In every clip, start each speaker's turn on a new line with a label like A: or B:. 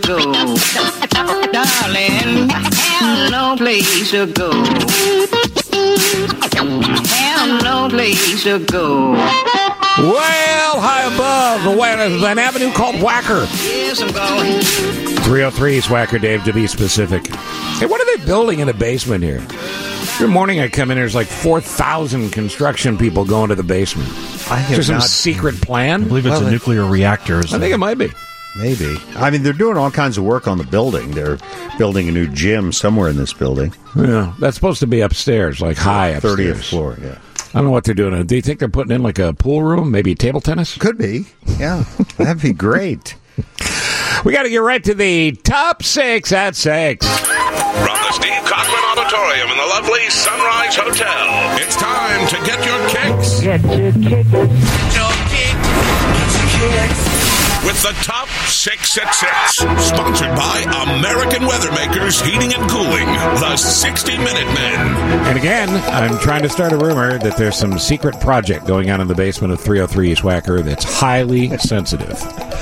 A: to go. Darling, have no place to go. Have no place to go.
B: Well, high above the an avenue called Wacker.
A: Yes, I'm going.
B: 303 is Wacker, Dave, to be specific. Hey, what are they building in the basement here? Every morning I come in, there's like 4,000 construction people going to the basement.
C: I
B: Is
C: have
B: there some
C: not-
B: secret plan?
D: I believe it's
C: Well,
D: a
C: it-
D: nuclear reactor.
B: I think it might be.
C: Maybe. I mean, they're doing all kinds of work on the building. They're building a new gym somewhere in this building.
B: Yeah, that's supposed to be upstairs, like high upstairs.
C: 30th floor, yeah.
B: I don't know what they're doing. Do you think they're putting in like a pool room, maybe table tennis?
C: Could be. Yeah. That'd be great.
B: We got to get right to the top six at six.
E: From the Steve Cochran Auditorium in the lovely Sunrise Hotel, it's time to get your kicks. Get your kicks. With the top six at six, sponsored by American Weathermakers Heating and Cooling, the 60 Minute Men.
B: And again, I'm trying to start a rumor that there's some secret project going on in the basement of 303 East Wacker that's highly sensitive.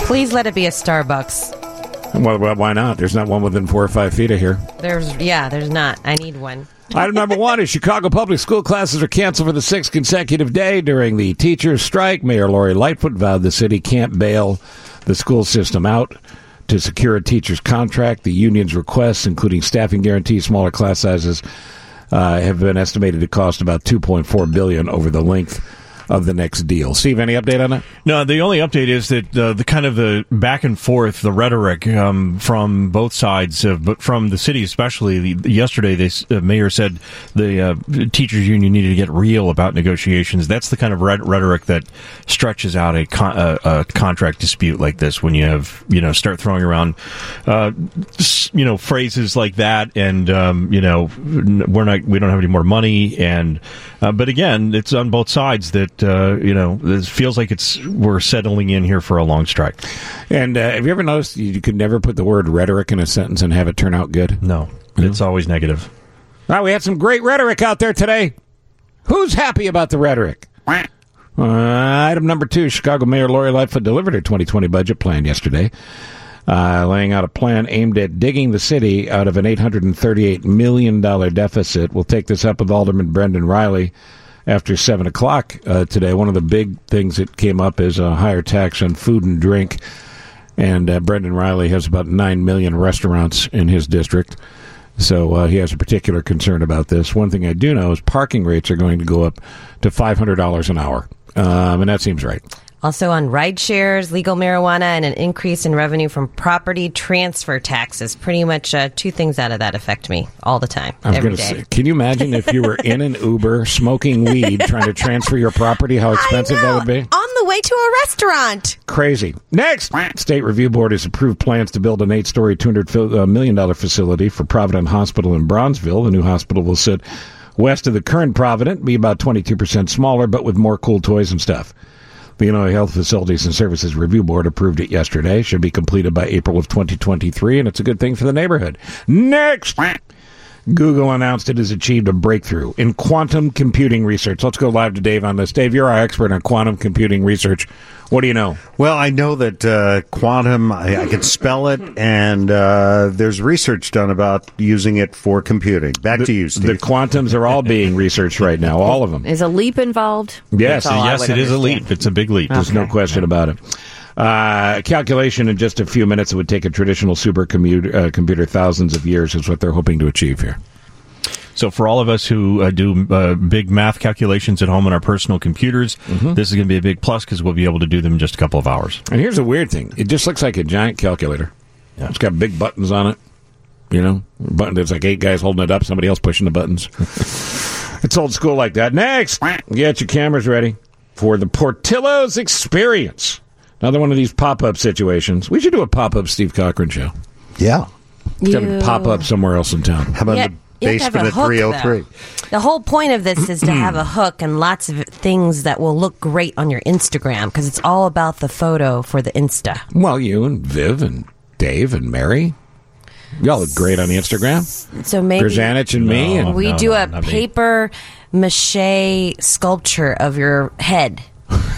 F: Please let it be a Starbucks.
B: Well, well, why not? There's not one within four or five feet of here.
F: There's yeah, there's not. I need one.
B: Item number one is Chicago public school classes are canceled for the sixth consecutive day during the teachers' strike. Mayor Lori Lightfoot vowed the city can't bail the school system out to secure a teacher's contract. The union's requests, including staffing guarantees, smaller class sizes, uh, have been estimated to cost about 2.4 billion over the length of the next deal. Steve, any update on that?
D: No, the only update is that uh, the kind of the back and forth, the rhetoric um, from both sides, but from the city especially. The, yesterday, the uh, mayor said the uh, teachers union needed to get real about negotiations. That's the kind of rhet- rhetoric that stretches out a, con- a, a contract dispute like this. When you have you know start throwing around uh, you know phrases like that, and um, you know we're not we don't have any more money, and uh, but again, it's on both sides that uh, you know it feels like it's we're settling in here for a long strike.
B: And uh, have you ever noticed you could never put the word rhetoric in a sentence and have it turn out good?
D: No, it's always negative.
B: Well, we had some great rhetoric out there today. Who's happy about the rhetoric? Uh, item number two Chicago Mayor Lori Lightfoot delivered her 2020 budget plan yesterday, uh, laying out a plan aimed at digging the city out of an $838 million deficit. We'll take this up with Alderman Brendan Reilly after 7 o'clock uh, today. One of the big things that came up is a higher tax on food and drink. And uh, Brendan Reilly has about 9 million restaurants in his district. So uh, he has a particular concern about this. One thing I do know is parking rates are going to go up to $500 an hour. Um, and that seems right.
F: Also on ride shares, legal marijuana, and an increase in revenue from property transfer taxes. Pretty much uh, two things out of that affect me all the time,
B: I'm
F: every
B: going to say, can you imagine if you were in an Uber smoking weed trying to transfer your property, how expensive that would be?
F: On the way to a restaurant.
B: Crazy. Next, State Review Board has approved plans to build an eight-story, two hundred uh, million dollar facility for Provident Hospital in Bronzeville. The new hospital will sit west of the current Provident, be about twenty-two percent smaller, but with more cool toys and stuff. The Illinois Health Facilities and Services Review Board approved it yesterday. Should be completed by April of 2023, and it's a good thing for the neighborhood. Next, Google announced it has achieved a breakthrough in quantum computing research. Let's go live to Dave on this. Dave, you're our expert on quantum computing research. What do you know?
C: Well, I know that uh, quantum, I, I can spell it, and uh, there's research done about using it for computing. Back to you,
B: The quantums are all being researched right now, all of them.
G: Is a leap involved?
B: Yes,
G: That's all I
D: yes, it is a leap. It's a big leap.
B: There's no question about it. Uh, calculation in just a few minutes. It would take a traditional supercomputer uh, computer thousands of years, is what they're hoping to achieve here.
D: So for all of us who uh, do uh, big math calculations at home on our personal computers, this is going to be a big plus because we'll be able to do them in just a couple of hours.
B: And here's a weird thing: it just looks like a giant calculator. It's got big buttons on it. You know, button. There's like eight guys holding it up, somebody else pushing the buttons. it's old school like that. Next, get your cameras ready for the Portillo's Experience. Another one of these pop-up situations. We should do a pop-up Steve Cochran show.
C: yeah.
B: It's to pop up somewhere else in town.
C: How about
F: Yeah,
C: the
F: you have to have
C: basement
F: a
C: at
F: hook,
C: 303?
F: though. Oh the whole point of this is to have a hook and lots of things that will look great on your Instagram because it's all about the photo for the Insta.
B: Well, you and Viv and Dave and Mary, y'all look great on the Instagram.
F: So maybe
B: Grzanich and me,
D: No.
B: and
F: we
D: no,
F: do
D: no,
F: a
D: not me.
F: paper mache sculpture of your head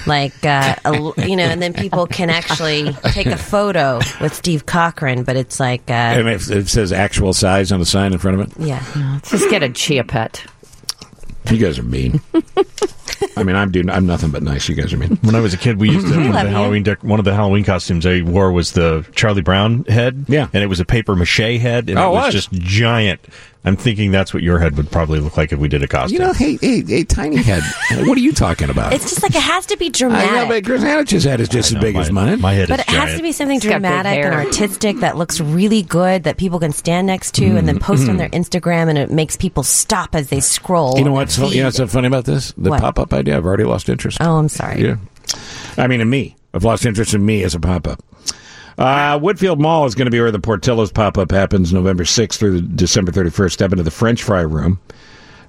F: like uh, a, you know, and then people can actually take a photo with Steve Cochran, but it's like uh,
B: And it, it says actual size on the sign in front of it.
F: yeah.
G: Let's just get a chia pet.
B: You guys are mean. I mean, I'm doing. I'm nothing but nice. You guys are mean.
D: When I was a kid, we used to one of
F: love
D: the
F: you.
D: Halloween dec- one of the Halloween costumes I wore was the Charlie Brown head.
B: Yeah.
D: and it was a paper mache head, and
B: Oh,
D: it
B: it
D: was,
B: was?
D: just giant. I'm thinking that's what your head would probably look like if we did a costume.
B: You know, hey, hey, hey, tiny head. what are you talking about?
F: It's just like it has to be
B: I know,
F: dramatic.
B: but Chris Hanich's head is just
D: I
B: as
D: know,
B: big
D: my,
B: as mine.
D: My head
F: But
D: is
F: it has to be something
G: It's got big
F: dramatic and artistic that looks really good that people can stand next to and then post on their Instagram and it makes people stop as they scroll.
B: Mm-hmm. you know
F: on
B: what's
F: their
B: fu- you know what's so funny about this? The pop up idea. I've already lost interest.
F: Oh, I'm sorry.
B: Yeah. I mean, in me. I've lost interest in me as a pop up. Uh, Woodfield Mall is going to be where the Portillo's pop up happens November 6th through December 31st. Step into the French fry room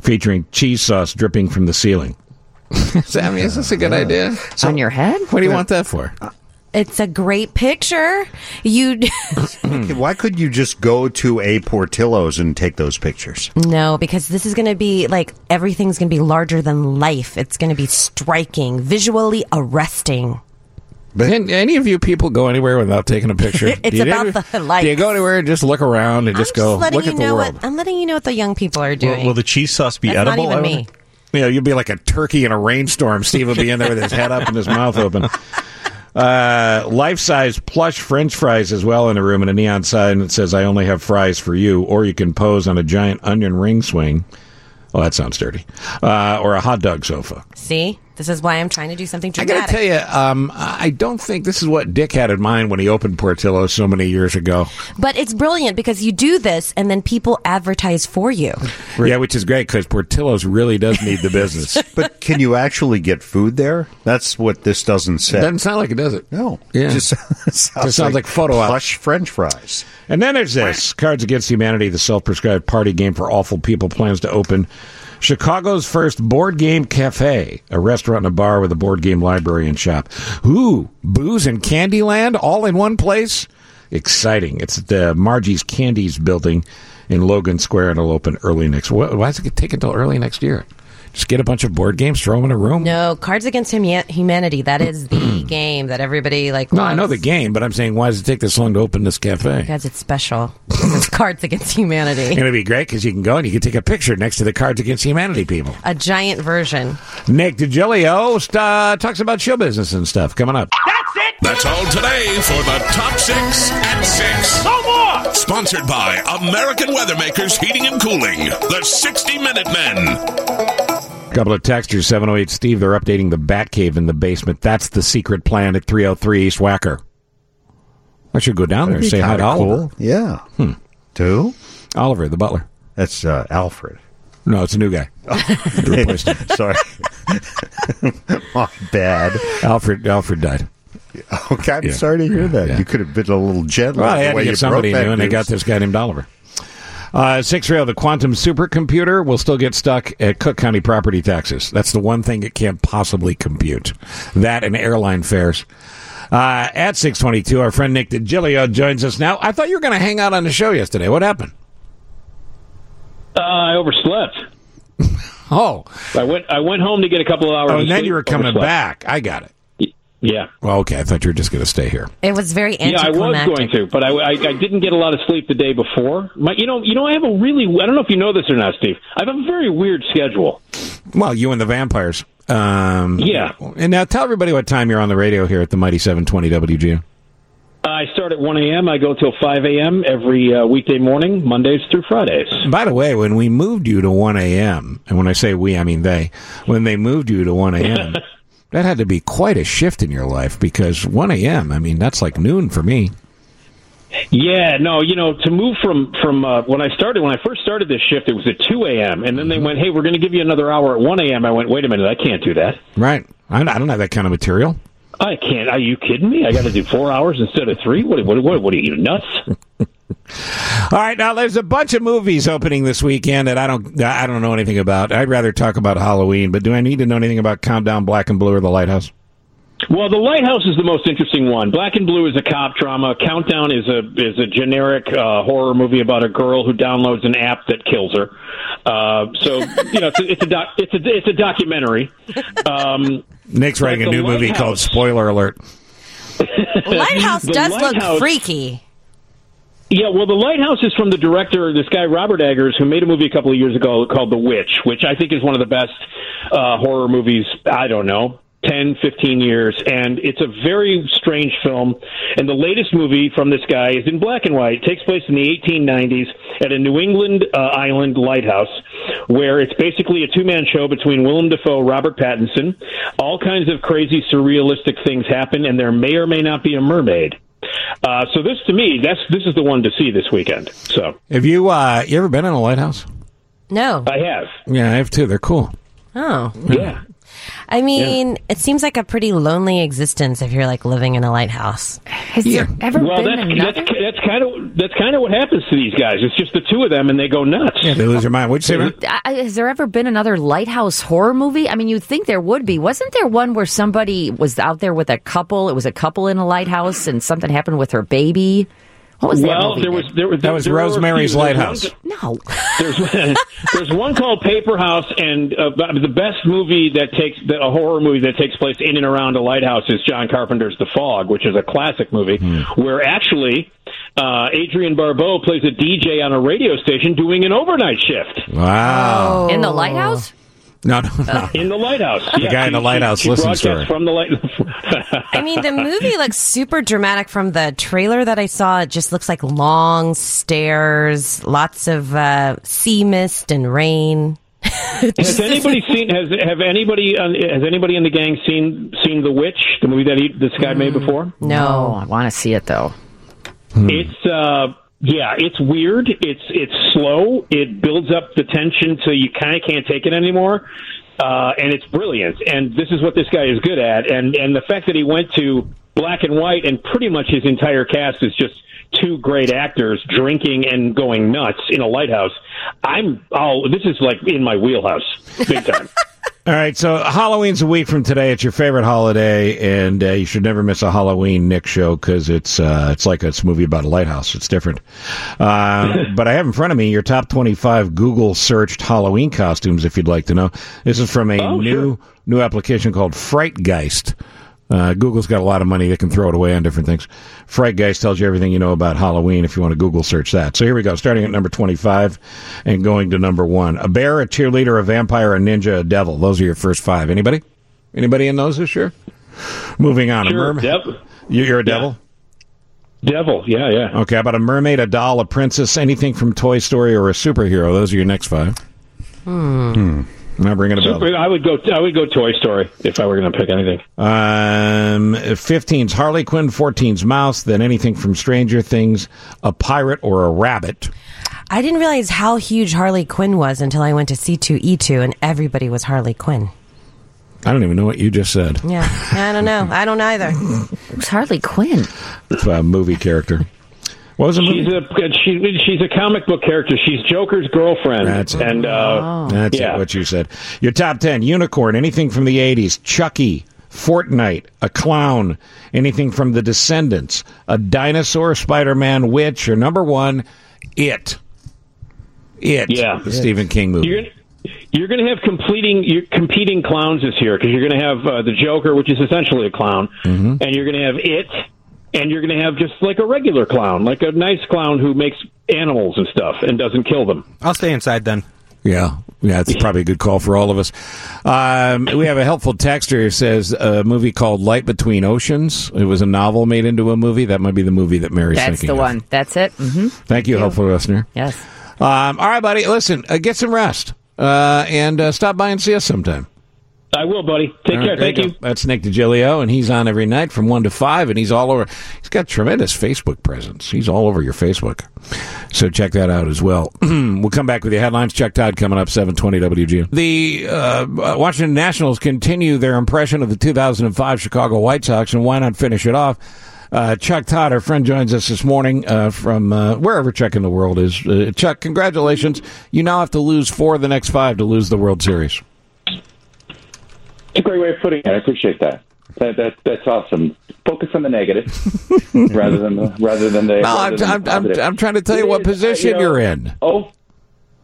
B: featuring cheese sauce dripping from the ceiling. Sammy, is this a good idea?
G: On your head?
B: What do you want that for?
F: It's a great picture. You
C: Why could you just go to a Portillo's and take those pictures?
F: no, because this is going to be like everything's going to be larger than life. It's going to be striking, visually arresting.
B: Can any of you people go anywhere without taking a picture?
F: It's
B: you
F: about
B: ever-
F: the likes.
B: Do you go anywhere and just look around and just
F: I'm
B: go
F: just
B: look
F: you
B: at the
F: know
B: world?
F: what I'm letting you know what the young people are doing.
D: Will, will the cheese sauce be
F: That's
D: edible?
F: not even me.
B: You know, you'd be like a turkey in a rainstorm. Steve would be in there with his head up and his mouth open. Uh, life-size plush French fries as well in a room and a neon sign that says "I only have fries for you," or you can pose on a giant onion ring swing. Oh, that sounds dirty. Uh, or a hot dog sofa.
F: See, this is why I'm trying to do something
B: I got to tell you, um, I don't think this is what Dick had in mind when he opened Portillo so many years ago.
F: But it's brilliant because you do this and then people advertise for you.
B: Yeah, which is great because Portillo's really does need the business.
C: But can you actually get food there? That's what this doesn't say.
B: Doesn't sound like it, does it?
C: no,
B: Yeah.
C: just sounds,
B: sounds like photo op.
C: plush French fries.
B: And then there's this Cards Against Humanity, the self prescribed party game for awful people, plans to open Chicago's first board game cafe, a restaurant and a bar with a board game library and shop. Ooh, booze and Candyland all in one place? Exciting. It's at the Margie's Candies building in Logan Square and it'll open early next Why does it take until early next year? Just get a bunch of board games, throw them in a room?
F: No, Cards Against Huma- Humanity. That is the game that everybody like.
B: No, I know the game, but I'm saying, why does it take this long to open this cafe?
F: Because it's special. it's Cards Against Humanity.
B: And it'd be great because you can go and you can take a picture next to the Cards Against Humanity people.
F: A giant version.
B: Nick DiGilio uh, talks about show business and stuff coming up.
E: That's it. That's all today for the Top 6 at 6. No more! Sponsored by American Weathermakers Heating and Cooling, the 60 Minute Men.
B: Couple of textures 708 Steve. They're updating the Batcave in the basement. That's the secret plan at 303 East Wacker. I should go down there and say hi to Oliver.
C: cool. Yeah.
B: Hmm.
C: Two?
B: Oliver, the butler.
C: That's uh, Alfred.
B: No, it's a new guy. Him.
C: Sorry. My bad.
B: Alfred, Alfred died.
C: Okay, I'm
B: Yeah.
C: sorry to hear that.
B: Yeah.
C: You could have been a little gentler.
B: Well,
C: the
B: had
C: way
B: to
C: you
B: get somebody new, and they got this guy named Oliver. Uh, six rail, the quantum supercomputer will still get stuck at Cook County property taxes. That's the one thing it can't possibly compute. That and airline fares. Uh, at 622, our friend Nick DiGilio joins us now. I thought you were going to hang out on the show yesterday. What happened?
H: Uh, I overslept.
B: Oh,
H: I went. I went home to get a couple of hours.
B: oh
H: of
B: and then you were coming
H: overslept.
B: back. I got it.
H: Yeah,
B: Well, okay. I thought you were just going to stay here.
F: It was very
H: yeah, I was going to, but I, I, I didn't get a lot of sleep the day before. My, you know, you know, I have a really. I don't know if you know this or not, Steve. I have a very weird schedule.
B: Well, you and the vampires. Um,
H: Yeah.
B: And now tell everybody what time you're on the radio here at the Mighty 720 WGN.
H: I start at 1 a.m. I go till 5 a.m. every uh, weekday morning, Mondays through Fridays.
B: By the way, when we moved you to 1 a.m., and when I say we, I mean they, when they moved you to 1 a.m., that had to be quite a shift in your life because 1 a.m., I mean, that's like noon for me.
H: Yeah, no, you know, to move from from uh, when I started when I first started this shift, it was at 2 a.m. and then they went, "Hey, we're going to give you another hour at 1 a.m." I went, "Wait a minute, I can't do that.
B: Right. I, I don't have that kind of material.
H: I can't. Are you kidding me? I got to do four hours instead of three. What? What? What? What are you nuts?"
B: All right, now there's a bunch of movies opening this weekend that I don't I don't know anything about. I'd rather talk about Halloween, but do I need to know anything about Countdown Black and Blue or The Lighthouse?
H: Well, The Lighthouse is the most interesting one. Black and Blue is a cop drama. Countdown is a is a generic uh, horror movie about a girl who downloads an app that kills her. Uh, so you know, it's a, it's a doc, it's a it's a documentary. Um,
B: Nick's writing a
H: the
B: new movie called Spoiler Alert.
F: Lighthouse does
H: Lighthouse-
F: look freaky.
H: Yeah, well, The Lighthouse is from the director, this guy Robert Eggers, who made a movie a couple of years ago called The Witch, which I think is one of the best uh, horror movies. I don't know. 10, 15 years, and it's a very strange film. And the latest movie from this guy is in black and white. It takes place in the 1890s at a New England uh, island lighthouse, where it's basically a two-man show between Willem Dafoe, Robert Pattinson. All kinds of crazy, surrealistic things happen, and there may or may not be a mermaid. Uh, so this, to me, that's this is the one to see this weekend. So
B: Have you uh, you ever been in a lighthouse?
F: No.
H: I have,
B: Yeah, I have too. They're cool.
F: Oh.
H: yeah.
F: I mean, it seems like a pretty lonely existence if you're like living in a lighthouse.
G: Has there ever
H: Well,
G: been
H: that's
G: another?
H: that's that's kind of that's kind of what happens to these guys. It's just the two of them, and they go nuts.
B: Yeah, they lose their mind. What'd you say, man?
G: I- has there ever been another lighthouse horror movie? I mean, you'd think there would be. Wasn't there one where somebody was out there with a couple? It was a couple in a lighthouse, and something happened with her baby. What was that
H: Well,
G: movie?
H: there was
G: then?
H: there was
B: That was
H: there
B: Rosemary's Lighthouse.
G: no.
H: There's there's one called Paper House, and uh, the best movie that takes the, a horror movie that takes place in and around a lighthouse is John Carpenter's The Fog, which is a classic movie where actually uh, Adrienne Barbeau plays a DJ on a radio station doing an overnight shift
B: Wow.
G: in the lighthouse?
B: No, no, no.
H: in the lighthouse. The
B: guy in the lighthouse
H: she, she
B: listens to her.
H: from the light.
F: I mean, the movie looks super dramatic from the trailer that I saw. It just looks like long stairs, lots of uh, sea mist and rain.
H: Has anybody seen? Has have anybody? Uh, has anybody in the gang seen seen The Witch, the movie that he, this guy made before?
F: No.
G: I want to see it though.
H: It's uh yeah, it's weird. It's it's slow. It builds up the tension so you kind of can't take it anymore. Uh, and it's brilliant. And this is what this guy is good at. And and the fact that he went to black and white and pretty much his entire cast is just two great actors drinking and going nuts in a lighthouse. I'm oh this is like in my wheelhouse big time.
B: All right, so Halloween's a week from today. It's your favorite holiday, and uh, you should never miss a Halloween Nick show because it's uh, it's like it's a movie about a lighthouse. It's different. Uh, but I have in front of me your top twenty-five Google searched Halloween costumes. If you'd like to know, this is from a
H: Oh,
B: new new application called Frightgeist. Uh, Google's got a lot of money; they can throw it away on different things. Frightgeist tells you everything you know about Halloween if you want to Google search that. So here we go, starting at number twenty-five and going to number one: a bear, a cheerleader, a vampire, a ninja, a devil. Those are your first five. Anybody? Anybody in those this year? Moving on, a
H: Sure,
B: mermaid.
H: Dev-
B: You- You're a devil.
H: Devil, yeah, yeah.
B: Okay, about a mermaid, a doll, a princess, anything from Toy Story, or a superhero? Those are your next five. Hmm. Not ringing a bell.
H: I would go. I would go Toy Story if I were going to pick anything.
B: Um, 15's Harley Quinn, 14's Mouse, then anything from Stranger Things, a pirate or a rabbit.
F: I didn't realize how huge Harley Quinn was until I went to C2E2 and everybody was Harley Quinn.
B: I don't even know what you just said.
F: Yeah, I don't know. I don't either.
G: Who's Harley Quinn?
B: It's a movie character. What was the movie?
H: She's a she, she's a comic book character. She's Joker's girlfriend,
B: That's it.
H: and uh,
B: That's
H: yeah.
B: it, what you said. Your top 10 Unicorn, anything from the 80s, Chucky, Fortnite, a clown, anything from The Descendants, a dinosaur, Spider Man, witch, or number one, It. It.
H: Yeah.
B: The Stephen King movie.
H: you're gonna, you're going to have completing you're competing clowns this year because you're going to have uh, the Joker, which is essentially a clown,
B: Mm-hmm.
H: and you're going to have it, and you're going to have just like a regular clown, like a nice clown who makes animals and stuff and doesn't kill them.
I: I'll stay inside then.
B: Yeah, yeah, it's probably a good call for all of us. Um, we have a helpful texter who says a movie called Light Between Oceans. It was a novel made into a movie. That might be the movie that Mary's
G: That's
B: thinking
G: the
B: of.
G: one. That's it. hmm
B: Thank you, helpful listener.
G: Yes.
B: Um, all right, buddy. Listen, uh, get some rest uh, and uh, stop by and see us sometime.
H: I will, buddy. Take
B: All
H: care.
B: right,
H: Thank
B: go.
H: you.
B: That's Nick DiGilio, and he's on every night from 1 to 5, and he's all over. He's got tremendous Facebook presence. He's all over your Facebook. So check that out as well. we'll come back with the headlines. Chuck Todd coming up, 720 WG. The uh, Washington Nationals continue their impression of the 2005 Chicago White Sox, and why not finish it off? Uh, Chuck Todd, our friend, joins us this morning uh, from uh, wherever Chuck in the world is. Uh, Chuck, congratulations. You now have to lose four of the next five to lose the World Series.
J: It's a great way of putting it. I appreciate that.
I: That, that that's awesome. Focus on the negative rather than the rather than the.
B: No,
I: rather
B: I'm,
I: than
B: I'm, I'm,
I: positive.
B: I'm trying to tell you
I: It
B: what
I: is,
B: position
I: you know,
B: you're in.
I: Oh,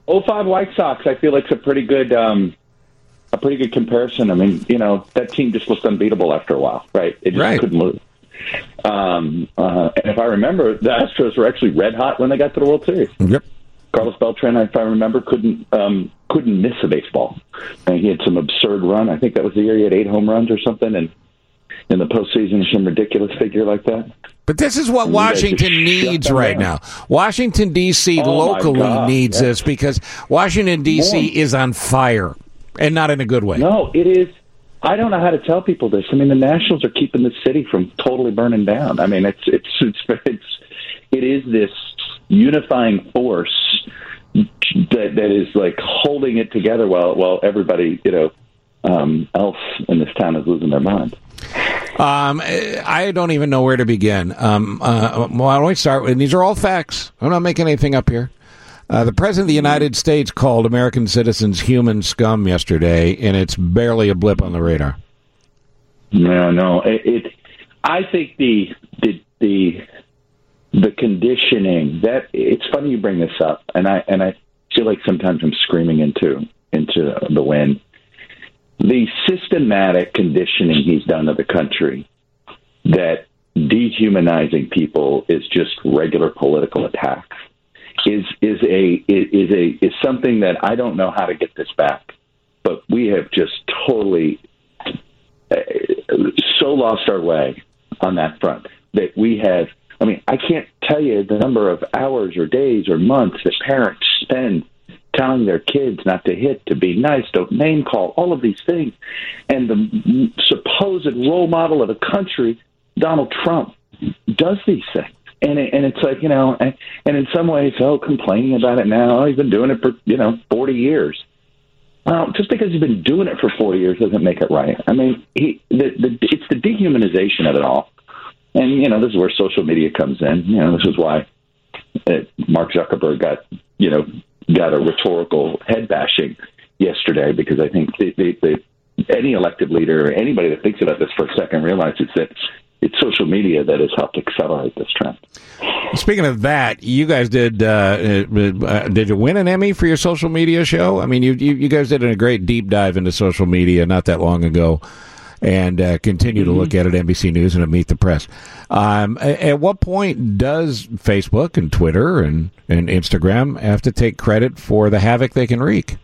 I: 05 White Sox, I feel like it's a pretty good, um, a pretty good comparison. I mean, you know, that team just looked unbeatable after a while, right? It just
B: Right.
I: couldn't lose. Um, uh, and if I remember, the Astros were actually red hot when they got to the World Series.
B: Yep.
I: Carlos Beltran, if I remember, couldn't um, couldn't miss a baseball. And he had some absurd run. I think that was the year he had eight home runs or something, and in the postseason, some ridiculous figure like that.
B: But this is what Washington needs right
I: down.
B: now. Washington D.C.
I: Oh,
B: locally needs
I: yeah.
B: this because Washington D.C. Is on fire, and not in a good way.
I: No, it is. I don't know how to tell people this. I mean, the Nationals are keeping the city from totally burning down. I mean, it's it's it's it's it is this unifying force that that is like holding it together while while everybody you know um, else in this town is losing their mind.
B: Um, I don't even know where to begin. Um, uh, why don't we start? with These are all facts. I'm not making anything up here. Uh, the president of the United States called American citizens human scum yesterday, and it's barely a blip on the radar.
I: No, no. It, it I think the the the the conditioning that it's funny you bring this up, and I and I feel like sometimes I'm screaming into into the wind. The systematic conditioning he's done to the country that dehumanizing people is just regular political attacks is is a is a is something that I don't know how to get this back, but we have just totally uh, so lost our way on that front that we have. I mean, I can't tell you the number of hours or days or months that parents spend telling their kids not to hit, to be nice, don't name call, all of these things. And the supposed role model of a country, Donald Trump, does these things. And it, and it's like you know, and, and in some ways, oh, complaining about it now. Oh, he's been doing it for you know forty years. Well, just because he's been doing it for 40 years doesn't make it right. I mean, he, the, the, it's the dehumanization of it all. And, you know, this is where social media comes in. You know, this is why uh, Mark Zuckerberg got, you know, got a rhetorical head bashing yesterday because I think they, they, they, any elected leader or anybody that thinks about this for a second realizes that it's social media that has helped accelerate this trend.
B: Speaking of that, you guys did. Uh, uh, did you win an Emmy for your social media show? I mean, you, you you guys did a great deep dive into social media not that long ago, and uh, continue to look at it. NBC News and at Meet the Press. Um, at what point does Facebook and Twitter and and Instagram have to take credit for the havoc they can wreak?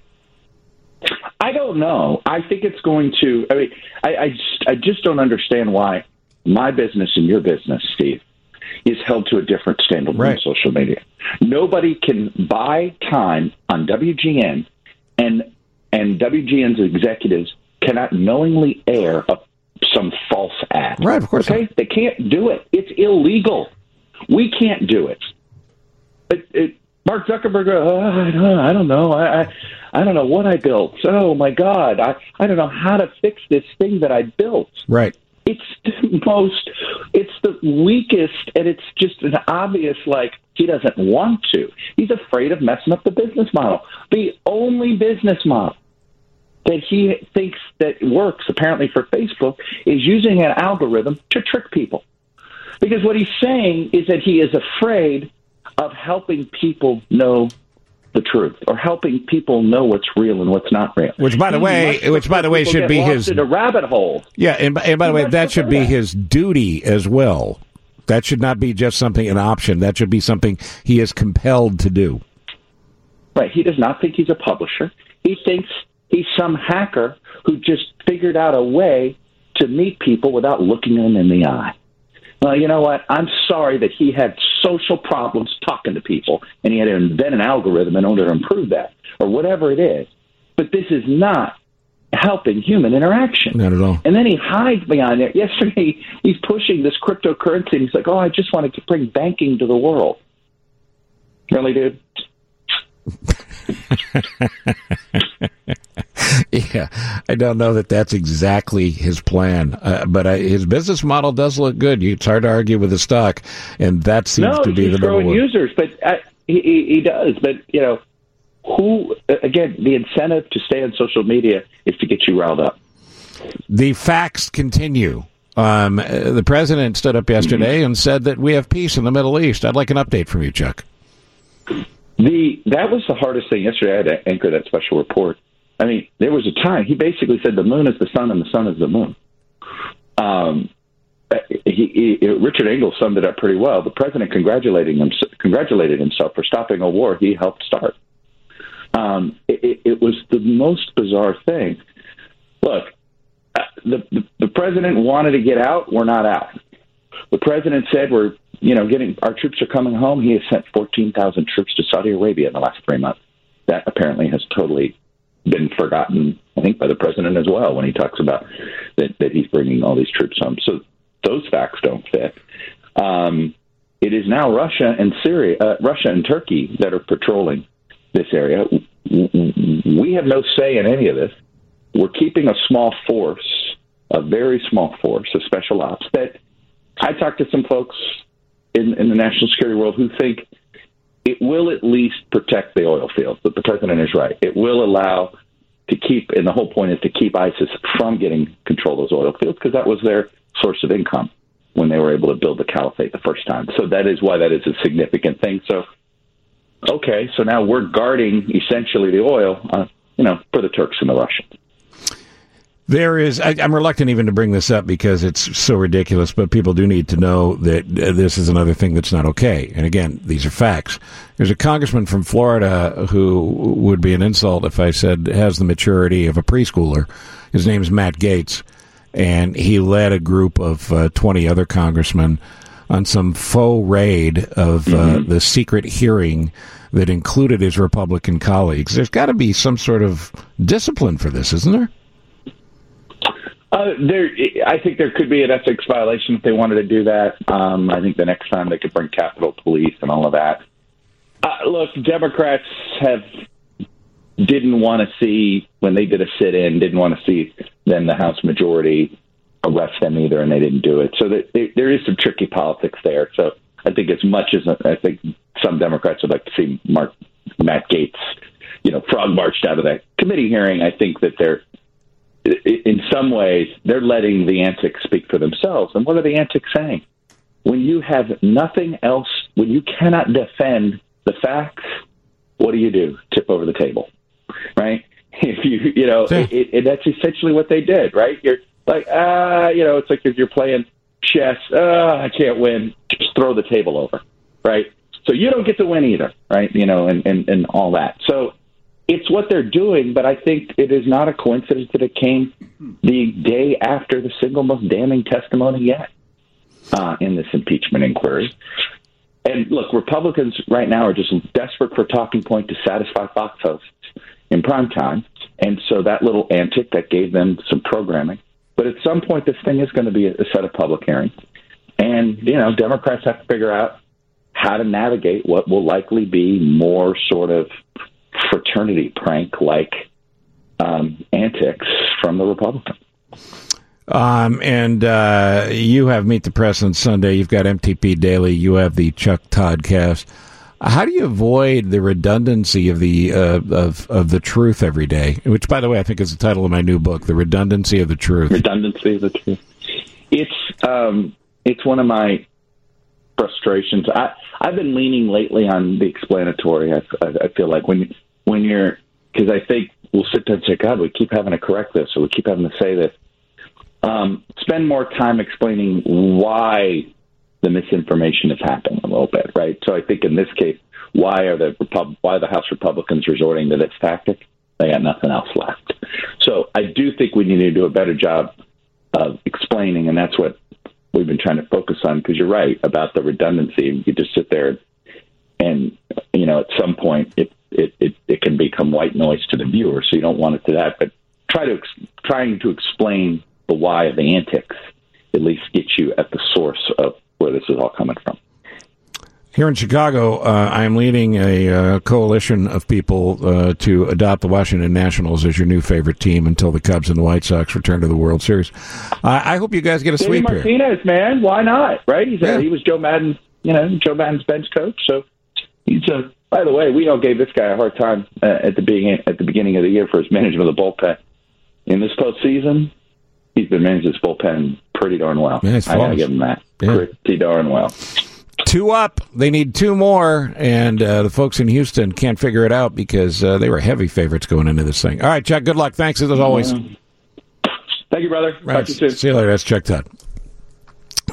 I: I don't know. I think it's going to. I mean, I, I just, I just don't understand why my business and your business, Steve, is held to a different standard
B: Right.
I: than social media. Nobody can buy time on WGN, and and WGN's executives cannot knowingly air a, some false ad.
B: Right, of course
I: Okay, they can't do it. It's illegal. We can't do it. It, it, Mark Zuckerberg, uh, I, don't, I don't know. I, I I don't know what I built. Oh my God, I I don't know how to fix this thing that I built.
B: Right.
I: It's the most, it's the weakest, and it's just an obvious like he doesn't want to. He's afraid of messing up the business model. The only business model that he thinks that works apparently for Facebook is using an algorithm to trick people. Because what he's saying is that he is afraid of helping people know the truth or helping people know what's real and what's not real.
B: Which, by the
I: He
B: way, which by the way should be his
I: into rabbit holes.
B: Yeah, and, by- and by the
I: He
B: way, that should be
I: that.
B: his duty as well. That should not be just something an option. That should be something he is compelled to do.
I: Right. He does not think he's a publisher. He thinks he's some hacker who just figured out a way to meet people without looking them in the eye. Well, you know what? I'm sorry that he had social problems talking to people and he had to invent an algorithm in order to improve that or whatever it is. But this is not helping human interaction.
B: Not at all.
I: And then he hides behind it. Yesterday, he's pushing this cryptocurrency and he's like, oh, I just wanted to bring banking to the world. Really, dude?
B: Yeah, I don't know that that's exactly his plan, uh, but I, his business model does look good. It's hard to argue with the stock, and that seems
I: no,
B: to be the number
I: growing
B: one.
I: users, but uh, he, he, he does. But you know, who again? The incentive to stay on social media is to get you riled up.
B: The facts continue. Um, uh, the president stood up yesterday and said that we have peace in the Middle East. I'd like an update from you, Chuck.
I: The that was the hardest thing yesterday. I had to anchor that special report. I mean, there was a time he basically said the moon is the sun and the sun is the moon. Um, he, he, Richard Engel summed it up pretty well. The president congratulating him, congratulated himself for stopping a war he helped start. Um, it, it was the most bizarre thing. Look, uh, the, the the president wanted to get out. We're not out. The president said we're you know getting our troops are coming home. He has sent fourteen thousand troops to Saudi Arabia in the last three months. That apparently has totally been forgotten. I think by the president as well when he talks about that, that he's bringing all these troops home. So those facts don't fit. Um, it is now Russia and Syria, uh, Russia and Turkey that are patrolling this area. We have no say in any of this. We're keeping a small force, a very small force of special ops that I talked to some folks in, in the national security world who think it will at least protect the oil fields. But the president is right. It will allow to keep, and the whole point is to keep ISIS from getting control of those oil fields because that was their source of income when they were able to build the caliphate the first time. So that is why that is a significant thing. So, okay, so now we're guarding essentially the oil, uh, you know, for the Turks and the Russians.
B: There is, I, am reluctant even to bring this up because it's so ridiculous, but people do need to know that uh, this is another thing that's not okay. And again, these are facts. There's a congressman from Florida who would be an insult if I said has the maturity of a preschooler. His name's Matt Gaetz, and he led a group of uh, 20 other congressmen on some faux raid of uh, mm-hmm. the secret hearing that included his Republican colleagues. There's got to be some sort of discipline for this, isn't there?
I: Uh, there, I think there could be an ethics violation if they wanted to do that. Um, I think the next time they could bring Capitol Police and all of that. Uh, look, Democrats have didn't want to see when they did a sit-in, didn't want to see then the House majority arrest them either, and they didn't do it. So there is some tricky politics there. So I think as much as I think some Democrats would like to see Mark Matt Gaetz, you know, frog marched out of that committee hearing, I think that they're in some ways, they're letting the antics speak for themselves. And what are the antics saying? When you have nothing else, when you cannot defend the facts, what do you do? Tip over the table, right? If you, you know, it, it, it, that's essentially what they did, right? You're like, ah, uh, you know, it's like if you're playing chess, ah, I can't win, just throw the table over, right? So you don't get to win either, right? You know, and, and, and all that. So it's what they're doing, but I think it is not a coincidence that it came the day after the single most damning testimony yet uh, in this impeachment inquiry. And look, Republicans right now are just desperate for a talking point to satisfy Fox hosts in prime time. And so that little antic that gave them some programming. But at some point, this thing is going to be a set of public hearings. And, you know, Democrats have to figure out how to navigate what will likely be more sort of fraternity prank like um, antics from the Republicans.
B: Um, and uh, you have Meet the Press on Sunday. You've got MTP Daily. You have the Chuck Todd cast. How do you avoid the redundancy of the uh, of of the truth every day? Which, by the way, I think is the title of my new book, "The Redundancy of the Truth."
I: Redundancy of the truth. It's um, it's one of my frustrations. I I've been leaning lately on the explanatory. I, I, I feel like when when you're because I think we'll sit there and say, God, we keep having to correct this or we keep having to say this. Um, spend more time explaining why the misinformation is happening a little bit, right? So I think in this case, why are the Repub- why the House Republicans resorting to this tactic? They got nothing else left. So I do think we need to do a better job of explaining, and that's what we've been trying to focus on. Because you're right about the redundancy. You just sit there, and you know, at some point, it it, it, it can become white noise to the viewer. So you don't want it to that. But try to trying to explain the why of the antics at least get you at the source of where this is all coming from.
B: Here in Chicago, uh, I am leading a uh, coalition of people uh, to adopt the Washington Nationals as your new favorite team until the Cubs and the White Sox return to the World Series. I hope you guys get a
I: Davey
B: sweep
I: Martinez,
B: here.
I: Martinez, man, why not? Right? He's a, he was Joe Maddon, you know, Joe Maddon's bench coach, so he's a by the way, we all gave this guy a hard time uh, at the beginning at the beginning of the year for his management of the bullpen. In this postseason, he's been managing his bullpen pretty darn well.
B: Yeah,
I: I gotta give him that.
B: Yeah.
I: Pretty darn well.
B: Two up. They need two more, and uh, the folks in Houston can't figure it out because uh, they were heavy favorites going into this thing. All right, Chuck. Good luck. Thanks as always.
I: Thank you, brother.
B: Right.
I: Talk to you soon.
B: See you later. That's Chuck Todd.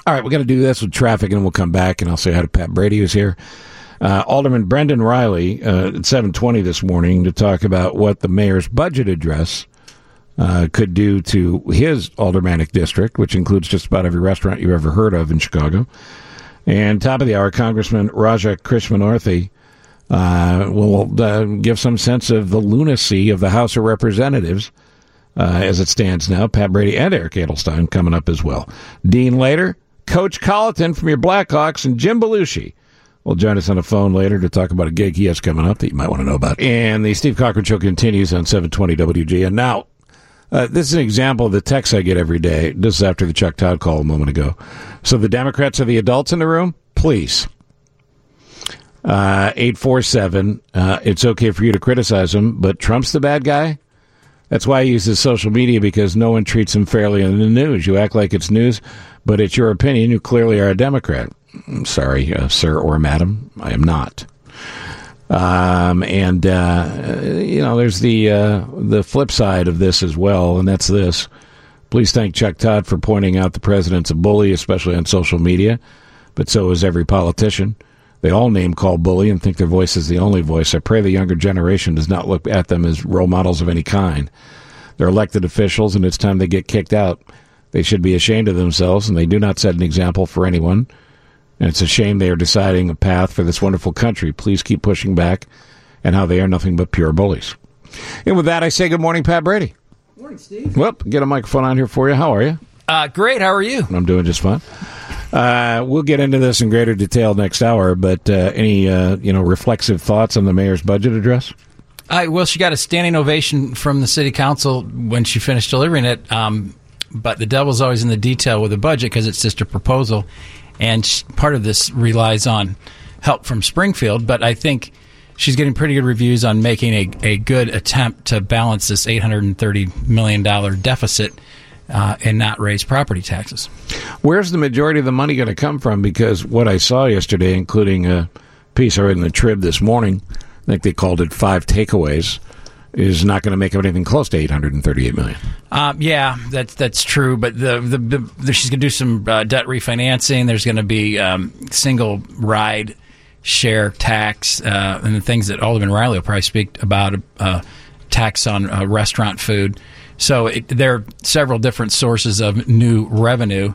B: All right, we're going to do this with traffic, and we'll come back, and I'll say hi to Pat Brady, who's here. Uh, Alderman Brendan Reilly uh, at seven twenty this morning to talk about what the mayor's budget address uh, could do to his aldermanic district, which includes just about every restaurant you've ever heard of in Chicago. And top of the hour, Congressman Raja Krishnamoorthi uh, will uh, give some sense of the lunacy of the House of Representatives uh, as it stands now. Pat Brady and Eric Edelstein coming up as well. Dean later, Coach Colliton from your Blackhawks, and Jim Belushi will join us on the phone later to talk about a gig he has coming up that you might want to know about. And the Steve Cochran Show continues on 720 WG. And now, uh, this is an example of the text I get every day. This is after the Chuck Todd call a moment ago. So the Democrats are the adults in the room? Please. Uh, 847. Uh, it's okay for you to criticize him, but Trump's the bad guy? That's why he uses social media because no one treats him fairly in the news. You act like it's news, but it's your opinion. You clearly are a Democrat. I'm sorry, uh, sir or madam. I am not. Um, and uh, you know, there's the uh, the flip side of this as well, and that's this. Please thank Chuck Todd for pointing out the president's a bully, especially on social media. But so is every politician. They all name call bully and think their voice is the only voice. I pray the younger generation does not look at them as role models of any kind. They're elected officials, and it's time they get kicked out. They should be ashamed of themselves, and they do not set an example for anyone. And it's a shame they are deciding a path for this wonderful country. Please keep pushing back, and how they are nothing but pure bullies. And with that, I say good morning, Pat Brady.
J: Morning, Steve.
B: Well, get a microphone on here for you. How are you?
J: Uh, great. How are you?
B: I'm doing just fine. Uh, we'll get into this in greater detail next hour, but uh, any uh, you know reflexive thoughts on the mayor's budget address?
J: I, well, she got a standing ovation from the city council when she finished delivering it. Um, but the devil's always in the detail with a budget because it's just a proposal, and part of this relies on help from Springfield. But I think she's getting pretty good reviews on making a, a good attempt to balance this eight hundred and thirty million dollar deficit uh, and not raise property taxes.
B: Where's the majority of the money going to come from? Because what I saw yesterday, including a piece I read in the Trib this morning, I think they called it five takeaways, is not going to make up anything close to 838 million.
J: Um, yeah, that's that's true. But the the, the, she's going to do some uh, debt refinancing. There's going to be um, single ride share tax uh, and the things that Alderman Reilly will probably speak about. Uh, tax on uh, restaurant food. So it, there are several different sources of new revenue.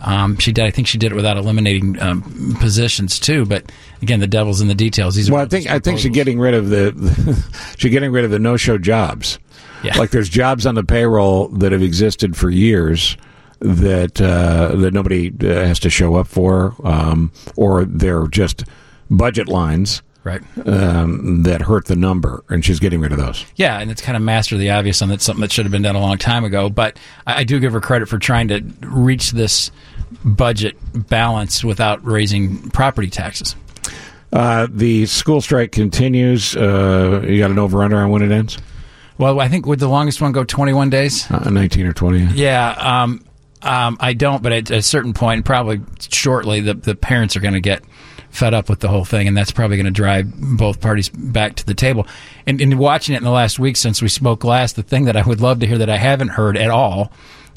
J: Um, she did. I think she did it without eliminating um, positions too. But again, the devil's in the details. These are
B: Well, I think I think she's getting rid of the she's getting rid of the no show jobs.
J: Yeah.
B: Like there's jobs on the payroll that have existed for years that uh, that nobody uh, has to show up for, um, or they're just budget lines
J: right.
B: um, that hurt the number, and she's getting rid of those.
J: Yeah, and it's kind of master the obvious on that's something that should have been done a long time ago. But I, I do give her credit for trying to reach this budget balance without raising property taxes.
B: Uh, the school strike continues. Uh, you got an over under on when it ends?
J: Well, I think would the longest one go 21 days?
B: Uh, 19 or 20.
J: Yeah, um, um, I don't, but at a certain point, probably shortly, the, the parents are going to get fed up with the whole thing, and that's probably going to drive both parties back to the table. And, and watching it in the last week since we spoke last, the thing that I would love to hear that I haven't heard at all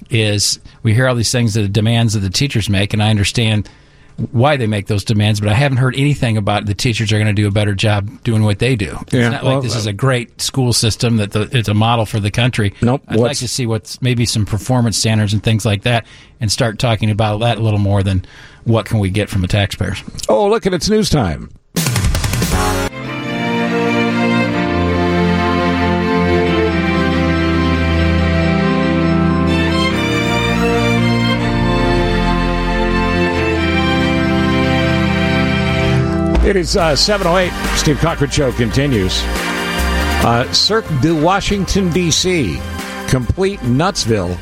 J: is we hear all these things that the demands that the teachers make, and I understand why they make those demands, but I haven't heard anything about the teachers are going to do a better job doing what they do. It's
B: Yeah,
J: not
B: well,
J: like this is uh, a great school system that the, it's a model for the country.
B: Nope,
J: I'd like to see what's maybe some performance standards and things like that, and start talking about that a little more than what can we get from the taxpayers.
B: Oh, look at it's news time. It is uh, 708. Steve Cochran Show continues. Uh, Cirque du Washington, D.C. Complete Nutsville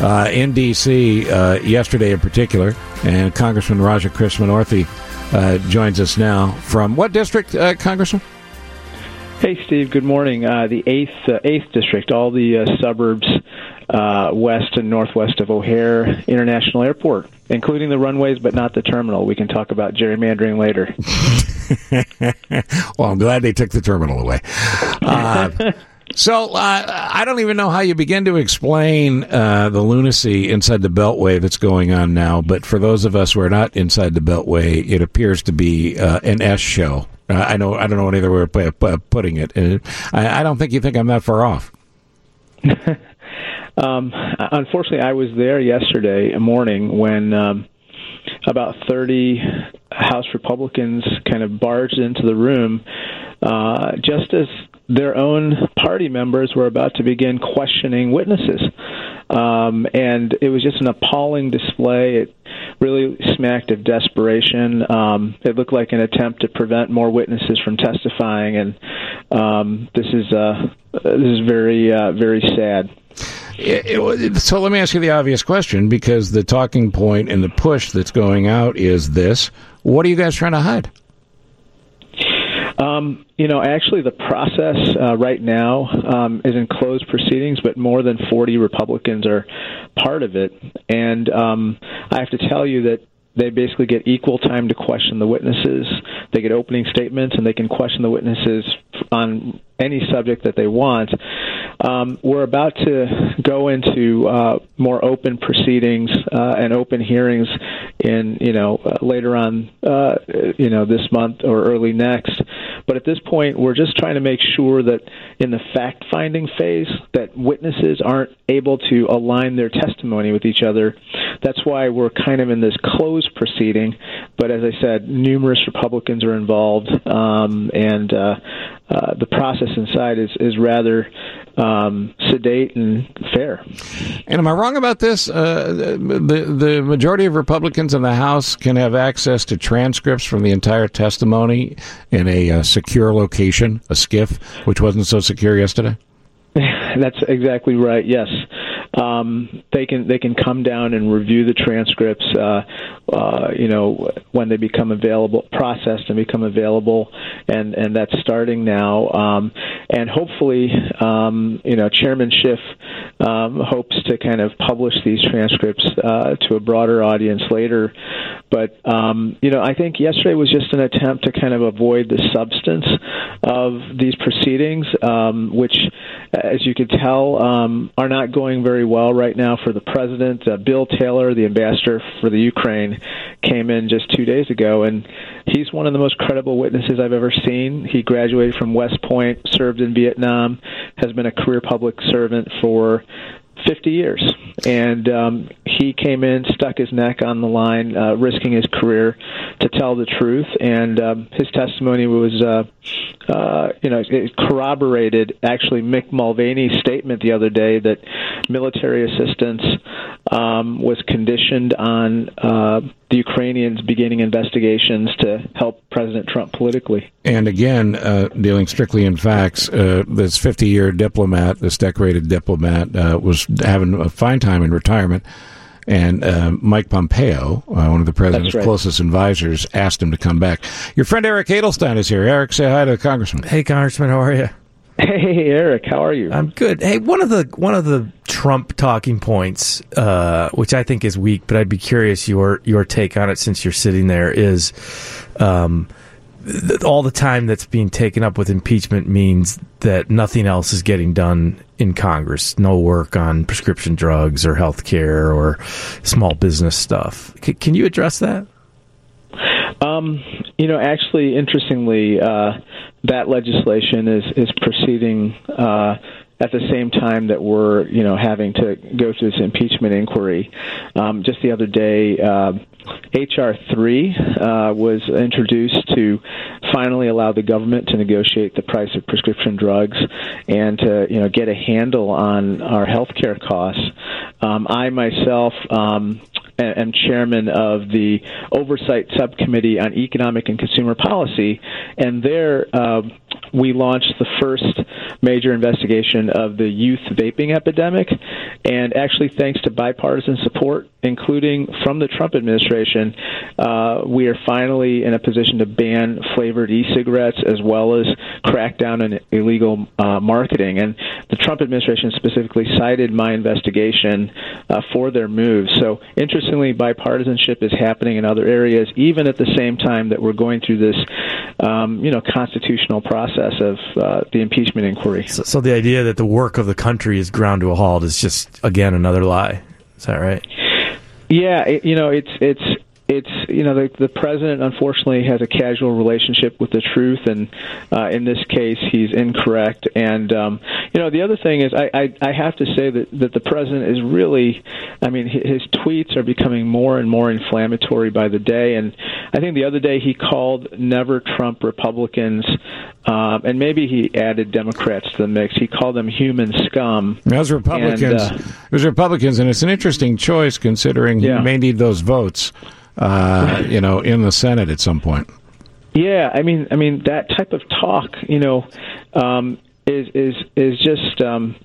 B: uh, in D.C. Uh, yesterday in particular. And Congressman Raja Krishnamoorthi uh, joins us now from what district, uh, Congressman?
K: Hey, Steve. Good morning. Uh, the eighth uh, eighth district, all the uh, suburbs uh, west and northwest of O'Hare International Airport, including the runways, but not the terminal. We can talk about gerrymandering later.
B: well, I'm glad they took the terminal away. So uh, I don't even know how you begin to explain uh, the lunacy inside the Beltway that's going on now. But for those of us who are not inside the Beltway, it appears to be uh, an S show. Uh, I know I don't know any other way of pu- pu- putting it. Uh, I, I don't think you think I'm that far off.
K: Um, unfortunately, I was there yesterday morning when um, about 30 House Republicans kind of barged into the room uh, just as their own party members were about to begin questioning witnesses. Um, and it was just an appalling display. It really smacked of desperation. Um, it looked like an attempt to prevent more witnesses from testifying, and um, this is uh, this is very uh, very sad.
B: It, it, so let me ask you the obvious question because the talking point and the push that's going out is this what are you guys trying to hide
K: um, you know, actually, the process uh, right now um, is in closed proceedings, but more than 40 Republicans are part of it. And um, I have to tell you that they basically get equal time to question the witnesses. They get opening statements, and they can question the witnesses on any subject that they want. Um, we're about to go into uh, more open proceedings uh, and open hearings in you know uh, later on uh, you know this month or early next. But at this point, we're just trying to make sure that in the fact finding phase that witnesses aren't able to align their testimony with each other. That's why we're kind of in this closed proceeding. But as I said, numerous Republicans are involved, um, and uh, uh, the process inside is is rather um, sedate and fair.
B: And am I wrong about this? Uh, the the majority of Republicans in the House can have access to transcripts from the entire testimony in a uh, secure location, a SCIF, which wasn't so secure yesterday.
K: That's exactly right. Yes, um, they can they can come down and review the transcripts. Uh, uh, you know when they become available, processed and become available, and and that's starting now. Um, and hopefully, um, you know, Chairman Schiff um, hopes to kind of publish these transcripts uh, to a broader audience later. But um, you know, I think yesterday was just an attempt to kind of avoid the substance of these proceedings, um, which, as you could tell, um, are not going very well right now for the president. Uh, Bill Taylor, the ambassador for the Ukraine, came in just two days ago, and he's one of the most credible witnesses I've ever seen. He graduated from West Point, served in Vietnam, has been a career public servant for 50 years. And um, he came in, stuck his neck on the line, uh, risking his career to tell the truth. And um, his testimony was, uh, uh, you know, it corroborated actually Mick Mulvaney's statement the other day that military assistance um, was conditioned on uh, the Ukrainians beginning investigations to help President Trump politically.
B: And again, uh, dealing strictly in facts, uh, this 50 year diplomat, this decorated diplomat, uh, was having a fine time in retirement. And uh, Mike Pompeo, uh, one of the president's
K: right.
B: closest advisors, asked him to come back. Your friend Eric Edelstein is here. Eric, say hi to the congressman.
L: Hey, Congressman, how are you?
K: Hey, Eric, how are you?
L: I'm good. Hey, one of the one of the Trump talking points, uh, which I think is weak, but I'd be curious your your take on it since you're sitting there. Is um, th- all the time that's being taken up with impeachment means that nothing else is getting done in Congress. No work on prescription drugs or health care or small business stuff. C- can you address that?
K: Um, you know, actually, interestingly, uh, that legislation is is proceeding uh, at the same time that we're you know having to go through this impeachment inquiry. Um, just the other day. Uh, HR three uh, was introduced to finally allow the government to negotiate the price of prescription drugs and to you know get a handle on our healthcare costs. Um, I myself um, am chairman of the Oversight Subcommittee on Economic and Consumer Policy, and there. Uh, we launched the first major investigation of the youth vaping epidemic, and actually, thanks to bipartisan support, including from the Trump administration, uh, we are finally in a position to ban flavored e-cigarettes as well as crack down on illegal uh, marketing. And the Trump administration specifically cited my investigation uh, for their move. So, interestingly, bipartisanship is happening in other areas, even at the same time that we're going through this, um, you know, constitutional process of uh, the impeachment inquiry.
L: So, so the idea that the work of the country is ground to a halt is just again another lie. Is that right?
K: Yeah, it, you know, it's it's it's you know the the president unfortunately has a casual relationship with the truth, and uh, in this case he's incorrect. And um, you know the other thing is I, I I have to say that that the president is really, I mean his tweets are becoming more and more inflammatory by the day. And I think the other day he called never Trump Republicans. Um, and maybe he added Democrats to the mix. He called them human scum.
B: As Republicans,
K: And, uh,
B: it was Republicans, and it's an interesting choice considering
K: Yeah.
B: he may need those votes, uh, you know, in the Senate at some point.
K: Yeah, I mean, I mean that type of talk, you know, um, is is is just um,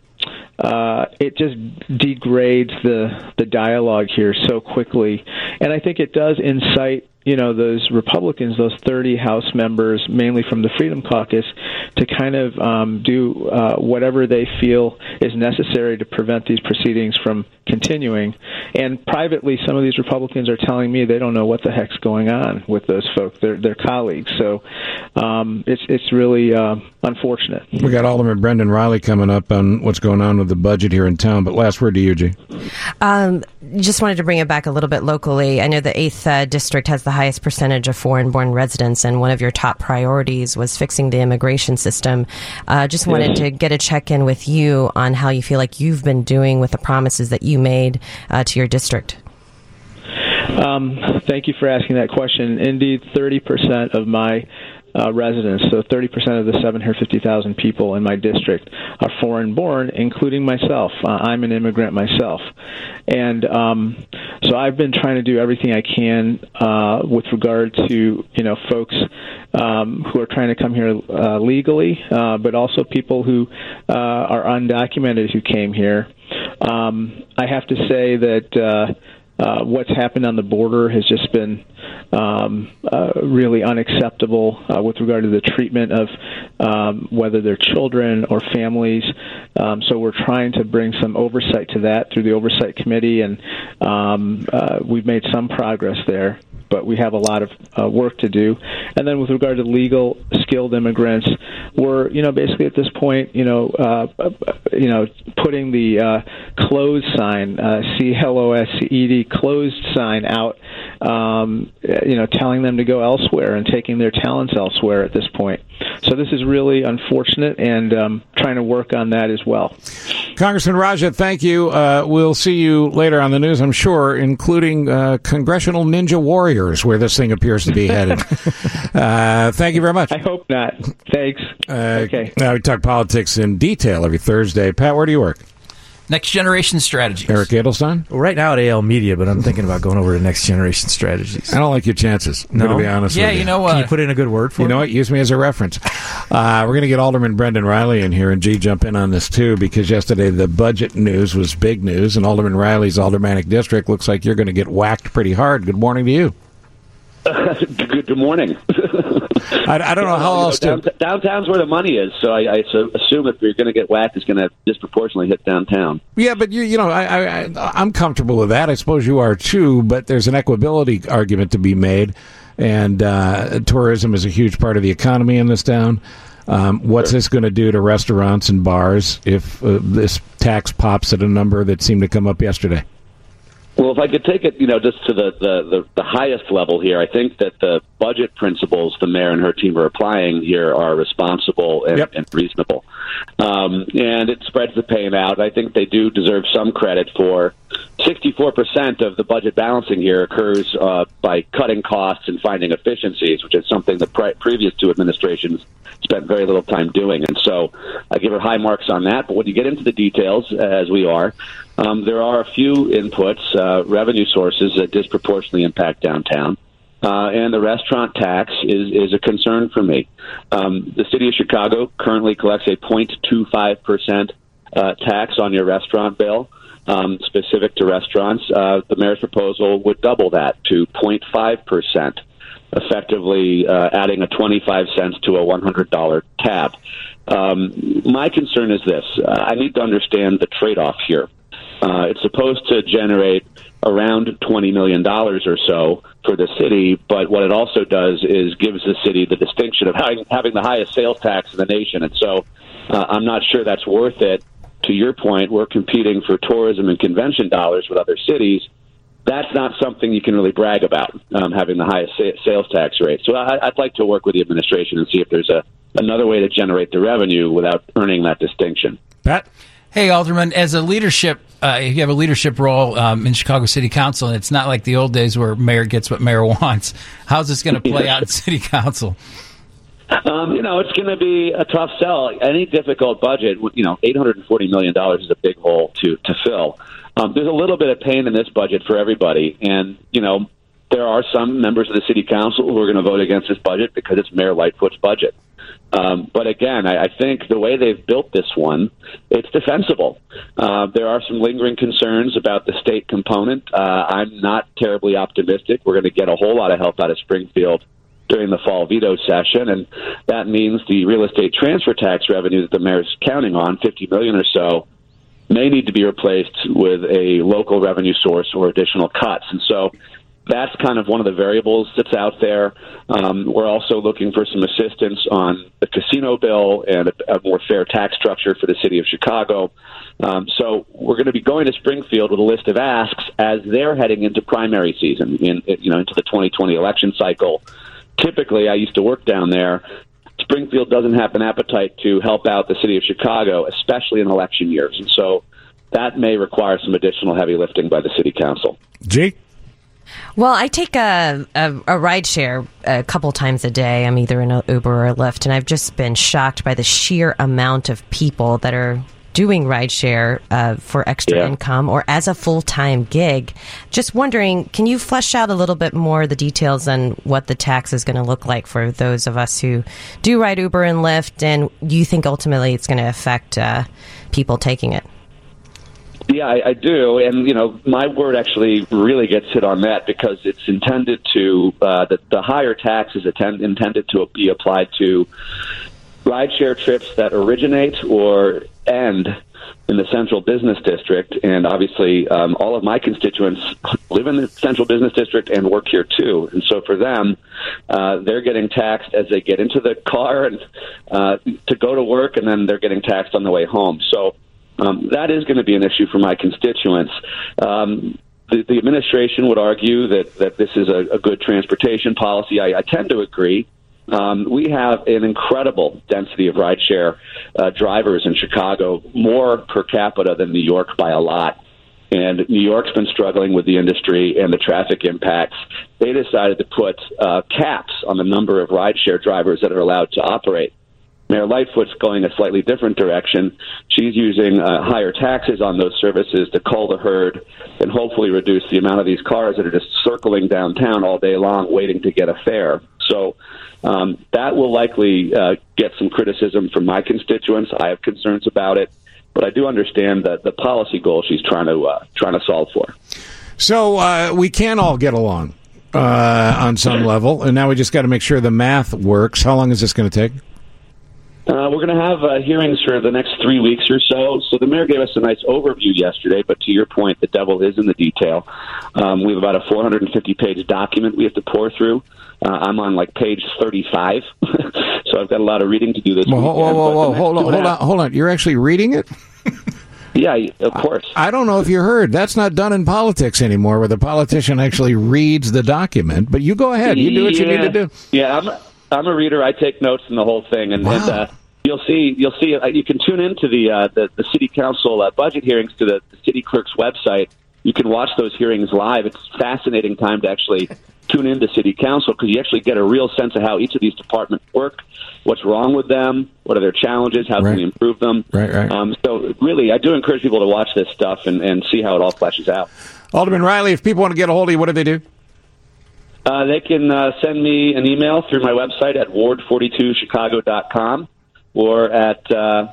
K: uh, it just degrades the the dialogue here so quickly, and I think it does incite you know those Republicans, those 30 House members, mainly from the Freedom Caucus, to kind of um, do uh, whatever they feel is necessary to prevent these proceedings from continuing. And privately, some of these Republicans are telling me they don't know what the heck's going on with those folks, their their colleagues. So um, it's it's really uh, unfortunate.
B: We got Alderman Brendan Reilly coming up on what's going on with the budget here in town. But last word to you, G.
F: Um, just wanted to bring it back a little bit locally. I know the eighth uh, district has the highest percentage of foreign-born residents, and one of your top priorities was fixing the immigration system. Uh, just wanted to get a check-in with you on how you feel like you've been doing with the promises that you made uh, to your district.
K: Um, thank you for asking that question. Indeed, 30% of my uh, residents, so 30% of the 750,000 people in my district, are foreign born, including myself. Uh, I'm an immigrant myself. And um, so I've been trying to do everything I can uh, with regard to, you know, folks um, who are trying to come here uh, legally, uh, but also people who uh, are undocumented who came here. Um, I have to say that. Uh, uh, what's happened on the border has just been um, uh, really unacceptable uh, with regard to the treatment of um, whether they're children or families. Um, so we're trying to bring some oversight to that through the oversight committee, and um, uh, we've made some progress there. But we have a lot of uh, work to do. And then with regard to legal skilled immigrants, we're you know basically at this point you know uh, uh, you know putting the uh, closed sign uh, C L O S E D closed sign out um, you know telling them to go elsewhere and taking their talents elsewhere at this point. So this is really unfortunate, and um, trying to work on that as well.
B: Congressman Raja, thank you. Uh, we'll see you later on the news, I'm sure, including uh, congressional ninja warriors, where this thing appears to be headed. uh, thank you very much.
K: I hope not. Thanks.
B: okay. Now we talk politics in detail every Thursday. Pat, where do you work?
J: Next Generation Strategy.
B: Eric Edelstein?
L: Well, right now at AL Media, but I'm thinking about going over to Next Generation Strategies.
B: I don't like your chances. I'm
L: No?
B: going to be honest
L: Yeah,
B: with you.
L: you know, Can you uh, put in a good word for
B: You know what? Use me as a reference. Uh, we're going to get Alderman Brendan Reilly in here, and G jump in on this too, because yesterday the budget news was big news, and Alderman Reilly's aldermanic district looks like you're going to get whacked pretty hard. Good morning to you.
M: good, good morning.
B: I, I don't know how else to.
M: down- downtown's where the money is, so I, I assume if you're going to get whacked, it's going to disproportionately hit downtown.
B: Yeah, but you, you know, I, I, I'm comfortable with that. I suppose you are too. But there's an equability argument to be made, and uh, tourism is a huge part of the economy in this town. Um, what's this going to do to restaurants and bars if uh, this tax pops at a number that seemed to come up yesterday?
M: Well, if I could take it, you know, just to the, the, the, the highest level here, I think that the budget principles the mayor and her team are applying here are responsible and, and reasonable. Um, and it spreads the pain out. I think they do deserve some credit for 64% of the budget balancing here occurs uh, by cutting costs and finding efficiencies, which is something the pre- previous two administrations spent very little time doing. And so I give her high marks on that. But when you get into the details, as we are, um, there are a few inputs, uh, revenue sources that disproportionately impact downtown. uh, and the restaurant tax is is a concern for me. Um, the city of Chicago currently collects a 0.25 percent uh, tax on your restaurant bill. Um, specific to restaurants, uh, the mayor's proposal would double that to 0.5 percent, effectively uh, adding a 25 cents to a $100 tab. Um, my concern is this: uh, I need to understand the trade-off here. Uh, it's supposed to generate around $20 million or so for the city, but what it also does is gives the city the distinction of having, having the highest sales tax in the nation. And so uh, I'm not sure that's worth it. To your point, we're competing for tourism and convention dollars with other cities. That's not something you can really brag about, um, having the highest sa- sales tax rate. So I, I'd like to work with the administration and see if there's a another way to generate the revenue without earning that distinction.
B: Pat?
J: Hey, Alderman, as a leadership, uh, you have a leadership role um, in Chicago City Council, and it's not like the old days where mayor gets what mayor wants. How's this going to play out in City Council?
M: Um, you know, it's going to be a tough sell. Any difficult budget, you know, eight hundred and forty million dollars is a big hole to to fill. Um, there's a little bit of pain in this budget for everybody, and you know, there are some members of the city council who are going to vote against this budget because it's Mayor Lightfoot's budget. Um, but again, I, I think the way they've built this one, it's defensible. Uh, there are some lingering concerns about the state component. Uh, I'm not terribly optimistic. We're going to get a whole lot of help out of Springfield during the fall veto session, and that means the real estate transfer tax revenue that the mayor's counting on, 50 million or so, may need to be replaced with a local revenue source or additional cuts. And so that's kind of one of the variables that's out there. Um, we're also looking for some assistance on the casino bill and a, a more fair tax structure for the city of Chicago. Um, so we're going to be going to Springfield with a list of asks as they're heading into primary season, in you know into the 2020 election cycle. Typically, I used to work down there. Springfield doesn't have an appetite to help out the city of Chicago, especially in election years, and so that may require some additional heavy lifting by the city council.
B: Jake.
F: Well, I take a, a, a ride share a couple times a day. I'm either in an Uber or a Lyft, and I've just been shocked by the sheer amount of people that are doing rideshare uh, for extra
M: Yeah.
F: income or as a full time gig. Just wondering, can you flesh out a little bit more the details on what the tax is going to look like for those of us who do ride Uber and Lyft, and you think ultimately it's going to affect uh, people taking it?
M: Yeah, I, I do, and you know, my word actually really gets hit on that because it's intended to uh, the, the higher tax is attend, intended to be applied to rideshare trips that originate or end in the central business district, and obviously, um, all of my constituents live in the central business district and work here too. And so, for them, uh, they're getting taxed as they get into the car and uh, to go to work, and then they're getting taxed on the way home. So. Um, that is going to be an issue for my constituents. Um, the, the administration would argue that, that this is a, a good transportation policy. I, I tend to agree. Um, we have an incredible density of rideshare uh, drivers in Chicago, more per capita than New York by a lot. And New York's been struggling with the industry and the traffic impacts. They decided to put uh, caps on the number of rideshare drivers that are allowed to operate. Mayor Lightfoot's going a slightly different direction. She's using uh, higher taxes on those services to cull the herd and hopefully reduce the amount of these cars that are just circling downtown all day long waiting to get a fare. So um, that will likely uh, get some criticism from my constituents. I have concerns about it, but I do understand that the policy goal she's trying to uh, trying to solve for.
B: So uh, we can all get along uh, on some level, and now we just got to make sure the math works. How long is this going to take?
M: Uh, we're going to have uh, hearings for the next three weeks or so. So the mayor gave us a nice overview yesterday, but to your point, the devil is in the detail. Um, we have about a 450 page document we have to pour through. Uh, I'm on like page 35, so I've got a lot of reading to do this
B: Well,
M: weekend.
B: whoa, whoa, whoa, hold on,
M: and
B: hold on, hold on. You're actually reading it?
M: Yeah, of course.
B: I don't know if you heard. That's not done in politics anymore, where the politician actually reads the document. But you go ahead. You do what you need to do.
M: Yeah, I'm a, I'm a reader. I take notes in the whole thing, and, and uh, you'll see you'll see uh, you can tune into the uh, the, the city council uh, budget hearings to the, the city clerk's website. You can watch those hearings live. It's a fascinating time to actually tune into city council because you actually get a real sense of how each of these departments work, what's wrong with them, what are their challenges, how
B: Right.
M: can we improve them.
B: Right, right.
M: Um, so really, I do encourage people to watch this stuff and, and see how it all flashes out.
B: Alderman Reilly, if people want to get a hold of you, what do they do?
M: uh, they can uh, send me an email through my website at ward42chicago.com or at uh,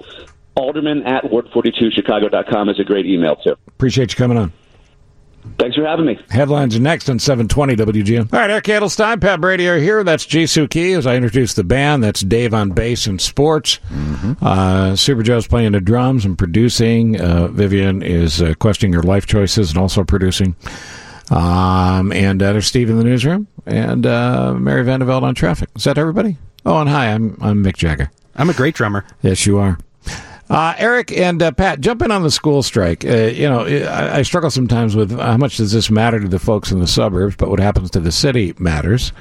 M: alderman at ward42chicago.com is a great email, too.
B: Appreciate you coming on.
M: Thanks for having me.
B: Headlines are next on 720 WGN. All right, Eric Edelstein, Pat Brady are here. That's Ji Suk Yi as I introduce the band. That's Dave on bass and sports. Uh, Super Joe's playing the drums and producing. Uh, Vivian is uh, questioning her life choices and also producing. Um, and uh, there's Steve in the newsroom and uh, Mary Vandeveld on traffic. Is that everybody? Oh, and hi, I'm I'm Mick Jagger.
N: I'm a great drummer.
B: Yes, you are. Uh, Eric and uh, Pat, jump in on the school strike. Uh, you know, I, I struggle sometimes with how much does this matter to the folks in the suburbs, but what happens to the city matters.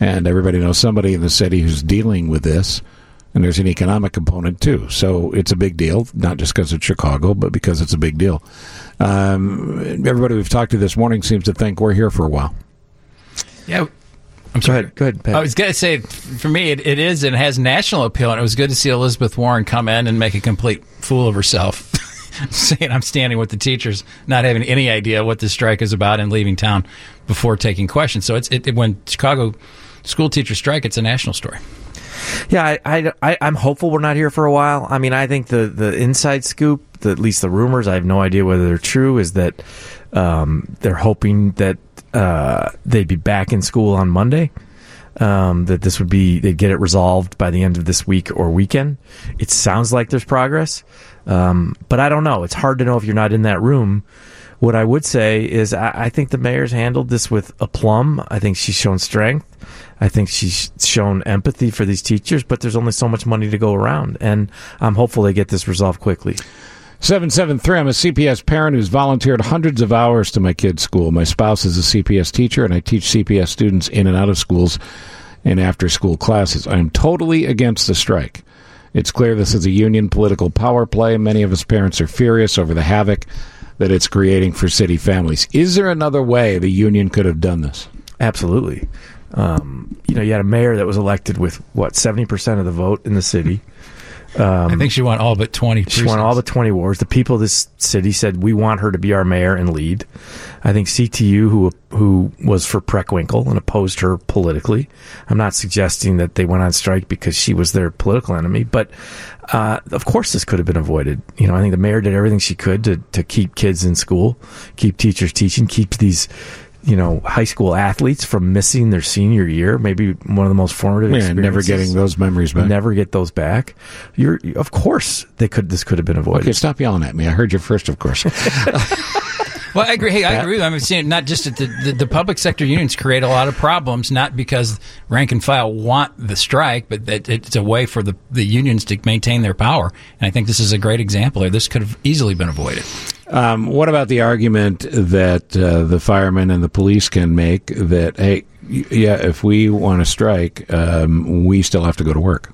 B: And everybody knows somebody in the city who's dealing with this. And there's an economic component too. So it's a big deal, not just because it's Chicago, but because it's a big deal. Um, everybody we've talked to this morning seems to think we're here for a while.
J: Yeah.
L: I'm sorry. Go ahead. Go ahead, Pat.
J: I was going to say, for me, it, it is and it has national appeal, and it was good to see Elizabeth Warren come in and make a complete fool of herself, saying I'm standing with the teachers, not having any idea what the strike is about, and leaving town before taking questions. So it's it, it, when Chicago school teachers strike, it's a national story.
L: Yeah, I, I, I, am hopeful we're not here for a while. I mean, I think the, the inside scoop, the, at least the rumors, I have no idea whether they're true, is that um, they're hoping that uh, they'd be back in school on Monday. Um, that this would be they'd get it resolved by the end of this week or weekend. It sounds like there's progress, um, but I don't know. It's hard to know if you're not in that room. What I would say is I, I think the mayor's handled this with aplomb. I think she's shown strength. I think she's shown empathy for these teachers, but there's only so much money to go around, and I'm hopeful they get this resolved quickly.
B: 773. I'm a CPS parent who's volunteered hundreds of hours to my kids' school. My spouse is a CPS teacher, and I teach CPS students in and out of schools and after school classes. I'm totally against the strike. It's clear this is a union political power play. Many of us parents are furious over the havoc that it's creating for city families. Is there another way the union could have done this?
L: Absolutely. Um, you know, you had a mayor that was elected with what seventy percent of the vote in the city.
J: Um, I think she won all but twenty.
L: She won all but twenty wards. The people of this city said we want her to be our mayor and lead. I think CTU, who who was for Preckwinkle and opposed her politically. I'm not suggesting that they went on strike because she was their political enemy, but uh, of course this could have been avoided. You know, I think the mayor did everything she could to to keep kids in school, keep teachers teaching, keep these you know high school athletes from missing their senior year, maybe one of the most formative.
B: Yeah,
L: experiences.
B: never getting those memories back.
L: Never get those back. You're of course they could. This could have been avoided.
B: Okay, stop yelling at me. I heard you first, of course.
J: Well, I agree. Hey, I agree. I'm saying not just that the, the, the, public sector unions create a lot of problems, not because rank and file want the strike, but that it's a way for the, the unions to maintain their power. And I think this is a great example. Or this could have easily been avoided.
B: Um, what about the argument that uh, the firemen and the police can make that, hey, yeah, if we want to strike, um, we still have to go to work?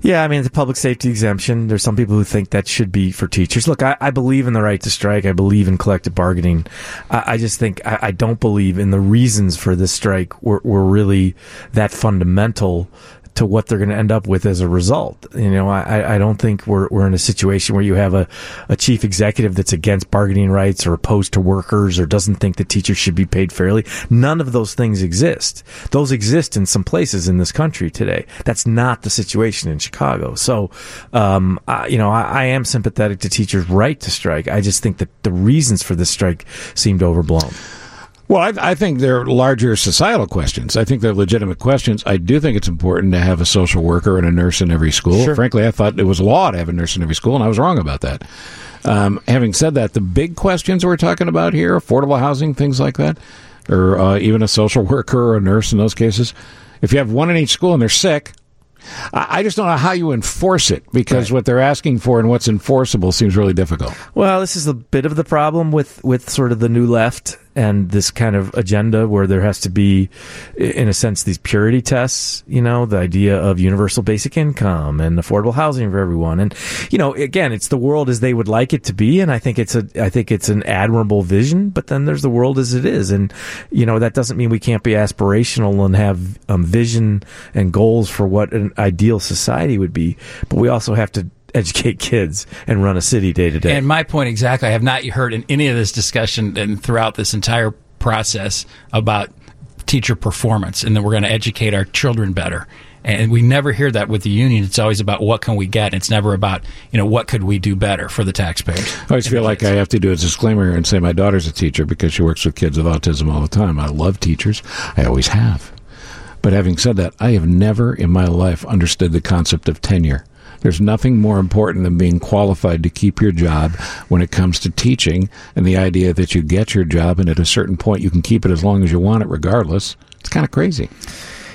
L: Yeah, I mean, it's a public safety exemption. There's some people who think that should be for teachers. Look, I, I believe in the right to strike. I believe in collective bargaining. I, I just think I, I, don't believe in the reasons for this strike were, were really that fundamental to what they're going to end up with as a result. You know, I, I don't think we're, we're in a situation where you have a, a chief executive that's against bargaining rights or opposed to workers or doesn't think that teachers should be paid fairly. None of those things exist. Those exist in some places in this country today. That's not the situation in Chicago. So, um, I, you know, I, I am sympathetic to teachers' right to strike. I just think that the reasons for this strike seemed overblown.
B: Well, I, I, think they're larger societal questions. I think they're legitimate questions. I do think it's important to have a social worker and a nurse in every school.
L: Sure.
B: Frankly, I thought it was law to have a nurse in every school, and I was wrong about that. Um, having said that, the big questions we're talking about here, affordable housing, things like that, or uh, even a social worker or a nurse in those cases, if you have one in each school and they're sick, I just don't know how you enforce it because right. what they're asking for and what's enforceable seems really difficult.
L: Well, this is a bit of the problem with, with sort of the new left and this kind of agenda where there has to be, in a sense, these purity tests, you know, the idea of universal basic income and affordable housing for everyone. And, you know, again, it's the world as they would like it to be. And I think it's a, I think it's an admirable vision, but then there's the world as it is. And, you know, that doesn't mean we can't be aspirational and have um, vision and goals for what an ideal society would be. But we also have to educate kids and run a city day to day.
J: And my point exactly, I have not heard in any of this discussion and throughout this entire process about teacher performance and that we're going to educate our children better. And we never hear that with the union. It's always about what can we get. It's never about you know what could we do better for the taxpayers.
B: I always feel like I have to do a disclaimer here and say my daughter's a teacher because she works with kids with autism all the time. I love teachers. I always have. But having said that, I have never in my life understood the concept of tenure. There's nothing more important than being qualified to keep your job when it comes to teaching and the idea that you get your job and at a certain point you can keep it as long as you want it regardless. It's kind of crazy.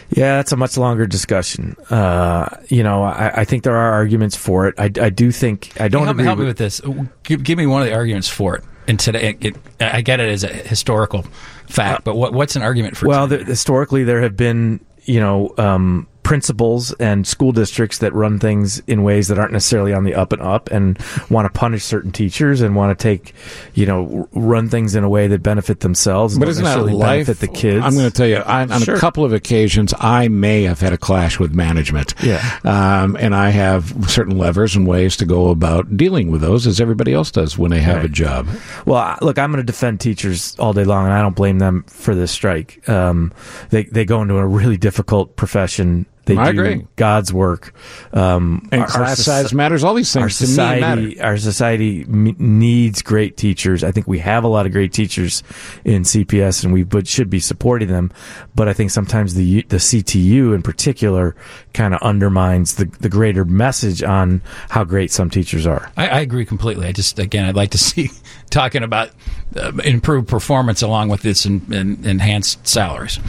L: Yeah, that's a much longer discussion. Uh, you know, I, I, think there are arguments for it. I, I do think I don't
J: help,
L: agree
J: help
L: with,
J: me with this. Give, give, me one of the arguments for it. And today, it, it, I get it as a historical fact, but what, what's an argument for?
L: Well, the, historically, there have been you know um, principals and school districts that run things in ways that aren't necessarily on the up and up and want to punish certain teachers and want to take, you know, run things in a way that benefit themselves and
B: but isn't that
L: life? benefit the kids.
B: I'm going to tell you, I, on sure. a couple of occasions, I may have had a clash with management.
L: Yeah.
B: Um, and I have certain levers and ways to go about dealing with those as everybody else does when they have
L: right.
B: a job.
L: Well, look, I'm going to defend teachers all day long, and I don't blame them for this strike. Um, they, they go into a really difficult profession they
B: I
L: do
B: agree.
L: God's work. Um,
B: and our, class our, size matters. All these things
L: our society, Our society m- needs great teachers. I think we have a lot of great teachers in CPS, and we but should be supporting them. But I think sometimes the the CTU in particular kind of undermines the the greater message on how great some teachers are.
J: I, I agree completely. I just again, I'd like to see talking about uh, improved performance along with its in, in, enhanced salaries.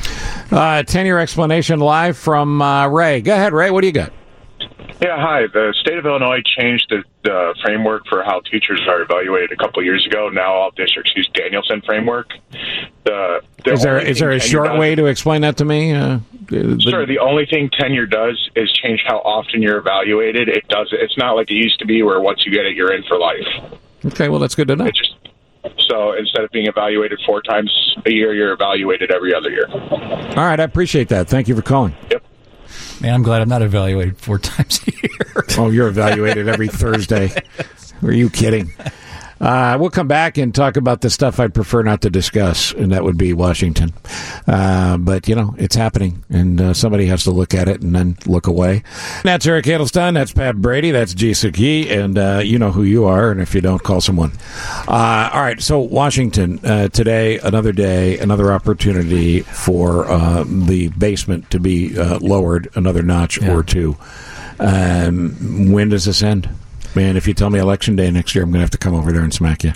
B: Uh, Tenure explanation live from. Uh, Ray. Go ahead, Ray. What do you got?
N: Yeah, hi. The state of Illinois changed the, the framework for how teachers are evaluated a couple of years ago. Now all districts use Danielson framework. The, the
B: is there is there a short does, way to explain that to me? Uh,
N: the, sure. The only thing tenure does is change how often you're evaluated. It does. It's not like it used to be, where once you get it, you're in for life.
B: Okay. Well, that's good to know.
N: Just, so instead of being evaluated four times a year, you're evaluated every other year.
B: All right. I appreciate that. Thank you for calling.
N: Yep.
J: Man, I'm glad I'm not evaluated four times a year.
B: oh, you're evaluated every Thursday. Are you kidding? Uh, we'll come back and talk about the stuff I'd prefer not to discuss, and that would be Washington. Uh, but, you know, it's happening, and uh, somebody has to look at it and then look away. That's Eric Edelstein. That's Pat Brady. That's Ji Suk Yi. And uh, you know who you are, and if you don't, call someone. Uh, all right, so Washington, uh, today, another day, another opportunity for the basement to be lowered another notch yeah. or two. Um, when does this end? Man, if you tell me election day next year, I'm going to have to come over there and smack you.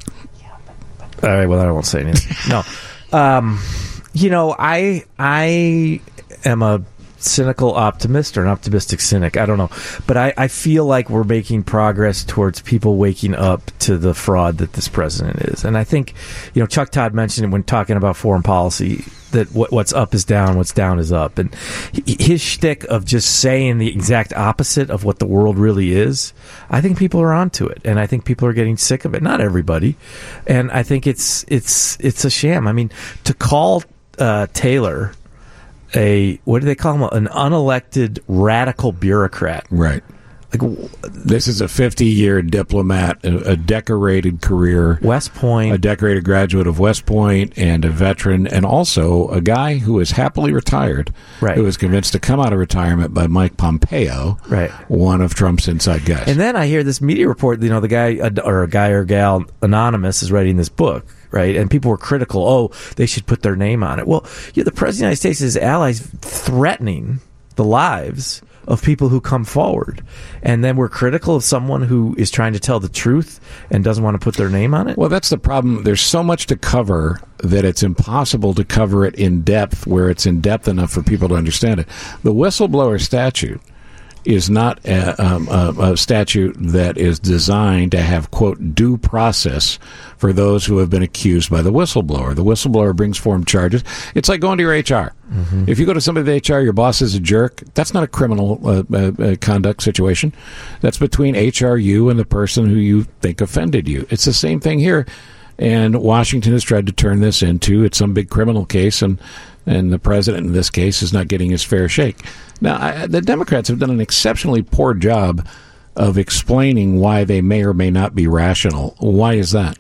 L: All right. Well, I won't say anything. no. Um, you know, I I am a cynical optimist or an optimistic cynic. I don't know. But I, I feel like we're making progress towards people waking up to the fraud that this president is. And I think, you know, Chuck Todd mentioned it when talking about foreign policy that what, what's up is down, what's down is up. And his shtick of just saying the exact opposite of what the world really is, I think people are onto it. And I think people are getting sick of it. Not everybody. And I think it's, it's, it's a sham. I mean, to call uh, Taylor a what do they call him? An unelected radical bureaucrat.
B: Right. Like this is a 50 year diplomat, a, a, decorated career,
L: West Point,
B: a decorated graduate of West Point, and a veteran, and also a guy who is happily retired,
L: right.
B: who was convinced to come out of retirement by Mike Pompeo,
L: right,
B: one of Trump's inside guys.
L: And then I hear this media report, you know, the guy or a guy or gal anonymous is writing this book right? And people were critical. Oh, they should put their name on it. Well, yeah, the president of the United States is allies threatening the lives of people who come forward. And then we're critical of someone who is trying to tell the truth and doesn't want to put their name on it.
B: Well, that's the problem. There's so much to cover that it's impossible to cover it in depth where it's in depth enough for people to understand it. The whistleblower statute is not a, um, a, a, statute that is designed to have quote due process for those who have been accused by the whistleblower. The whistleblower brings form charges. It's like going to your HR. Mm-hmm. If you go to somebody at HR, your boss is a jerk. That's not a criminal uh, uh, uh conduct situation. That's between HR, you, and the person who you think offended you. It's the same thing here. And Washington has tried to turn this into it's some big criminal case, and and the president in this case is not getting his fair shake. Now, I, the Democrats have done an exceptionally poor job of explaining why they may or may not be rational. Why is that?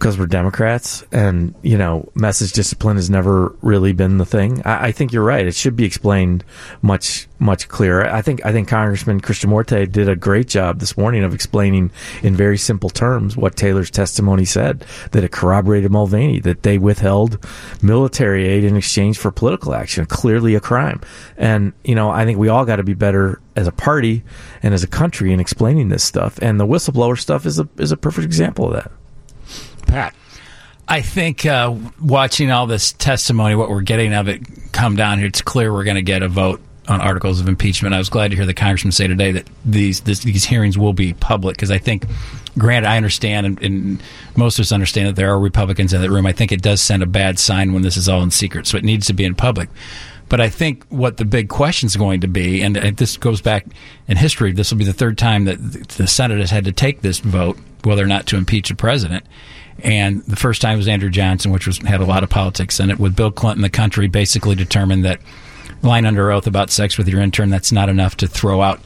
L: Because we're Democrats, and you know, message discipline has never really been the thing. I, I think you're right; it should be explained much much clearer. I think I think Congressman Krishnamoorthi did a great job this morning of explaining in very simple terms what Taylor's testimony said that it corroborated Mulvaney that they withheld military aid in exchange for political action, clearly a crime. And you know, I think we all got to be better as a party and as a country in explaining this stuff. And the whistleblower stuff is a is a perfect example of that.
B: Pat.
J: I think uh, watching all this testimony, what we're getting of it come down here, it's clear we're going to get a vote on articles of impeachment. I was glad to hear the congressman say today that these this, these hearings will be public because I think, granted, I understand and, and most of us understand that there are Republicans in that room. I think it does send a bad sign when this is all in secret, so it needs to be in public. But I think what the big question is going to be, and this goes back in history, this will be the third time that the Senate has had to take this vote whether or not to impeach a president. And the first time was Andrew Johnson, which was had a lot of politics in it. With Bill Clinton, the country basically determined that lying under oath about sex with your intern that's not enough to throw out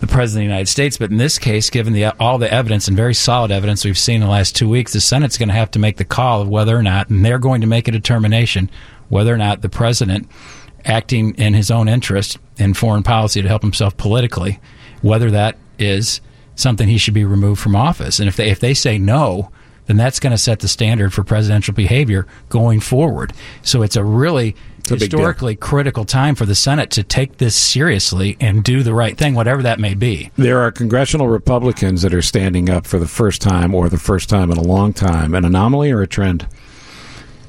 J: the president of the United States. But in this case, given the all the evidence and very solid evidence we've seen in the last two weeks, the Senate's going to have to make the call of whether or not, and they're going to make a determination whether or not the president, acting in his own interest in foreign policy to help himself politically, whether that is something he should be removed from office. And if they if they say no, then that's going to set the standard for presidential behavior going forward. So it's a really
B: a big
J: historically critical time for the Senate to take this seriously and do the right thing, whatever that may be.
B: There are congressional Republicans that are standing up for the first time or the first time in a long time. An anomaly or a trend?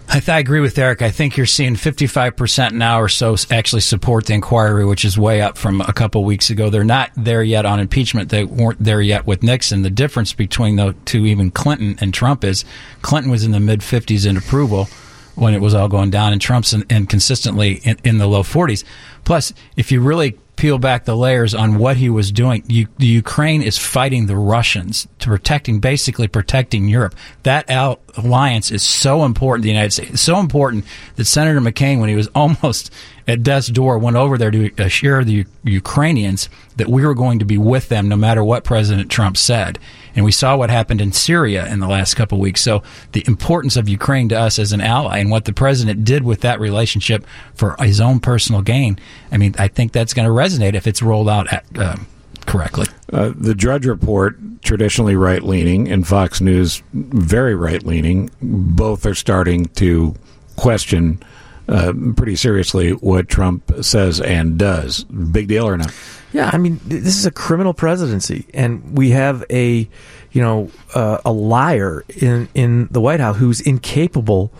J: I, th- I agree with Eric. I think you're seeing 55% now or so actually support the inquiry, which is way up from a couple weeks ago. They're not there yet on impeachment. They weren't there yet with Nixon. The difference between the two, even Clinton and Trump, is Clinton was in the mid 50s in approval when it was all going down, and Trump's in, and consistently in, in the low 40s. Plus, if you really peel back the layers on what he was doing. You, the Ukraine is fighting the Russians to protecting, basically protecting Europe. That al- alliance is so important the United States. It's so important that Senator McCain, when he was almost at death's door, went over there to assure the Ukrainians that we were going to be with them no matter what President Trump said. And we saw what happened in Syria in the last couple weeks. So the importance of Ukraine to us as an ally and what the president did with that relationship for his own personal gain. I mean, I think that's going to resonate if it's rolled out at, uh, correctly.
B: Uh, the Drudge Report, traditionally right leaning, and Fox News, very right leaning, both are starting to question uh, pretty seriously what Trump says and does. Big deal or not?
L: Yeah, I mean, this is a criminal presidency, and we have a, you know, uh, a liar in in the White House who's incapable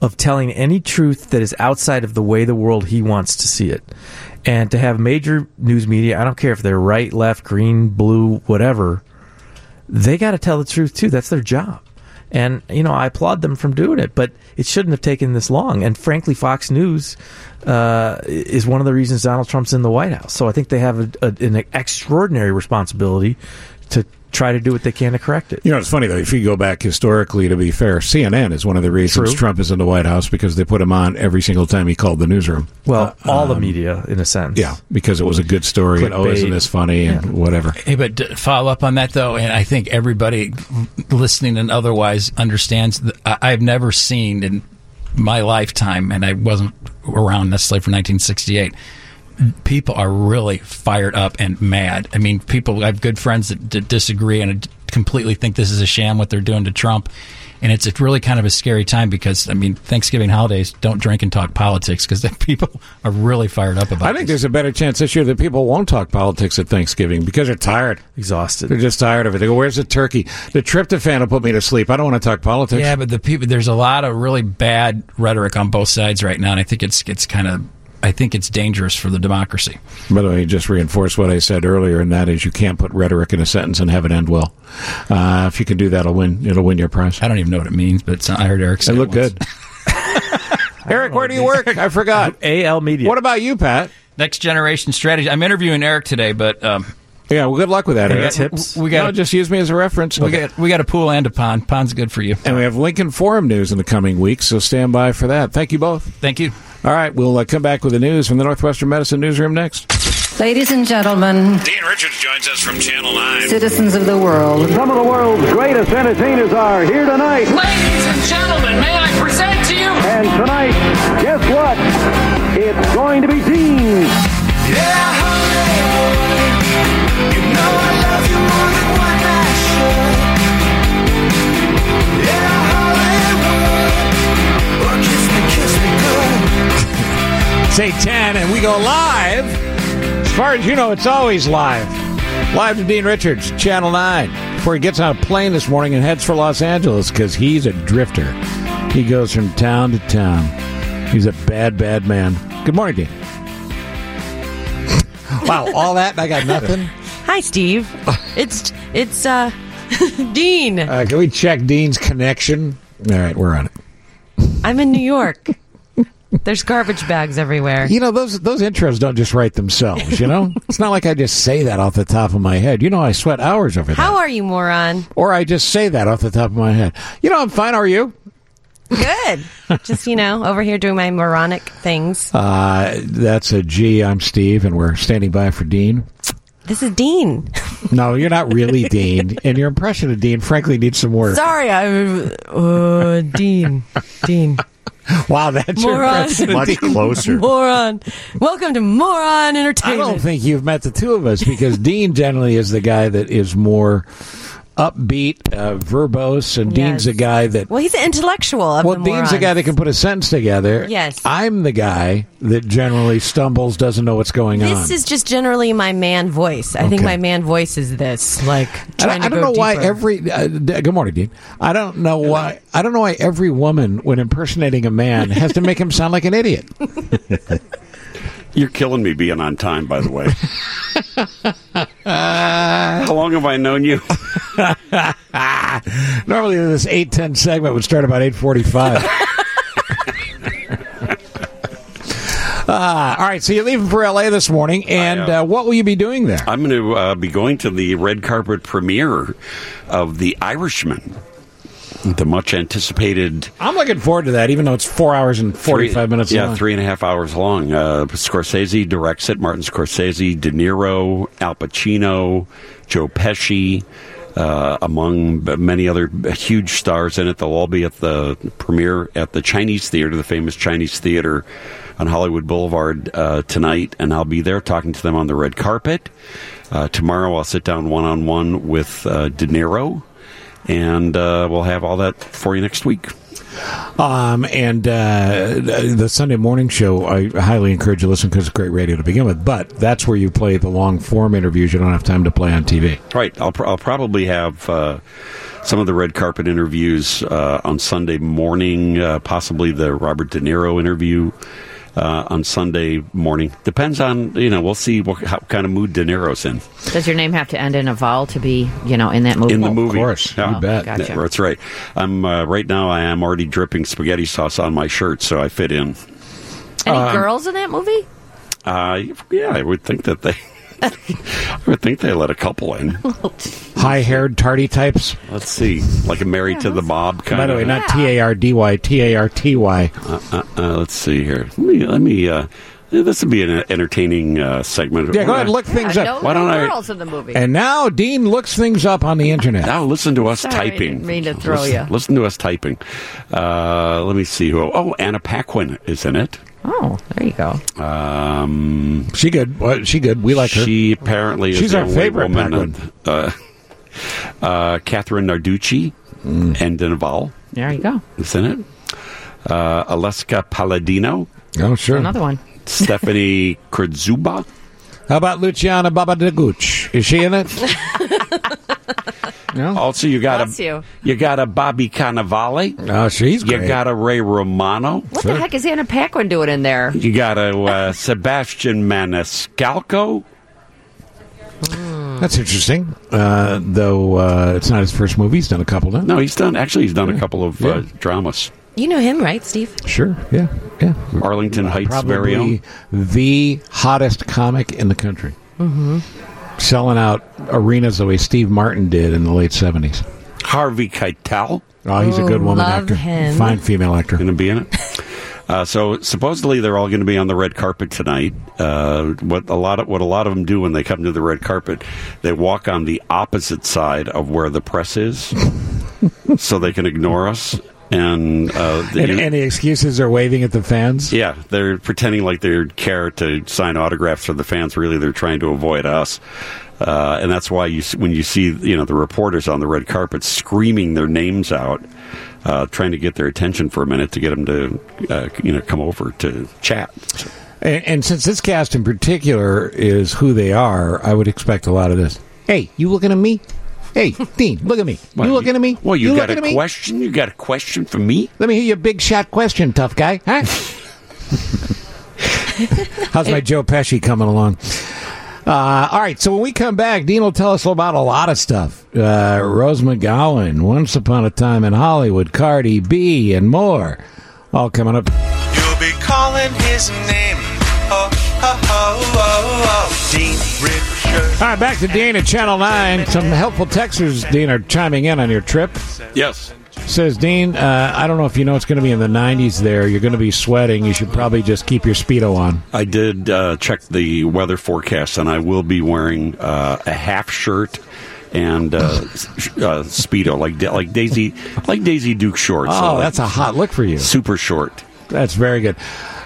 L: of telling any truth that is outside of the way the world he wants to see it. And to have major news media, I don't care if they're right, left, green, blue, whatever, they got to tell the truth too. That's their job. And, you know, I applaud them from doing it, but it shouldn't have taken this long. And frankly, Fox News uh, is one of the reasons Donald Trump's in the White House. So I think they have a, a, an extraordinary responsibility to try to do what they can to correct it.
B: You know, it's funny though. If you go back historically, to be fair, CNN is one of the reasons
L: True.
B: Trump is in the White House because they put him on every single time he called the newsroom.
L: Well, all the
B: um,
L: media, in a sense.
B: Yeah, because it was a good story. And, oh, isn't this funny and whatever.
J: Hey, but to follow up on that though, and I think everybody listening and otherwise understands. That I- I've never seen in my lifetime, and I wasn't around necessarily for 1968. People are really fired up and mad. I mean, people. I have good friends that d- disagree and completely think this is a sham what they're doing to Trump. And it's it's really kind of a scary time because I mean Thanksgiving holidays don't drink and talk politics because people are really fired up about. it.
B: I think there's a better chance this year that people won't talk politics at Thanksgiving because they're tired,
L: exhausted.
B: They're just tired of it. They go, "Where's the turkey? The tryptophan will put me to sleep. I don't want to talk politics."
J: Yeah, but the people there's a lot of really bad rhetoric on both sides right now, and I think it's it's kind of I think it's dangerous for the democracy.
B: By the way, just reinforce what I said earlier, and that is you can't put rhetoric in a sentence and have it end well. Uh, if you can do that, it'll win. It'll win your prize.
J: I don't even know what it means, but I heard Eric say
B: It looked
J: once.
B: good. Eric, where do you work? I forgot.
L: AL Media.
B: What about you, Pat?
J: Next generation strategy. I'm interviewing Eric today, but um,
B: Yeah, well, good luck with that.
J: Any
B: Eric.
J: tips? We got-
B: no, just use me as a reference.
J: we
B: Okay.
J: got we got a pool and a pond. Pond's good for you.
B: And we have Lincoln Forum news in the coming weeks, so stand by for that. Thank you both.
J: Thank you.
B: All right, we'll uh, come back with the news from the Northwestern Medicine Newsroom next.
O: Ladies and gentlemen,
E: Dean Richards joins us from Channel 9.
O: citizens of the world,
P: Some of the world's greatest entertainers are here tonight.
Q: Ladies and gentlemen, may I present to you?
P: And tonight, guess what? It's going to be Dean.
Q: Yeah, me good.
B: Say 10, and we go live. As far as you know, it's always live. Live to Dean Richards, Channel 9, before he gets on a plane this morning and heads for Los Angeles because he's a drifter. He goes from town to town. He's a bad, bad man. Good morning, Dean. wow, all that and I got nothing?
F: Hi, Steve. It's it's uh Dean.
B: Uh, can we check Dean's connection? All right, we're on it.
F: I'm in New York. There's garbage bags everywhere.
B: You know, those those intros don't just write themselves, you know? it's not like I just say that off the top of my head. You know, I sweat hours over that.
F: How are you, moron?
B: Or I just say that off the top of my head. You know, I'm fine. How are you?
F: Good. Just you know, over here doing my moronic things.
B: Uh, that's a G. I'm Steve, and we're standing by for Dean.
F: This is Dean.
B: No, you're not really Dean, and your impression of Dean, frankly, needs some work.
F: Sorry, I'm uh, Dean. Dean.
B: Wow, that's
F: Moron.
C: Much closer.
F: Moron. Welcome to Moron Entertainment.
B: I don't think you've met the two of us because Dean generally is the guy that is more upbeat, uh, verbose, and Dean's a guy that.
F: Well, he's an intellectual of
B: Well,
F: the
B: Dean's the
F: morons.
B: guy that can put a sentence together.
F: Yes.
B: I'm the guy that generally stumbles, doesn't know what's going on.
F: This is just generally my man voice. I think my man voice is this, like
B: I
F: trying
B: don't, I
F: to
B: don't
F: go
B: know why
F: deeper.
B: every. Uh, d- good morning, Dean. I don't know why. I don't know why every woman, when impersonating a man, has to make him sound like an idiot.
R: You're killing me being on time, by the way. How long have I known you?
B: Normally, this eight ten segment would start about eight forty five. Uh, all right, so you're leaving for LA this morning, and
R: uh,
B: what will you be doing there?
R: I'm going to uh, be going to the red carpet premiere of The Irishman, the much anticipated.
B: I'm looking forward to that, even though it's four hours and forty five
R: three-
B: minutes
R: Yeah,
B: long.
R: three and a half hours long. Uh, Scorsese directs it. Martin Scorsese, De Niro, Al Pacino, Joe Pesci. Uh, among many other huge stars in it, they'll all be at the premiere at the Chinese Theater, the famous Chinese Theater on Hollywood Boulevard uh, tonight, and I'll be there talking to them on the red carpet. Uh, tomorrow, I'll sit down one on one with uh, De Niro, and uh, we'll have all that for you next week.
B: Um, and uh, the Sunday morning show, I highly encourage you to listen because it's great radio to begin with. But that's where you play the long form interviews you don't have time to play on TV.
R: Right. I'll, pr- I'll probably have uh, some of the red carpet interviews uh, on Sunday morning, uh, possibly the Robert De Niro interview uh, on Sunday morning. Depends on, you know, we'll see what how kind of mood De Niro's in.
G: Does your name have to end in a vowel to be, you know, in that movie?
R: In the movie.
B: Of course.
R: Yeah.
B: You bet.
G: Gotcha.
R: That's right. I'm uh, right now. I am already dripping spaghetti sauce on my shirt, so I fit in.
G: Any
R: Um,
G: girls in that movie?
R: Uh, yeah, I would think that they. I would think they let a couple in.
B: High haired, tardy types.
R: Let's see, like a married to the mob kind
B: By the
R: of.
B: way, not T A R D Y, T A R T Y.
R: Uh, uh, uh, let's see here. Let me. Let me uh, this would be an entertaining uh, segment.
B: Yeah, go ahead, look things
G: Yeah,
B: up.
G: no,
R: Why don't
G: no
R: I-
G: girls in the movie.
B: And now Dean looks things up on the internet.
R: Now listen to us
G: Sorry, I
R: typing.
G: didn't mean to throw
R: listen,
G: ya.
R: Listen to us typing. Uh, let me see who. Oh, Anna Paquin is in it.
G: oh, there you go.
R: Um,
B: She good. What? She good. We like her.
R: she apparently
B: She's
R: the
B: our favorite
R: woman. Uh, uh, Kathrine Narducci
B: Mm.
R: and Denival
G: There you go.
R: is in it. Uh, Aleksa Palladino,
B: Oh, sure.
G: Another one.
R: Stephanie Kurtzuba.
B: How about Luciana Babadeguch? Is she in it? no.
R: Also, you got
G: Bless
R: a
G: you.
R: you got a Bobby Cannavale.
B: Oh, she's great.
R: You got a Ray Romano.
G: What the heck is Anna Paquin doing in there?
R: You got a uh, Sebastian Maniscalco.
B: That's interesting. Uh, though uh, it's not his first movie. He's done a couple now.
R: No, he's done. Actually, he's done a couple of uh, dramas.
F: You know him, right, Steve?
B: Sure. Yeah. Yeah.
R: Arlington Heights' very own.
B: Probably the hottest comic in the country.
F: Mm-hmm.
B: Selling out arenas the way Steve Martin did in the late seventies.
R: Harvey Keitel
B: Oh, he's a good woman
F: love
B: actor.
F: him.
B: Fine female actor.
R: going to be in it. Uh, so supposedly they're all going to be on the red carpet tonight. Uh, what a lot of what a lot of them do when they come to the red carpet, they walk on the opposite side of where the press is, so they can ignore us. And, uh, the-
B: And any excuses are waving at the fans?
R: yeah, they're pretending like they care to sign autographs for the fans. Really, they're trying to avoid us. Uh, and that's why you when you see you know the reporters on the red carpet screaming their names out, uh, trying to get their attention for a minute to get them to uh, you know come over to chat.
B: And, and since this cast in particular is who they are, I would expect a lot of this. Hey, you looking at me? Hey, Dean, look at me.
R: What,
B: you looking at me?
R: Well, you, got
B: looking
R: a
B: at me?
R: question? You got a question for me?
B: Let me hear your big shot question, tough guy. Huh? How's my Joe Pesci coming along? Uh, all right, so when we come back, Dean will tell us about a lot of stuff. Uh, Rose McGowan, Once Upon a Time in Hollywood, Cardi B, and more. All coming up.
Q: You'll be calling his name. Oh, oh, oh, oh, oh. Dean Richard.
B: All right, back to Dean at Channel 9. Some helpful texters, Dean, are chiming in on your trip.
R: Yes.
B: Says Dean, uh, I don't know if you know it's going to be in the 90s there. You're going to be sweating. You should probably just keep your Speedo on.
R: I did uh, check the weather forecast, and I will be wearing uh, a half shirt and uh, uh, speedo, like like Daisy, like Daisy Duke shorts.
B: Oh,
R: So,
B: that's a hot look for you.
R: super short.
B: That's very good.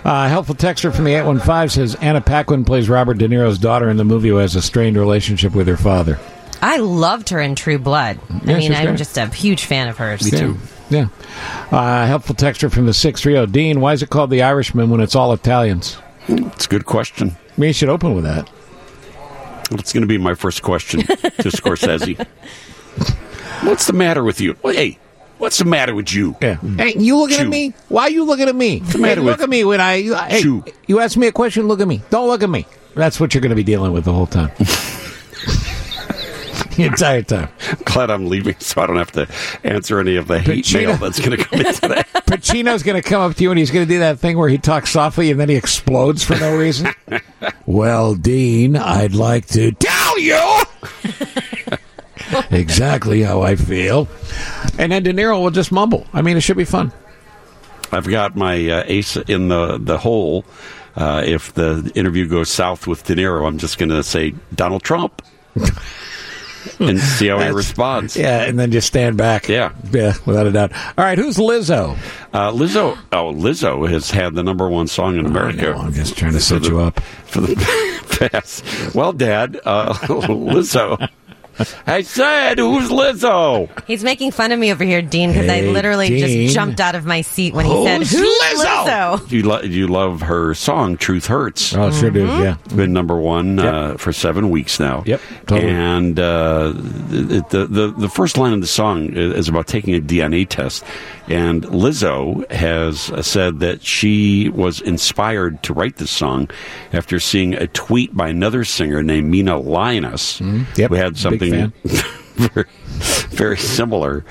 B: Uh, helpful texter from the 815 says Anna Paquin plays Robert De Niro's daughter in the movie who has a strained relationship with her father.
F: I loved her in True Blood.
B: Yeah,
F: I mean, I'm
B: great.
F: just a huge fan of hers.
B: Yeah. Too. Yeah. Uh, helpful texture from the 630. Dean, why is it called The Irishman when it's all Italians?
R: It's a good question.
B: Maybe you should open with that.
R: It's going to be my first question to Scorsese. What's the matter with you? Well, hey, what's the matter with you?
B: Yeah. Mm. Hey, you looking
R: Chew.
B: at me? Why are you looking at me?
R: the
B: Hey,
R: matter
B: look at me when I. Hey,
R: Chew.
B: you ask me a question. Look at me. Don't look at me. That's what you're going to be dealing with the whole time. the entire time.
R: Glad I'm leaving, so I don't have to answer any of the hate
B: Pacino.
R: mail that's going to come in today.
B: Pacino's going to come up to you and he's going to do that thing where he talks softly and then he explodes for no reason. well, Dean, I'd like to tell you exactly how I feel. And then De Niro will just mumble. I mean, it should be fun.
R: I've got my uh, ace in the the hole. Uh, if the interview goes south with De Niro, I'm just going to say Donald Trump and see how he responds.
B: Yeah, and then just stand back.
R: Yeah.
B: Yeah, without a doubt. All right, who's Lizzo?
R: Uh, Lizzo, oh, Lizzo has had the number one song in America.
B: I'm just trying to set
R: the-
B: you up.
R: for the past. Well, Dad, uh, Lizzo. I said, who's Lizzo?
F: He's making fun of me over here, Dean, because I
R: Hey,
F: literally
R: Dean.
F: just jumped out of my seat when he said,
R: Who's
F: "Who's
R: Lizzo?"
F: Lizzo?"
R: You, lo- you love her song "Truth Hurts"?
B: Oh, sure do.
F: Mm-hmm.
B: Yeah,
R: It's been number one uh, for seven weeks now.
B: Yep, totally.
R: And uh, the, the the the first line of the song is about taking a DNA test, and Lizzo has uh, said that she was inspired to write this song after seeing a tweet by another singer named Mina Lioness,
B: Yep,
R: who had
B: big
R: something.
B: Fan.
R: very, very similar.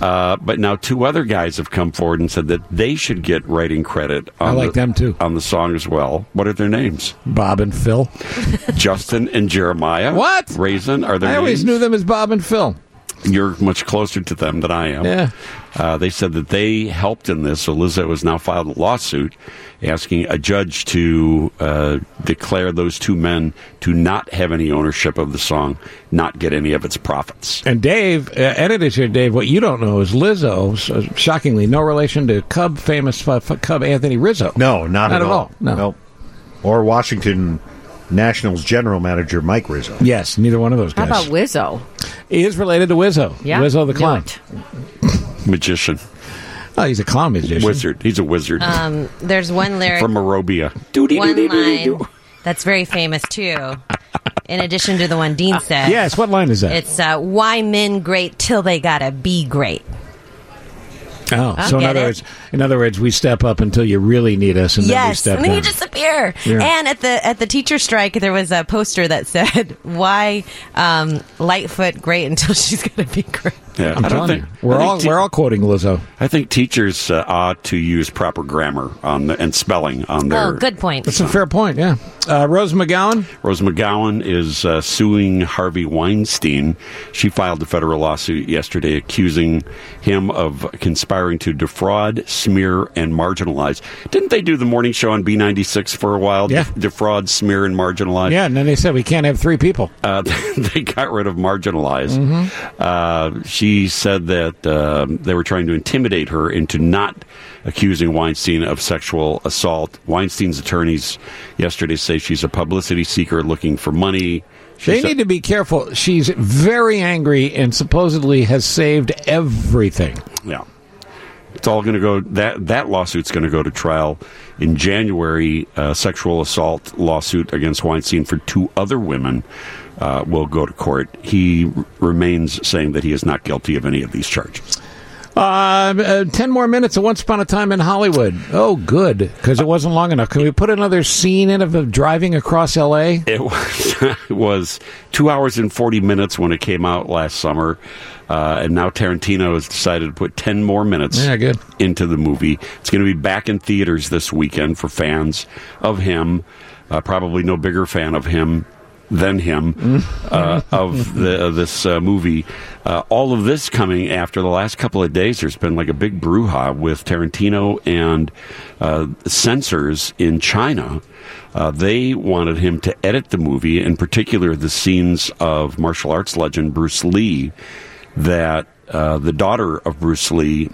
R: Uh, but now two other guys have come forward and said that they should get writing credit on,
B: I like
R: the,
B: them too.
R: on the song as well. What are their names?
B: Bob and Phil.
R: Justin and Jeremiah.
B: What?
R: Raisin are their
B: I always knew them as Bob and Phil.
R: You're much closer to them than I am.
B: Yeah.
R: Uh, they said that they helped in this, so Lizzo has now filed a lawsuit asking a judge to uh, declare those two men to not have any ownership of the song, not get any of its profits.
B: And Dave, uh, edited here, Dave, what you don't know is Lizzo, so shockingly, no relation to Cub famous uh, f- Cub Anthony Rizzo.
C: No, not,
B: Not
C: at,
B: at all. No.
C: Nope. Or Washington Nationals general manager Mike Rizzo.
B: Yes, neither one of those guys.
G: How
B: guys.
G: about Wizzo?
B: he is related to Wizzo.
G: Yeah,
B: Wizzo the
G: knew
B: clown.
R: Magician.
B: Oh, he's a clown musician.
R: Wizard. He's a wizard.
F: Um, there's one lyric,
R: From Arabia.
F: one line that's very famous too. In addition to the one Dean said,
B: Yes, what line is that?
F: it's uh, "Why men great till they gotta be great."
B: Oh,
F: I
B: so in other
F: it.
B: words, in other words, we step up until you really need us, and then we step
F: and then
B: down.
F: you disappear.
B: Yeah.
F: And at the at the teacher strike, there was a poster that said, "Why um, Lightfoot great until she's gonna be great."
R: Yeah,
B: I'm
R: I don't
B: telling
R: think
B: you, we're
R: I think
B: all
R: te-
B: we're all quoting Lizzo.
R: I think teachers uh, ought to use proper grammar on the, and spelling on their.
F: Oh, good point.
B: That's a fair point. Yeah, uh, Rose McGowan.
R: Rose McGowan is uh, suing Harvey Weinstein. She filed a federal lawsuit yesterday accusing him of conspiring to defraud smear, and marginalize. Didn't they do the morning show on B96 for a while?
B: Yeah.
R: defraud, smear, and marginalize.
B: Yeah, and then they said we can't have three people.
R: Uh, they got rid of marginalize.
B: Mhm.
R: Uh, she said that uh, they were trying to intimidate her into not accusing Weinstein of sexual assault. Weinstein's attorneys yesterday say she's a publicity seeker looking for money. She
B: They
R: said-
B: need to be careful. She's very angry and supposedly has saved everything.
R: Yeah. It's all going to go. That that lawsuit's going to go to trial in January. A sexual assault lawsuit against Weinstein for two other women uh, will go to court. He r- remains saying that he is not guilty of any of these charges.
B: Uh, uh, ten more minutes of Once Upon a Time in Hollywood. Oh, good, because it wasn't long enough. Can we put another scene in of driving across L.A.?
R: It was, it was two hours and 40 minutes when it came out last summer. Uh, and now Tarantino has decided to put 10 more minutes
B: Yeah, good.
R: into the movie. It's going to be back in theaters this weekend for fans of him. Uh, probably no bigger fan of him than him uh, of the, of this uh, movie. Uh, all of this coming after the last couple of days. There's been like a big brouhaha with Tarantino and uh, censors in China. Uh, they wanted him to edit the movie, in particular the scenes of martial arts legend Bruce Lee, that uh, the daughter of Bruce Lee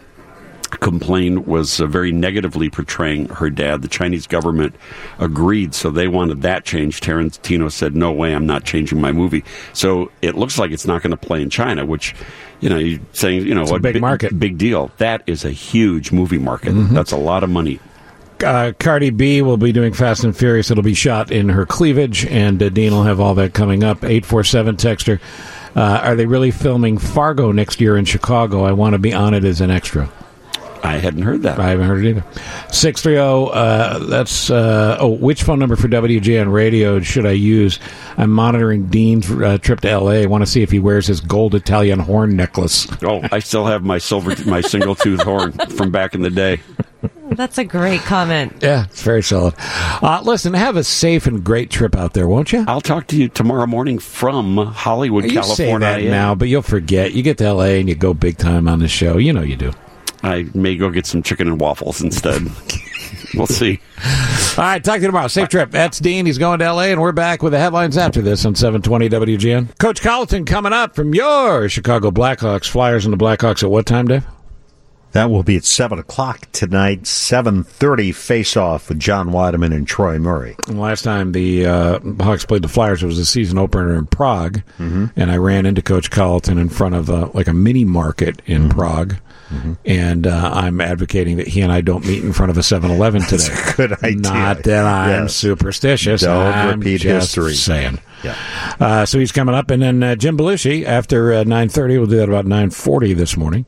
R: complained was uh, very negatively portraying her dad. The Chinese government agreed, so they wanted that changed. Tarantino said, "No way, I'm not changing my movie." So it looks like it's not going to play in China, which you know, you're saying you know
B: It's a big
R: bi-
B: market.
R: big deal. That is a huge movie market.
B: Mhm.
R: That's a lot of money.
B: Uh, Cardi B will be doing Fast and Furious. It'll be shot in her cleavage, and uh, Dean will have all that coming up. 847 Texter. Uh, are they really filming Fargo next year in Chicago? I want to be on it as an extra.
R: I hadn't heard that.
B: I haven't heard it either. 630, uh, that's, uh, oh, which phone number for WGN radio should I use? I'm monitoring Dean's uh, trip to LA. I want to see if he wears his gold Italian horn necklace.
R: Oh, I still have my silver, my single tooth horn from back in the day.
F: That's a great comment.
B: Yeah, it's very solid. Uh, listen, have a safe and great trip out there, won't you?
R: I'll talk to you tomorrow morning from Hollywood,
B: You say
R: California.
B: that
R: I am.
B: now, but you'll forget. You get to LA and you go big time on the show. You know you do.
R: I may go get some chicken and waffles instead. we'll see.
B: All right, talk to you tomorrow. Safe trip. That's Dean. He's going to LA, and we're back with the headlines after this on 720 WGN. Coach Colliton coming up from your Chicago Blackhawks. Flyers and the Blackhawks at what time, Dave?
C: That will be at seven o'clock tonight. Seven thirty face-off with John Wiedeman and Troy Murray.
B: And Last time the uh, Hawks played the Flyers, it was a season opener in Prague, and I ran into Coach Colliton in front of uh, like a mini market in Prague. And uh, I'm advocating that he and I don't meet in front of a 7-Eleven today.
C: That's a good idea.
B: Not that I'm
C: Yes.
B: superstitious.
C: Don't
B: I'm
C: repeat
B: just
C: history.
B: Saying.
C: Yeah.
B: Uh, so he's coming up, and then uh, Jim Belushi after uh, nine thirty. We'll do that about nine forty this morning.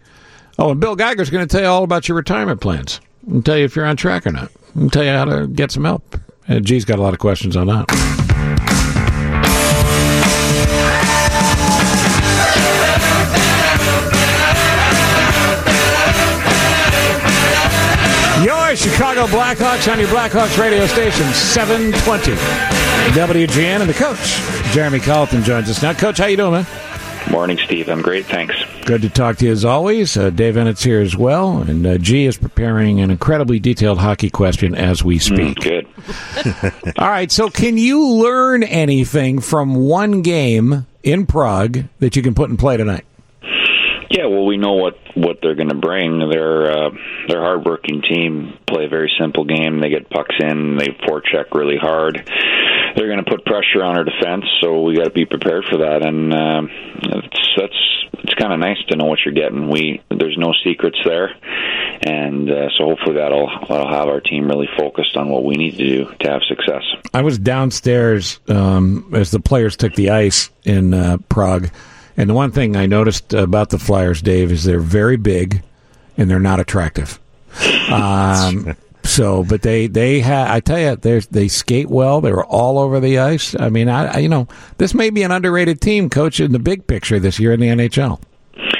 B: Oh, and Bill Geiger's going to tell you all about your retirement plans. And tell you if you're on track or not. And tell you how to get some help. And G's got a lot of questions on that. Chicago Blackhawks on your Blackhawks radio station, 720. WGN and the coach, Jeremy Colliton, joins us now. Coach, how you doing, man?
S: Morning, Steve. I'm great, thanks.
B: Good to talk to you as always. Uh, Dave Eanet's here as well, and uh, G is preparing an incredibly detailed hockey question as we speak.
S: Good.
B: All right, so can you learn anything from one game in Prague that you can put in play tonight?
S: Yeah, well, we know what what they're going to bring. They're uh, they're hardworking team. Play a very simple game. They get pucks in. They forecheck really hard. They're going to put pressure on our defense, so we got to be prepared for that. And uh, it's that's it's kind of nice to know what you're getting. We there's no secrets there, and uh, so hopefully that'll that'll have our team really focused on what we need to do to have success.
B: I was downstairs um, as the players took the ice in uh, Prague, and the one thing I noticed about the Flyers, Dave, is they're very big and they're not attractive. Um, so, but they they ha- I tell you, they they skate well. They're all over the ice. I mean, I, I you know this may be an underrated team, coach, in the big picture this year in the NHL.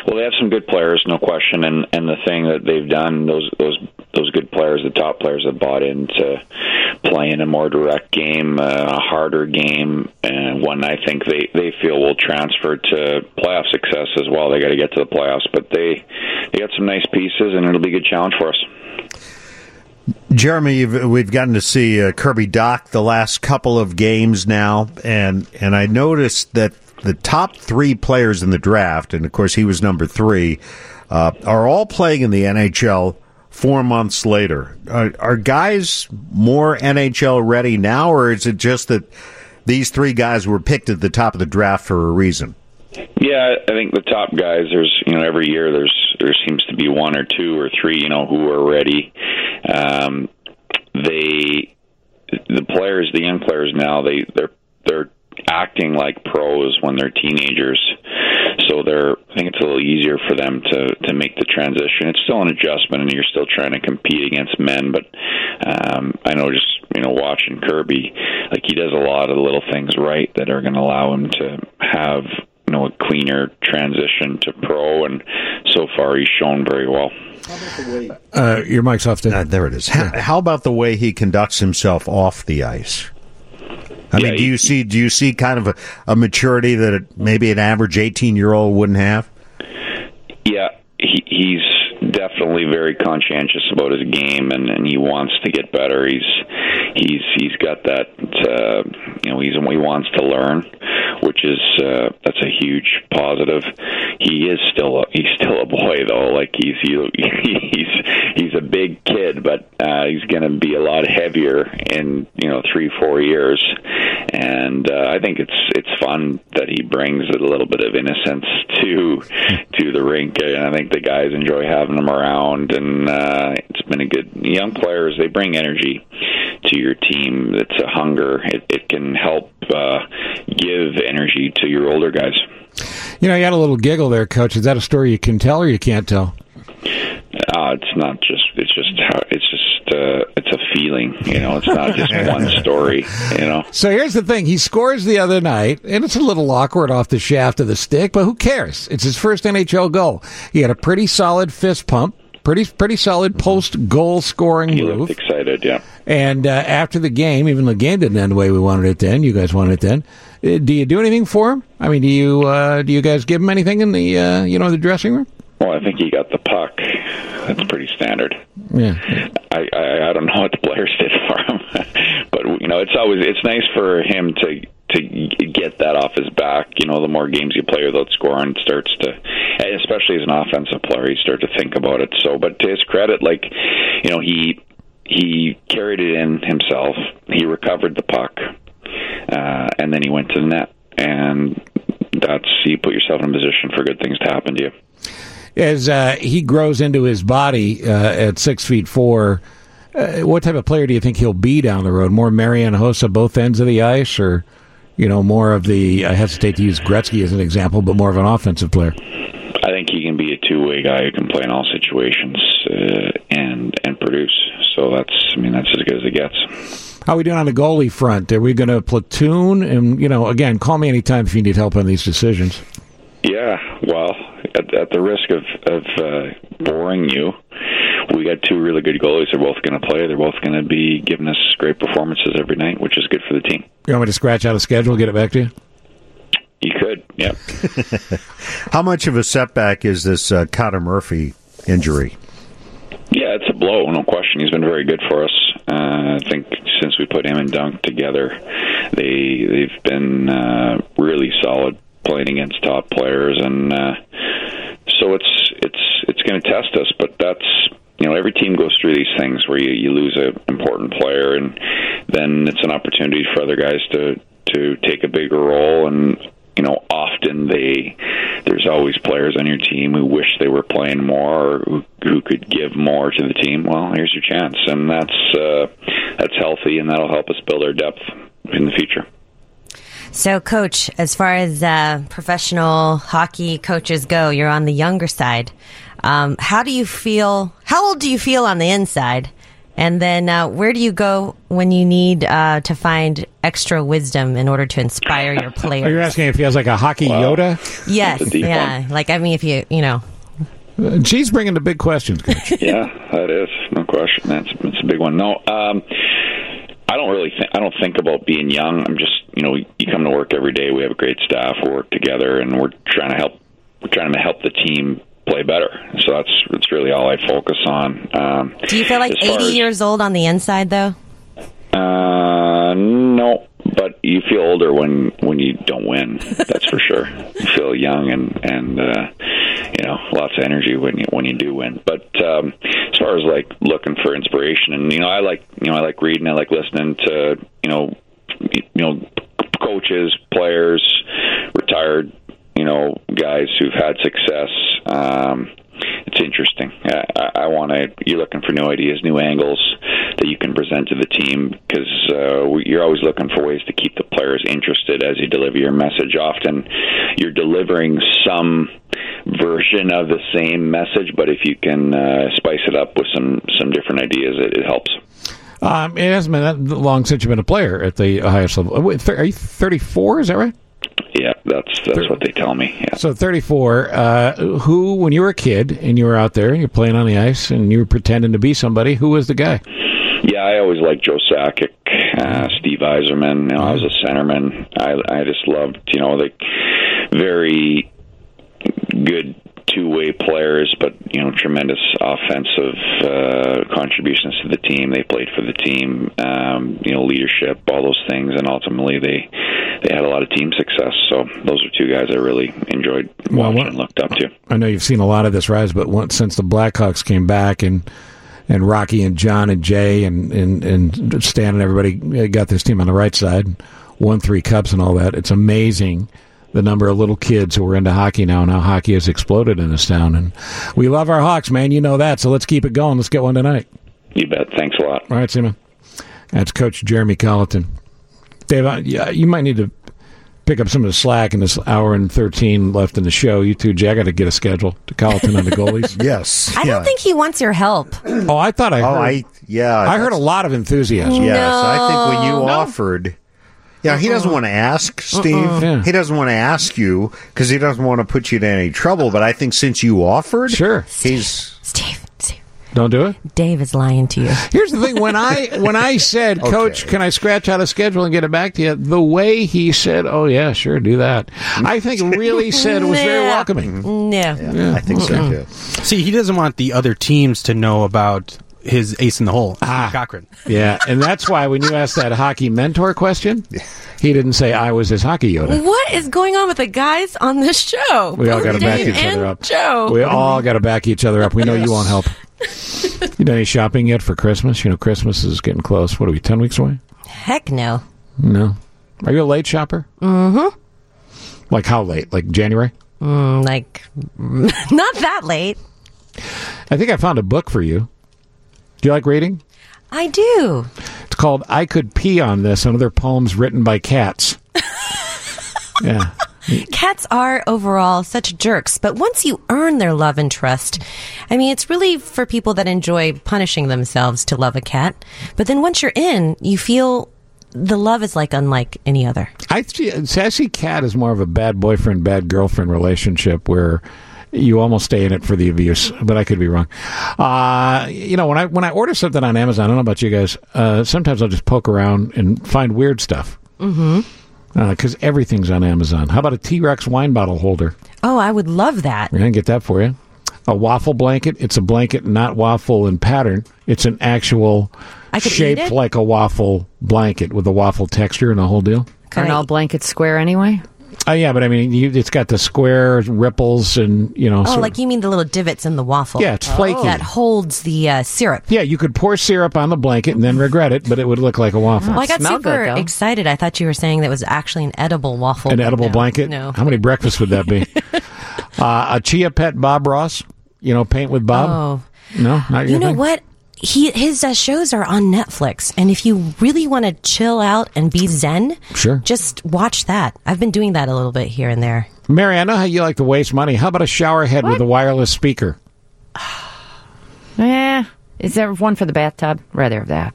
S: Well, they have some good players, no question, and and the thing that they've done those those those good players, the top players, have bought into playing a more direct game, uh, a harder game, and one I think they they feel will transfer to playoff success as well. They got to get to the playoffs, but they they got some nice pieces, and it'll be a good challenge for us.
C: Jeremy, we've gotten to see uh, Kirby Dach the last couple of games now, and and I noticed that the top three players in the draft, and of course he was number three, uh, are all playing in the NHL four months later. Are, are guys more NHL ready now, or is it just that these three guys were picked at the top of the draft for a reason?
S: Yeah, I think the top guys. There's you know every year there's there seems to be one or two or three you know who are ready. Um, they the players, the young players now they they're they're acting like pros when they're teenagers. So they're I think it's a little easier for them to to make the transition. It's still an adjustment and you're still trying to compete against men, but um I know just you know watching Kirby like he does a lot of the little things right that are going to allow him to have you know a cleaner transition to pro and so far he's shown very well.
B: Uh, your mic's off.
C: Uh, there it is. How, how about the way he conducts himself off the ice? I mean, do you see do you see kind of a, a maturity that maybe an average eighteen year old wouldn't have?
S: Yeah, he, he's definitely very conscientious about his game, and, and he wants to get better. He's he's he's got that uh, you know he's he wants to learn, which is uh, that's a huge positive. He is still a, he's still a boy though. Like he's he, he's he's a big kid, but uh, he's going to be a lot heavier in you know three four years, and uh, I think it's it's fun that he brings a little bit of innocence to to the rink, and I think the guys enjoy having him around, and uh, it's been a good young players. They bring energy to your team. It's a hunger. It, it can help uh, give energy to your older guys.
B: You know, you had a little giggle there, Coach. Is that a story you can tell or you can't tell?
S: Uh, it's not just. It's just how. It's just. Uh, it's a feeling. You know. It's not just one story. You know.
B: So here's the thing: he scores the other night, and it's a little awkward off the shaft of the stick, but who cares? It's his first NHL goal. He had a pretty solid fist pump, pretty pretty solid post goal scoring
S: He
B: move.
S: excited. Yeah.
B: And uh, after the game, even the game didn't end the way we wanted it to end, you guys wanted it to end. uh, Do you do anything for him? I mean, do you uh, do you guys give him anything in the uh, you know the dressing room?
S: Well, I think he got the puck. That's pretty standard.
B: Yeah.
S: I, I I don't know what the players did for him, but you know it's always it's nice for him to to get that off his back. You know, the more games you play without scoring, starts to, especially as an offensive player, you start to think about it. So, but to his credit, like you know, he he carried it in himself. He recovered the puck, uh, and then he went to the net, and that's you put yourself in a position for good things to happen to you.
B: As uh, he grows into his body uh, at six feet four, uh, what type of player do you think he'll be down the road? More Marian Hossa both ends of the ice, or you know, more of the? I hesitate to use Gretzky as an example, but more of an offensive player.
S: I think he can be a two-way guy who can play in all situations uh, and and produce. So that's, I mean, that's as good as it gets.
B: How are we doing on the goalie front? Are we going to platoon? And you know, again, call me anytime if you need help on these decisions.
S: Yeah, well, at, at the risk of of uh, boring you, we got two really good goalies. They're both going to play. They're both going to be giving us great performances every night, which is good for the team.
B: You want me to scratch out a schedule, get it back to you?
S: You could, yep.
C: How much of a setback is this uh, Connor Murphy injury?
S: Yeah, it's a blow, no question. He's been very good for us. Uh, I think since we put him and Dunk together, they they've been uh, really solid playing against top players, and uh, so it's it's it's going to test us. But that's you know every team goes through these things where you, you lose an important player, and then it's an opportunity for other guys to to take a bigger role and you know, often they there's always players on your team who wish they were playing more or who, could give more to the team. Well, here's your chance, and that's uh, that's healthy, and that'll help us build our depth in the future.
F: So, coach, as far as uh, professional hockey coaches go, you're on the younger side. Um, how do you feel? How old do you feel on the inside? And then, uh, where do you go when you need uh, to find extra wisdom in order to inspire your players?
B: Are you
F: players?
B: asking if he has like a hockey Yoda?
F: Yes,
B: That's a deep
F: yeah. Like, I mean, if you, you know,
B: Uh, She's bringing the big questions, Coach.
S: yeah, that is no question. That's that's a big one. No, um, I don't really think I don't think about being young. I'm just you know you come to work every day. We have a great staff. We work together, and we're trying to help. We're trying to help the team play better. So that's that's really all I focus on. Um,
F: Do you feel like 80
S: as-
F: years old on the inside, though?
S: Uh, no, but you feel older when when you don't win. That's for sure. You feel young and and uh, you know lots of energy when you when you do win. But um, as far as like looking for inspiration, and you know, I like you know I like reading. I like listening to you know you know coaches, players, retired you know guys who've had success. Um, it's interesting. I, I, want to. You're looking for new ideas, new angles that you can present to the team because uh, you're always looking for ways to keep the players interested as you deliver your message. Often, you're delivering some version of the same message, but if you can uh, spice it up with some some different ideas, it, it helps.
B: Um, it hasn't been that long since you've been a player at the highest level. Uh, Are you 34? Is that right?
S: Yeah, that's that's what they tell me. Yeah.
B: So 34. Uh, who, when you were a kid and you were out there and you're playing on the ice and you were pretending to be somebody, who was the guy?
S: Yeah, I always liked Joe Sakic, uh, Steve Yzerman. You know, I was a centerman. I I just loved, you know, like very good two-way players, but you know, tremendous offensive uh, contributions to the team. They played for the team, um, you know, leadership, all those things, and ultimately they they had a lot of team success. So those are two guys I really enjoyed
B: Well,
S: watching
B: what-
S: and looked up to.
B: I know you've seen a lot of this rise, but once, since the Blackhawks came back and and Rocky and John and Jay and and, and Stan and everybody got this team on the right side, won three cups and all that. It's amazing the number of little kids who are into hockey now and how hockey has exploded in this town. And we love our Hawks, man. You know that. So let's keep it going. Let's get one tonight.
S: You bet. Thanks a lot.
B: All right, Seaman. That's Coach Jeremy Colliton. Dave, I- you might need to pick up some of the slack in this hour and 13 left in the show. You two, Jay, I got to get a schedule to Colliton on the goalies.
C: yes.
F: I don't think he wants your help.
B: Oh, I thought I
C: Oh,
B: heard.
C: I yeah.
B: I heard a lot of enthusiasm.
C: Yes, I think when you
B: No.
C: offered. Yeah, he doesn't uh-uh. want to ask, Steve.
B: Uh-uh. Yeah.
C: He doesn't want to ask you because he doesn't want to put you in any trouble. But I think since you offered,
B: sure,
C: he's
F: Steve. Steve.
B: Don't do it.
F: Dave is lying to you.
B: Here's the thing: when I when I said, "Coach, can I scratch out a schedule and get it back to you?" The way he said, "Oh yeah, sure, do that," I think really said it was very
F: Nah.
B: welcoming.
F: yeah.
C: I think so too.
T: See, he doesn't want the other teams to know about his ace in the hole,
B: Ah.
T: Cochran.
B: Yeah, and that's why when you asked that hockey mentor question, he didn't say I was his hockey Yoda.
F: What is going on with the guys on this show?
B: We all got to back each other up.
F: Joe.
B: We all got to back each other up. We know you won't help. You done any shopping yet for Christmas? You know, Christmas is getting close. What are we, 10 weeks away?
F: Heck no.
B: No. Are you a late shopper?
F: Mm-hmm.
B: Like how late? Like January?
F: Mm, like, not that late.
B: I think I found a book for you. Do you like reading?
F: I do.
B: It's called I Could Pee on This and Other Poems Written by Cats. yeah.
F: Cats are overall such jerks, but once you earn their love and trust, I mean, it's really for people that enjoy punishing themselves to love a cat. But then once you're in, you feel the love is like unlike any other.
B: I see, see, I see Cat as more of a bad boyfriend, bad girlfriend relationship where you almost stay in it for the abuse, but I could be wrong. Uh, you know, when I when I order something on Amazon, I don't know about you guys. Uh, sometimes I'll just poke around and find weird stuff
F: Mm-hmm.
B: because everything's on Amazon. How about a T Rex wine bottle holder?
F: Oh, I would love that.
B: We're gonna get that for you. A waffle blanket. It's a blanket, not waffle in pattern. It's an actual
F: I could eat
B: shaped like a waffle blanket with a waffle texture and a whole deal.
G: Aren't all blankets square anyway?
B: Oh yeah, but I mean, you, it's got the square ripples and you know.
F: Oh,
B: sort-
F: like you mean the little divots in the waffle?
B: Yeah, it's flaky.
F: That holds the uh, syrup.
B: yeah, you could pour syrup on the blanket and then regret it, but it would look like a waffle.
F: Well, I got
G: smell
F: super
G: good,
F: excited. I thought you were saying that was actually an edible waffle.
B: An
F: but
B: edible
F: no.
B: blanket.
F: No.
B: How many breakfasts would that be? uh, a chia pet Bob Ross. You know, paint with Bob.
F: Oh.
B: No, not your
F: You know
B: thing?
F: what? He his uh, shows are on Netflix, and if you really want to chill out and be zen,
B: Sure.
F: just watch that. I've been doing that a little bit here and there.
B: Mary, I know how you like to waste money. How about a shower head with a wireless speaker?
G: yeah, Is there one for the bathtub? Rather have that.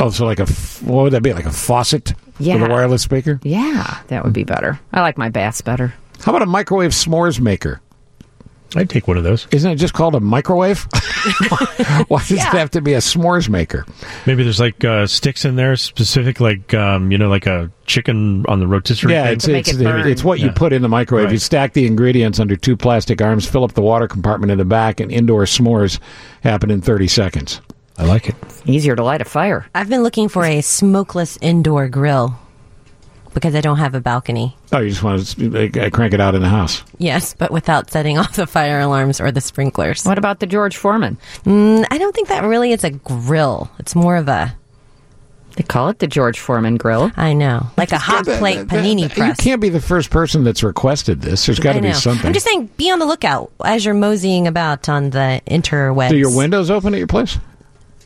B: Oh, so like a what would that be? Like a faucet with
G: Yeah.
B: a wireless speaker?
G: Yeah, that would be better. I like my baths better.
B: How about a microwave s'mores maker?
D: I'd take one of those.
B: Isn't it just called a microwave? Why does
G: Yeah.
B: it have to be a s'mores maker?
D: Maybe there's like uh, sticks in there, specific like um, you know, like a chicken on the rotisserie.
B: Yeah,
D: thing.
B: it's it's, it's what you put in the microwave.
D: Right.
B: You stack the ingredients under two plastic arms, fill up the water compartment in the back, and indoor s'mores happen in 30 seconds.
D: I like it.
G: Easier to light a fire.
F: I've been looking for a smokeless indoor grill because I don't have a balcony.
B: Oh, you just want to uh, crank it out in the house.
F: Yes, but without setting off the fire alarms or the sprinklers.
G: What about the George Foreman?
F: Mm, I don't think that really is a grill. It's more of a.
G: They call it the George Foreman grill.
F: I know, like a hot plate
B: that- that-
F: panini
B: You
F: press.
B: can't be the first person that's requested this. There's got to be something.
F: I'm just saying, be on the lookout as you're moseying about on the interwebs.
B: Do your windows open at your place?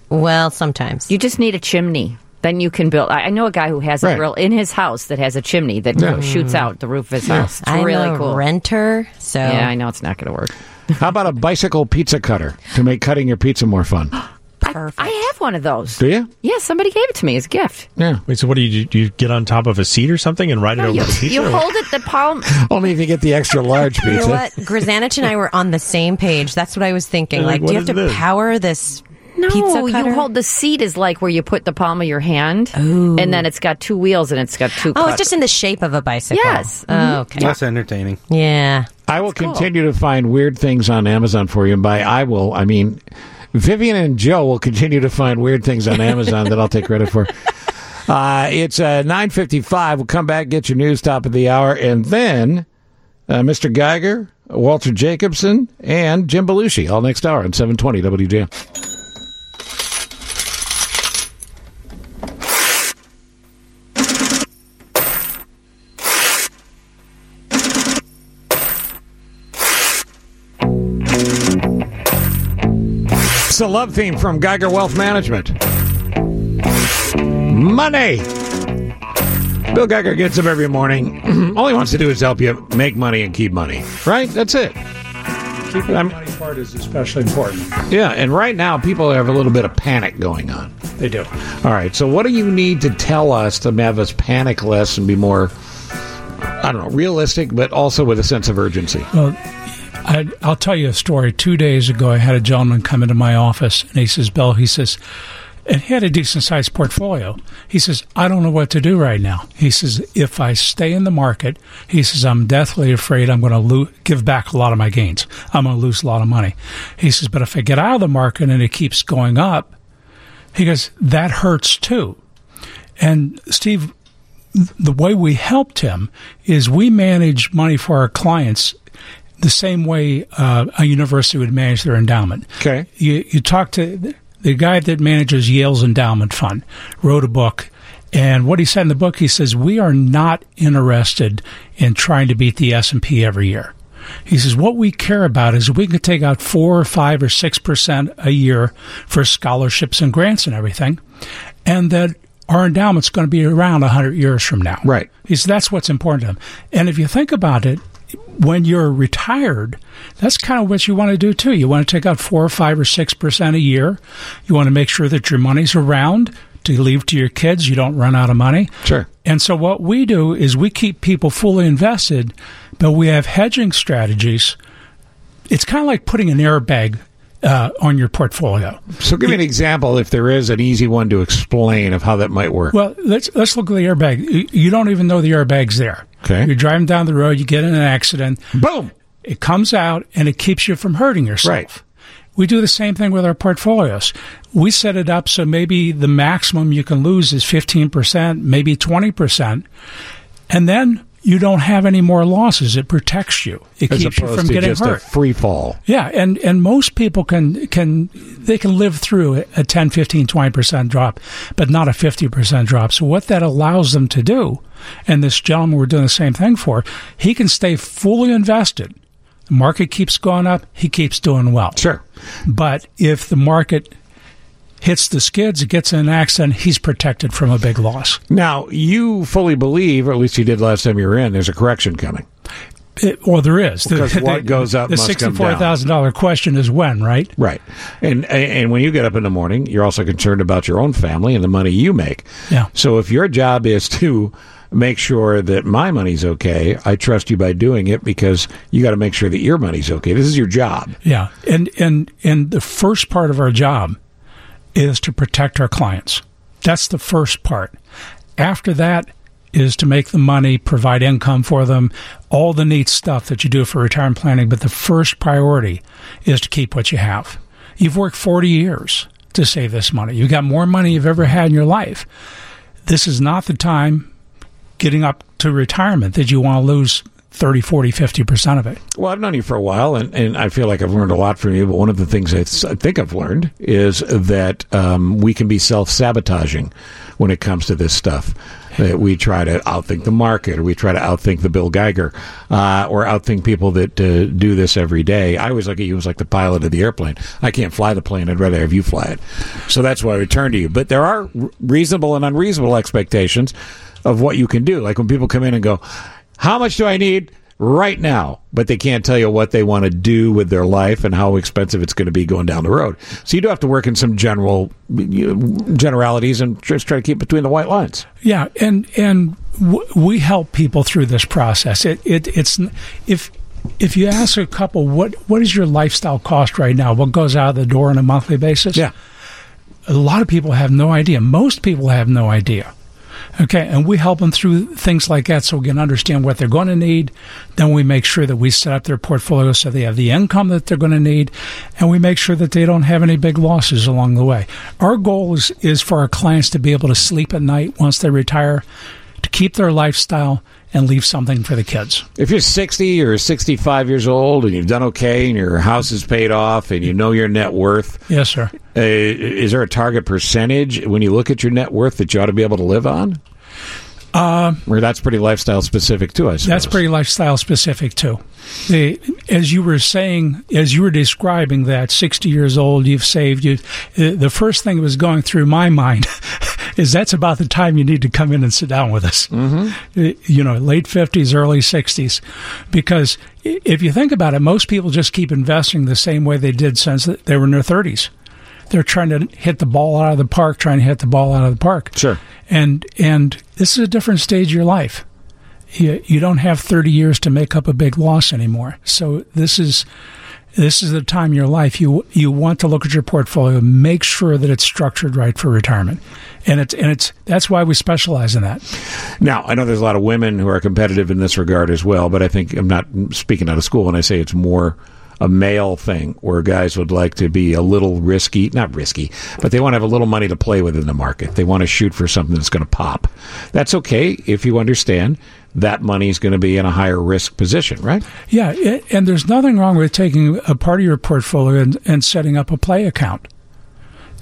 F: Well, sometimes.
G: You just need a chimney. Then you can build. I I know a guy who has a
F: Right.
G: grill in his house that has a chimney that
B: Yeah.
G: shoots mm. out the roof of his house. It's
F: I'm
G: really
F: a
G: cool.
F: renter, so
G: Yeah, I know it's not going to work.
B: How about a bicycle pizza cutter to make cutting your pizza more fun?
F: Perfect.
G: I have one of those.
B: Do you?
G: Yeah, somebody gave it to me as a gift.
B: Yeah.
D: Wait, so what do you do? Do you get on top of a seat or something and ride it over
G: you,
D: the pizza?
G: you hold it the palm.
B: Only if you get the extra large pizza.
F: You know what? Grzanich and I were on the same page. That's what I was thinking.
D: Like,
F: Like, do you have to
D: this?
F: power this
G: No,
F: pizza
G: you hold the seat is like where you put the palm of your hand, and then it's got two wheels and it's got two.
F: Oh, it's just in the shape of a bicycle.
G: Yes.
F: Oh, okay.
T: That's entertaining.
F: Yeah.
B: I will continue to find weird things on Amazon for you. And by I will, I mean Vivian and Joe will continue to find weird things on Amazon that I'll take credit for. Uh, it's uh, 9.55. We'll come back, get your news top of the hour, and then uh, Mr. Geiger, Walter Jacobson, and Jim Belushi all next hour on 720 WJM. A love theme from Geiger Wealth Management. Money. Bill Geiger gets up every morning. All he wants to do is help you make money and keep money. Right? That's it.
U: Keeping the money part is especially important.
B: Yeah, and right now people have a little bit of panic going on.
U: They do.
B: All right, so what do you need to tell us to have us panic less and be more, I don't know, realistic, but also with a sense of urgency?
U: Well, I, I'll tell you a story. Two days ago, I had a gentleman come into my office, and he says, "Bill," he says, and he had a decent sized portfolio. He says, "I don't know what to do right now." He says, "If I stay in the market, he says, I'm deathly afraid I'm going to lo- give back a lot of my gains. I'm going to lose a lot of money." He says, "But if I get out of the market and it keeps going up," he goes, "That hurts too." And Steve, the way we helped him is we manage money for our clients the same way uh, a university would manage their endowment.
B: Okay.
U: You, you talk to the guy that manages Yale's endowment fund, wrote a book. And what he said in the book, he says, we are not interested in trying to beat the S&P every year. He says, what we care about is we can take out four or five or six percent a year for scholarships and grants and everything. And that our endowment's going to be around 100 years from now.
B: Right.
U: He says, that's what's important to him. And if you think about it, when you're retired, that's kind of what you want to do too. You want to take out four or five or six percent a year. You want to make sure that your money's around to leave to your kids. You don't run out of money.
B: Sure.
U: And so what we do is we keep people fully invested, but we have hedging strategies. It's kind of like putting an airbag uh, on your portfolio.
B: So give me an example, if there is an easy one to explain of how that might work.
U: Well, let's let's look at the airbag. You- You don't even know the airbag's there.
B: Okay.
U: You're driving down the road, you get in an accident.
B: Boom.
U: It comes out and it keeps you from hurting yourself.
B: Right.
U: We do the same thing with our portfolios. We set it up so maybe the maximum you can lose is 15%, maybe 20%. And then you don't have any more losses. It protects you. It
B: As
U: keeps you from getting hurt.
B: a free fall.
U: Yeah, and, and most people can can they can live through a 10, 15, 20% drop, but not a 50% drop. So what that allows them to do, and this gentleman we're doing the same thing for, he can stay fully invested. The market keeps going up, he keeps doing well.
B: Sure.
U: But if the market hits the skids, gets in an accident, he's protected from a big loss.
B: Now, you fully believe, or at least you did last time you were in, there's a correction coming.
U: It, well, there is.
B: Because what goes up
U: The
B: must come down.
U: sixty-four thousand dollar question is when, right?
B: Right. And and when you get up in the morning, you're also concerned about your own family and the money you make.
U: Yeah.
B: So if your job is to make sure that my money's okay. I trust you by doing it because you got to make sure that your money's okay. This is your job.
U: Yeah, and and and the first part of our job is to protect our clients. That's the first part. After that is to make the money, provide income for them, all the neat stuff that you do for retirement planning. But the first priority is to keep what you have. You've worked 40 years to save this money. You've got more money you've ever had in your life. This is not the time getting up to retirement that you want to lose 30, 40, 50% of it.
B: Well, I've known you for a while, and, and I feel like I've learned a lot from you. But one of the things I, th- I think I've learned is that um, we can be self sabotaging when it comes to this stuff. That we try to outthink the market, or we try to outthink the Bill Geiger, uh, or outthink people that uh, do this every day. I always look at you as like the pilot of the airplane. I can't fly the plane. I'd rather have you fly it. So that's why I return to you. But there are reasonable and unreasonable expectations of what you can do. Like when people come in and go, how much do I need right now? But they can't tell you what they want to do with their life and how expensive it's going to be going down the road. So you do have to work in some general you know, generalities and just try to keep between the white lines.
U: Yeah, and and w- we help people through this process. It, it it's if if you ask a couple what what is your lifestyle cost right now, what goes out the door on a monthly basis?
B: Yeah,
U: a lot of people have no idea. Most people have no idea. Okay, and we help them through things like that so we can understand what they're going to need. Then we make sure that we set up their portfolio so they have the income that they're going to need, and we make sure that they don't have any big losses along the way. Our goal is, is for our clients to be able to sleep at night once they retire, to keep their lifestyle, and leave something for the kids.
B: If you're 60 or 65 years old and you've done okay and your house is paid off and you know your net worth,
U: Yes, sir.
B: uh, is there a target percentage when you look at your net worth that you ought to be able to live on?
U: Uh,
B: Or that's pretty lifestyle specific too, I suppose.
U: That's pretty lifestyle specific too. The, as you were saying, as you were describing that, sixty years old, you've saved. You, uh, the first thing that was going through my mind is that's about the time you need to come in and sit down with us. Mm-hmm. You know, late fifties, early sixties, because if you think about it, most people just keep investing the same way they did since they were in their thirties. They're trying to hit the ball out of the park, trying to hit the ball out of the park.
B: Sure.
U: And and this is a different stage of your life you, you don't have 30 years to make up a big loss anymore. So this is this is the time in your life you you want to look at your portfolio, make sure that it's structured right for retirement, and it's and it's that's why we specialize in that.
B: Now, I know there's a lot of women who are competitive in this regard as well, but I think I'm not speaking out of school when I say it's more a male thing where guys would like to be a little risky, not risky, but they want to have a little money to play with in the market. They want to shoot for something that's going to pop. That's okay if you understand that money is going to be in a higher risk position, right?
U: Yeah, it, and there's nothing wrong with taking a part of your portfolio and, and setting up a play account.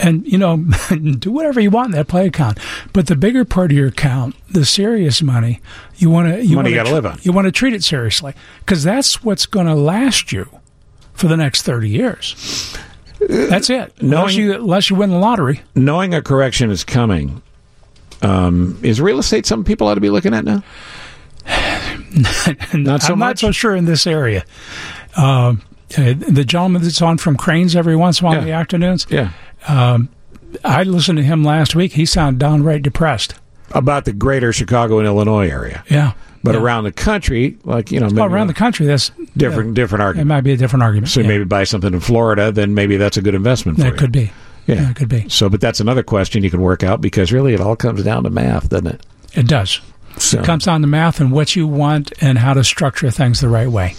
U: And you know, do whatever you want in that play account. But the bigger part of your account, the serious money, you want to you
B: Money
U: wanna
B: live on.
U: You want to treat it seriously because that's what's going to last you for the next thirty years. That's it. Unless you unless you win the lottery.
B: Knowing a correction is coming, um, is real estate something people ought to be looking at now?
U: not
B: so
U: I'm
B: much?
U: not so sure in this area. Um, uh, the gentleman that's on from Crain's every once in a while in the afternoons.
B: Yeah.
U: Um, I listened to him last week. He sounded downright depressed.
B: About the greater Chicago and Illinois area.
U: Yeah.
B: But
U: Yeah.
B: around the country, like, you know, maybe
U: Well, around the country, that's
B: different different argument.
U: It might be a different argument.
B: So
U: yeah.
B: maybe buy something in Florida, then maybe that's a good investment for
U: that could be.
B: Yeah.
U: Yeah, it could be.
B: So, but that's another question you can work out because really it all comes down to math, doesn't it?
U: It does.
B: So,
U: It comes down to math and what you want and how to structure things the right way.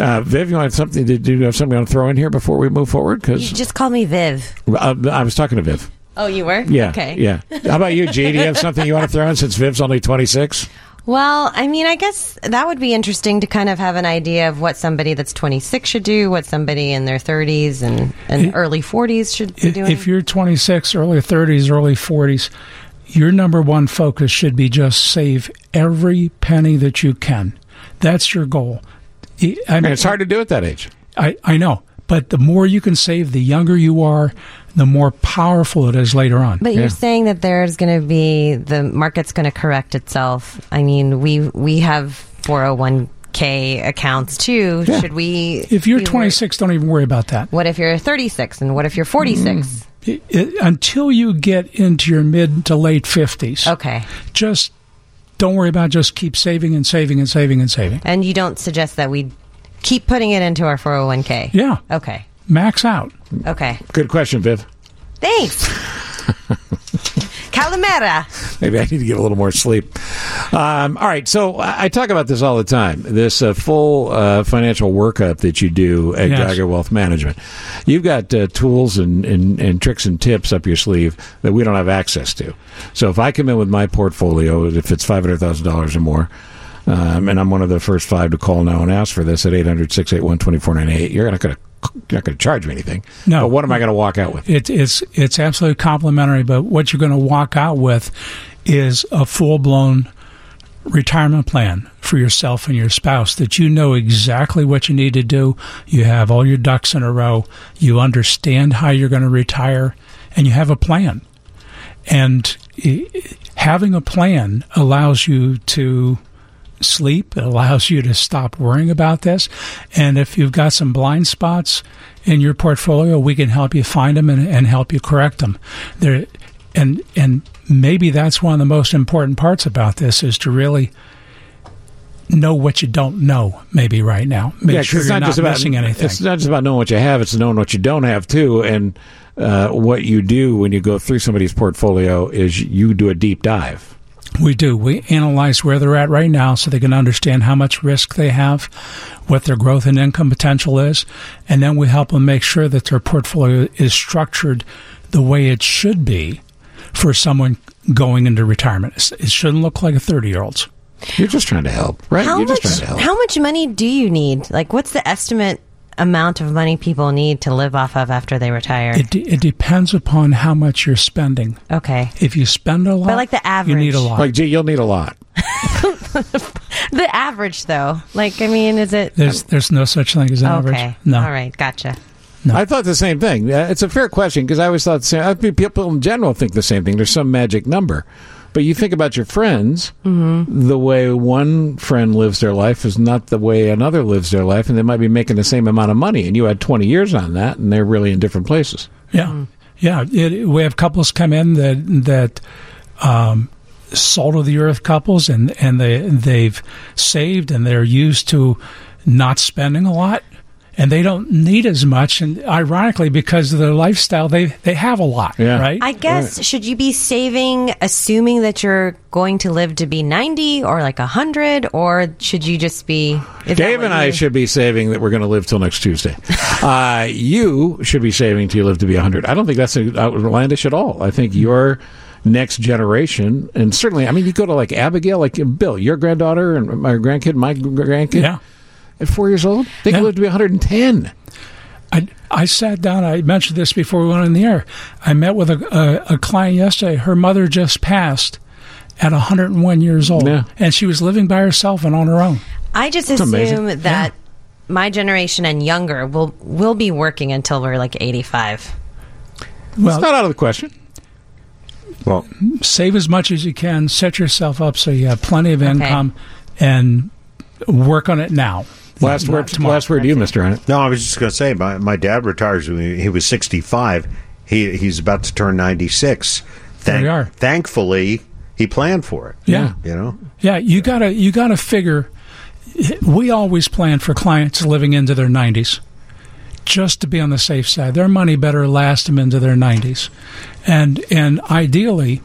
B: uh, Viv, you want something? Did you have something you want to throw in here before we move forward?
F: You
B: Because
F: just call me Viv.
B: uh, I was talking to Viv.
F: Oh, you were?
B: Yeah.
F: Okay.
B: Yeah. How about you, G? Do you have something you want to throw in since Viv's only 26?
F: Well, I mean, I guess that would be interesting to kind of have an idea of what somebody that's 26 should do, what somebody in their 30s and, and
U: It-
F: early 40s should be doing.
U: if you're 26, early 30s, early 40s, your number one focus should be just save every penny that you can. That's your goal. I I
B: And
U: mean,
B: it's hard to do at that age.
U: I, I know, but the more you can save, the younger you are, the more powerful it is later on.
F: But you're saying that there's going to be the market's going to correct itself. I mean, we we have 401k accounts too.
U: Yeah.
F: Should we?
U: if you're
F: be wor-
U: 26, don't even worry about that.
F: what if you're 36 and what if you're 46?
U: It- hmm. It- until you get into your mid to late 50s.
F: Okay.
U: Just don't worry about. it. Just keep saving and saving and saving and saving.
F: And you don't suggest that we keep putting it into our 401k?
U: Yeah.
F: Okay.
U: Max out.
F: Okay.
B: Good question, Viv.
F: Thanks. Calamera.
B: Maybe I need to get a little more sleep. Um, all right, so I talk about this all the time. This uh, full uh, financial workup that you do at
U: Yes.
B: Geiger Wealth Management. You've got uh, tools and, and, and tricks and tips up your sleeve that we don't have access to. So if I come in with my portfolio, if it's five hundred thousand dollars or more. Um, and I'm one of the first five to call now and ask for this at 800 681 2498. You're not going to you're not going to charge me anything.
U: No.
B: But what am I going to walk out with?
U: It, it's it's absolutely complimentary, but what you're going to walk out with is a full blown retirement plan for yourself and your spouse that you know exactly what you need to do. You have all your ducks in a row. You understand how you're going to retire, and you have a plan. And having a plan allows you to sleep. It allows you to stop worrying about this. And if you've got some blind spots in your portfolio, we can help you find them and, and help you correct them. There, and and maybe that's one of the most important parts about this is to really know what you don't know. Maybe right now, make
B: Yeah,
U: sure
B: it's
U: you're not,
B: just about,
U: missing anything.
B: It's not just about knowing what you have; it's knowing what you don't have too. And uh, what you do when you go through somebody's portfolio is you do a deep dive.
U: We do. We analyze where they're at right now so they can understand how much risk they have, what their growth and income potential is, and then we help them make sure that their portfolio is structured the way it should be for someone going into retirement. It shouldn't look like a 30 year old's.
B: You're just trying to help, right?
F: How
B: You're
F: much,
B: just trying to help.
F: how much money do you need? Like, what's the estimate amount of money people need to live off of after they retire?
U: It, de- it depends upon how much you're spending.
F: Okay.
U: If you spend a lot,
F: But like the average,
U: you need a lot.
B: Like, gee, you'll need a lot.
F: the average, though. Like, I mean, is it.
U: There's there's no such thing as average.
F: Okay.
U: No.
F: All right. Gotcha.
B: I thought the same thing. Uh, It's a fair question because I always thought the same. I mean, people in general think the same thing. There's some magic number, but you think about your friends.
F: Mm-hmm.
B: The way one friend lives their life is not the way another lives their life, and they might be making the same amount of money. And you had 20 years on that, and they're really in different places.
U: Yeah, yeah. It, we have couples come in that that um, salt of the earth couples, and and they they've saved and they're used to not spending a lot, and they don't need as much. And ironically, because of their lifestyle, they they have a lot. Right.
F: I guess should you be saving assuming that you're going to live to be 90 or like 100 or should you just be
B: Dave and I
F: you-
B: should be saving that we're going to live till next Tuesday. uh, you should be saving till you live to be 100. I don't think that's outlandish at all. I think your next generation, and certainly, I mean, you go to like Abigail, like Bill, your granddaughter, and my grandkid, my grandkid.
U: Yeah.
B: At four years old, they can live to be 110.
U: I, I sat down. I mentioned this before we went on the air. I met with a, a, a client yesterday. Her mother just passed at 101 years old, and she was living by herself and on her own.
F: I just
U: It's amazing.
F: assume that my generation and younger will will be working until we're like 85.
U: Well,
B: it's not out of the question.
U: Well, save as much as you can. Set yourself up so you have plenty of income, and work on it now.
B: Last word,
U: tomorrow.
B: last word to you, Mister Arnott.
C: No, I was just going to say, my, my dad retires when he, he was 65. He He's about to turn 96.
U: There you are.
C: Thankfully, he planned for it.
U: Yeah.
C: You know?
U: Yeah, you gotta you gotta figure. We always plan for clients living into their nineties, just to be on the safe side. Their money better last them into their nineties, and and ideally,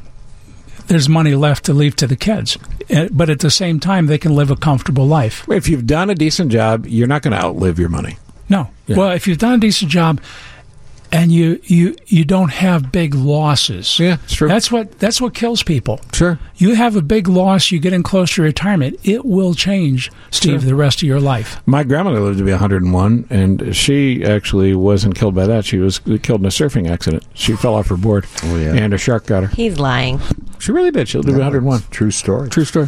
U: there's money left to leave to the kids. But at the same time, they can live a comfortable life.
B: If you've done a decent job, you're not going to outlive your money.
U: No.
B: Yeah.
U: Well, if you've done a decent job and you, you you don't have big losses.
B: Yeah, it's true.
U: That's what that's what kills people.
B: Sure.
U: You have a big loss, you get in close to retirement, it will change, Steve,
B: Sure.
U: the rest of your life.
B: My grandmother lived to be 101, and she actually wasn't killed by that. She was killed in a surfing accident. She fell off her board, oh,
C: yeah.
B: and a shark got her.
F: He's lying.
B: She really did. She lived to be 101.
C: True story.
B: True story.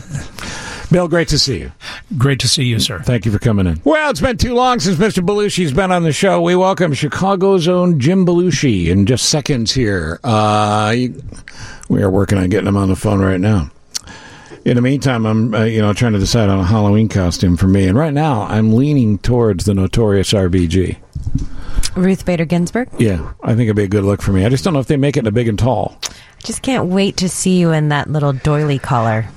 B: Bill, great to see you.
U: Great to see you, sir.
B: Thank you for coming in. Well, it's been too long since Mr. Belushi's been on the show. We welcome Chicago's own Jim Belushi in just seconds here. Uh, we are working on getting him on the phone right now. In the meantime, I'm uh, you know trying to decide on a Halloween costume for me, and right now I'm leaning towards the notorious RBG.
F: Ruth Bader Ginsburg.
B: Yeah, I think it'd be a good look for me. I just don't know if they make it in a big and tall.
F: I just can't wait to see you in that little doily collar.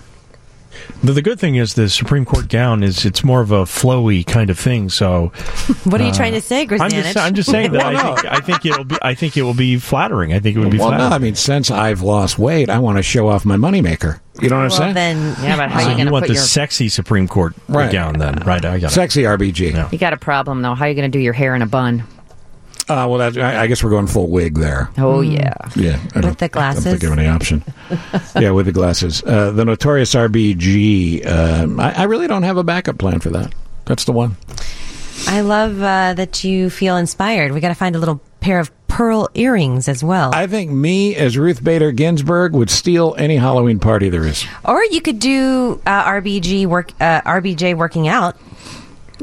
D: The, the good thing is the Supreme Court gown is it's more of a flowy kind of thing. So,
F: What are you
D: uh,
F: trying to say,
D: I'm just, I'm just saying that I think I think it'll be I think it will be flattering. I think it would be
B: Well, no,
D: flattering.
B: I mean, since I've lost weight, I want to show off my moneymaker. You know what I'm saying?
F: then
G: Yeah, but how
D: So
G: are you
D: you
G: going to
D: want
G: put
D: the
G: your?
D: sexy Supreme Court
B: Right.
D: gown then, right? I got it.
B: Sexy RBG.
G: You got a problem though. How are you going to do your hair in a bun?
B: Uh, well, that, I, I guess we're going full wig there.
G: Oh yeah.
B: Yeah, I
F: With the glasses,
B: I
F: glasses?
B: don't think of any option. yeah, with the glasses. Uh, the notorious RBG. Um, I, I really don't have a backup plan for that. That's the one.
F: I love uh, that you feel inspired. We got to find a little pair of pearl earrings as well.
B: I think me as Ruth Bader Ginsburg would steal any Halloween party there is.
F: or you could do uh, RBG work, uh, RBJ working out.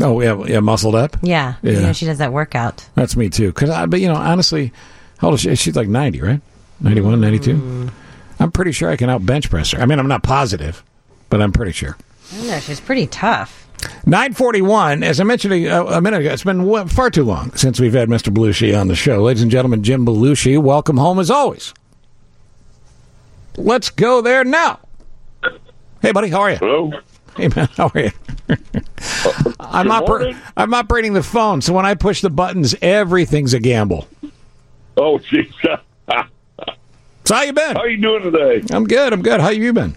B: Oh yeah, yeah, muscled up.
F: Yeah,
B: Yeah.
F: You know, she does that workout.
B: That's me too. Cause I, but you know, honestly, how old is she? She's like ninety, right? 91, mm. 92? I'm pretty sure I can out bench press her. I mean, I'm not positive, but I'm pretty sure.
F: I know. She's pretty tough.
B: 941, as I mentioned a, a minute ago, it's been far too long since we've had Mr. Belushi on the show. Ladies and gentlemen, Jim Belushi, welcome home as always. Let's go there now. Hey, buddy, how are you?
V: Hello.
B: Hey, man, how are you? I'm, oper- I'm operating the phone, so when I push the buttons, everything's a gamble.
V: Oh, jeez.
B: So how you been?
V: How you doing today?
B: I'm good. I'm good. How you been?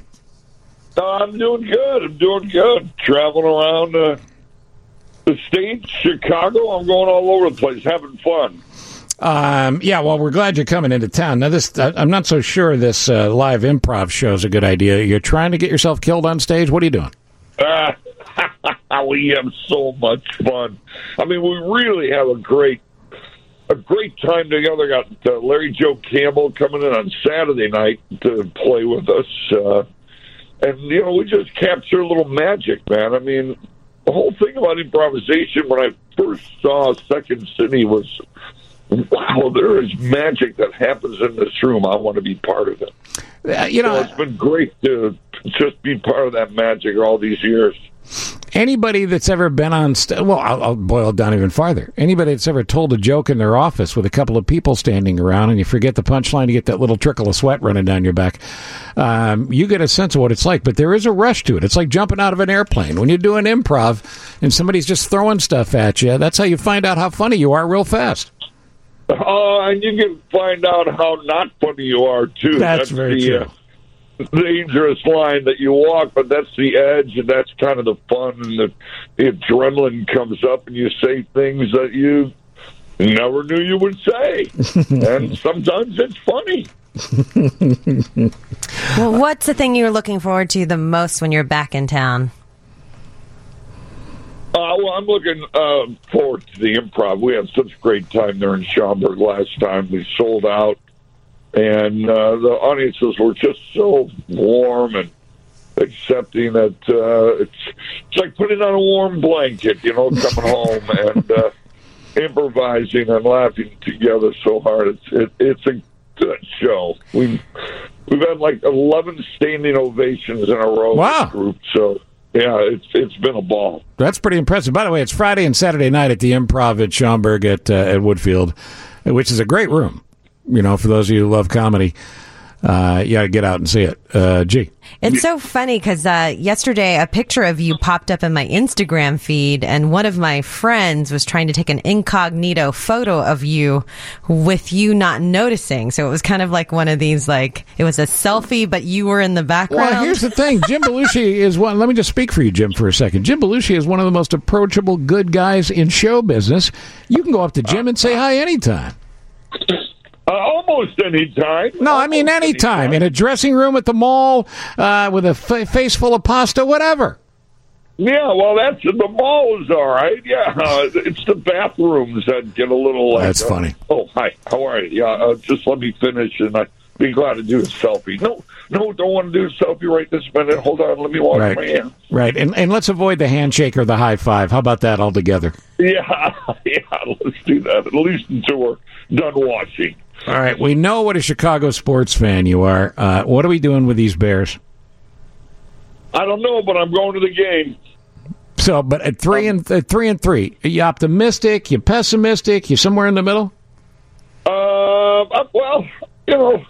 V: Uh, I'm doing good. I'm doing good. Traveling around uh, the states, Chicago. I'm going all over the place, having fun.
B: Um, yeah, well, we're glad you're coming into town. Now, this I- I'm not so sure this uh, live improv show is a good idea. You're trying to get yourself killed on stage. What are you doing?
V: Uh, we have so much fun. I mean, we really have a great a great time together. Got uh, Larry Joe Campbell coming in on Saturday night to play with us, uh, and you know we just capture a little magic, man. I mean, the whole thing about improvisation when I first saw Second City was. Wow, there is magic that happens in this room. I want to be part of it.
B: Uh, you know,
V: it's been great to just be part of that magic all these years.
B: anybody that's ever been on st- well I'll, I'll boil it down even farther. Anybody that's ever told a joke in their office with a couple of people standing around and you forget the punchline you get that little trickle of sweat running down your back um, you get a sense of what it's like. But there is a rush to it. It's like jumping out of an airplane. When you're doing improv and somebody's just throwing stuff at you that's how you find out how funny you are real fast
V: Oh, and you can find out how not funny you are too.
B: That's very
V: the,
B: true.
V: Uh, dangerous line that you walk, but that's the edge, and that's kind of the fun, and the, the adrenaline comes up, and you say things that you never knew you would say, and sometimes it's funny.
F: Well, what's the thing you're looking forward to the most when you're back in town?
V: Uh, well, I'm looking uh, forward to the improv. We had such a great time there in Schaumburg last time. We sold out, and uh, the audiences were just so warm and accepting that uh, it's it's like putting on a warm blanket, you know, coming home and uh, improvising and laughing together so hard. It's it, it's a good show. We've we've had like eleven standing ovations in a row.
B: Wow.
V: Group, so yeah, it's it's been a ball.
B: That's pretty impressive. By the way, it's Friday and Saturday night at the Improv at Schaumburg at uh, at Woodfield, which is a great room. You know, for those of you who love comedy, uh, you got to get out and see it. Uh, gee,
F: It's so funny because uh, yesterday a picture of you popped up in my Instagram feed, and one of my friends was trying to take an incognito photo of you with you not noticing. So it was kind of like one of these, like it was a selfie, but you were in the background.
B: Well, here's the thing. Jim Belushi is one. Let me just speak for you, Jim, for a second. Jim Belushi is one of the most approachable, good guys in show business. You can go up to Jim and say hi anytime.
V: Uh, almost any time.
B: No, I mean anytime. In a dressing room at the mall, uh, with a face full of pasta, whatever.
V: Yeah, well, that's the mall is all right. Yeah, uh, it's the bathrooms that get a little. Like,
B: That's
V: uh,
B: funny.
V: oh, hi. How are you? Yeah, uh, just let me finish, and I'd be glad to do a selfie. No, no, don't want to do a selfie right this minute. Hold on, let me wash
B: Right.
V: my hands.
B: Right. And, and let's avoid the handshake or the high five. How about that altogether?
V: Yeah, yeah, let's do that. At least until we're done washing.
B: All right. We know what a Chicago sports fan you are. Uh, what are we doing with these Bears?
V: I don't know, but I'm going to the game.
B: So, but at three and at three and three, are you optimistic? You pessimistic? You somewhere in the middle?
V: Uh, uh, well, you know,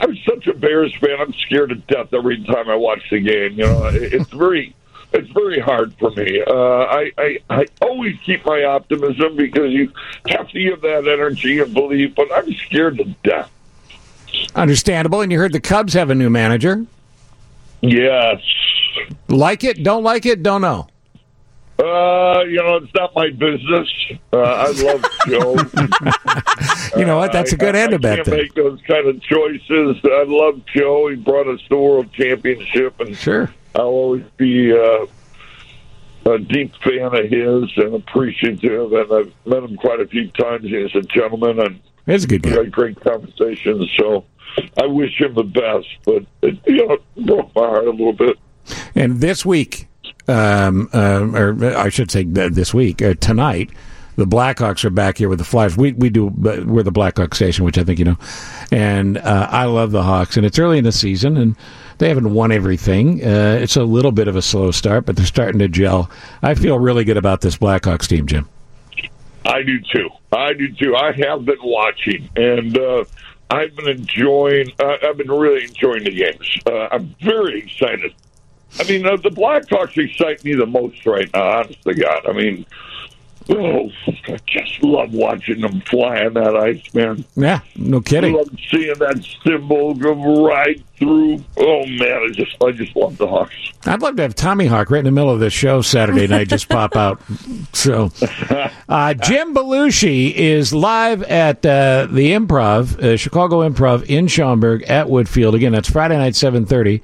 V: I'm such a Bears fan. I'm scared to death every time I watch the game. You know, it's very, it's very hard for me. Uh, I, I, I always keep my optimism because you have to give that energy and belief. But I'm scared to death.
B: Understandable. And you heard the Cubs have a new manager.
V: Yes.
B: Like it? Don't like it? Don't know.
V: Uh, you know, it's not my business. Uh, I love Joe.
B: You know what? That's a good
V: I,
B: end
V: I
B: that. bet
V: can't
B: then.
V: make those kind of choices. I love Joe. He brought us the world championship, and
B: sure,
V: I'll always be uh, a deep fan of his and appreciative. And I've met him quite a few times. He's a gentleman, and
B: He's a good guy.
V: had great conversations. So I wish him the best. But it, you know, it broke my heart a little bit.
B: And this week, um, um, or I should say this week, uh, tonight, the Blackhawks are back here with the Flyers. We we do uh, we're the Blackhawks station, which I think you know, and uh, I love the Hawks. And it's early in the season, and they haven't won everything. Uh, it's a little bit of a slow start, but they're starting to gel. I feel really good about this Blackhawks team, Jim.
V: I do too. I do too. I have been watching, and uh, I've been enjoying. Uh, I've been really enjoying the games. Uh, I'm very excited. I mean, uh, the Blackhawks excite me the most right now. Honest to God. I mean, oh, I just love watching them fly on that ice, man.
B: Yeah, no kidding.
V: I love seeing that symbol go right through. Oh man, I just, I just love the Hawks.
B: I'd love to have Tommy Hawk right in the middle of this show Saturday night just pop out. So, uh, Jim Belushi is live at uh, the Improv, uh, Chicago Improv in Schaumburg at Woodfield. Again, that's Friday night, seven thirty.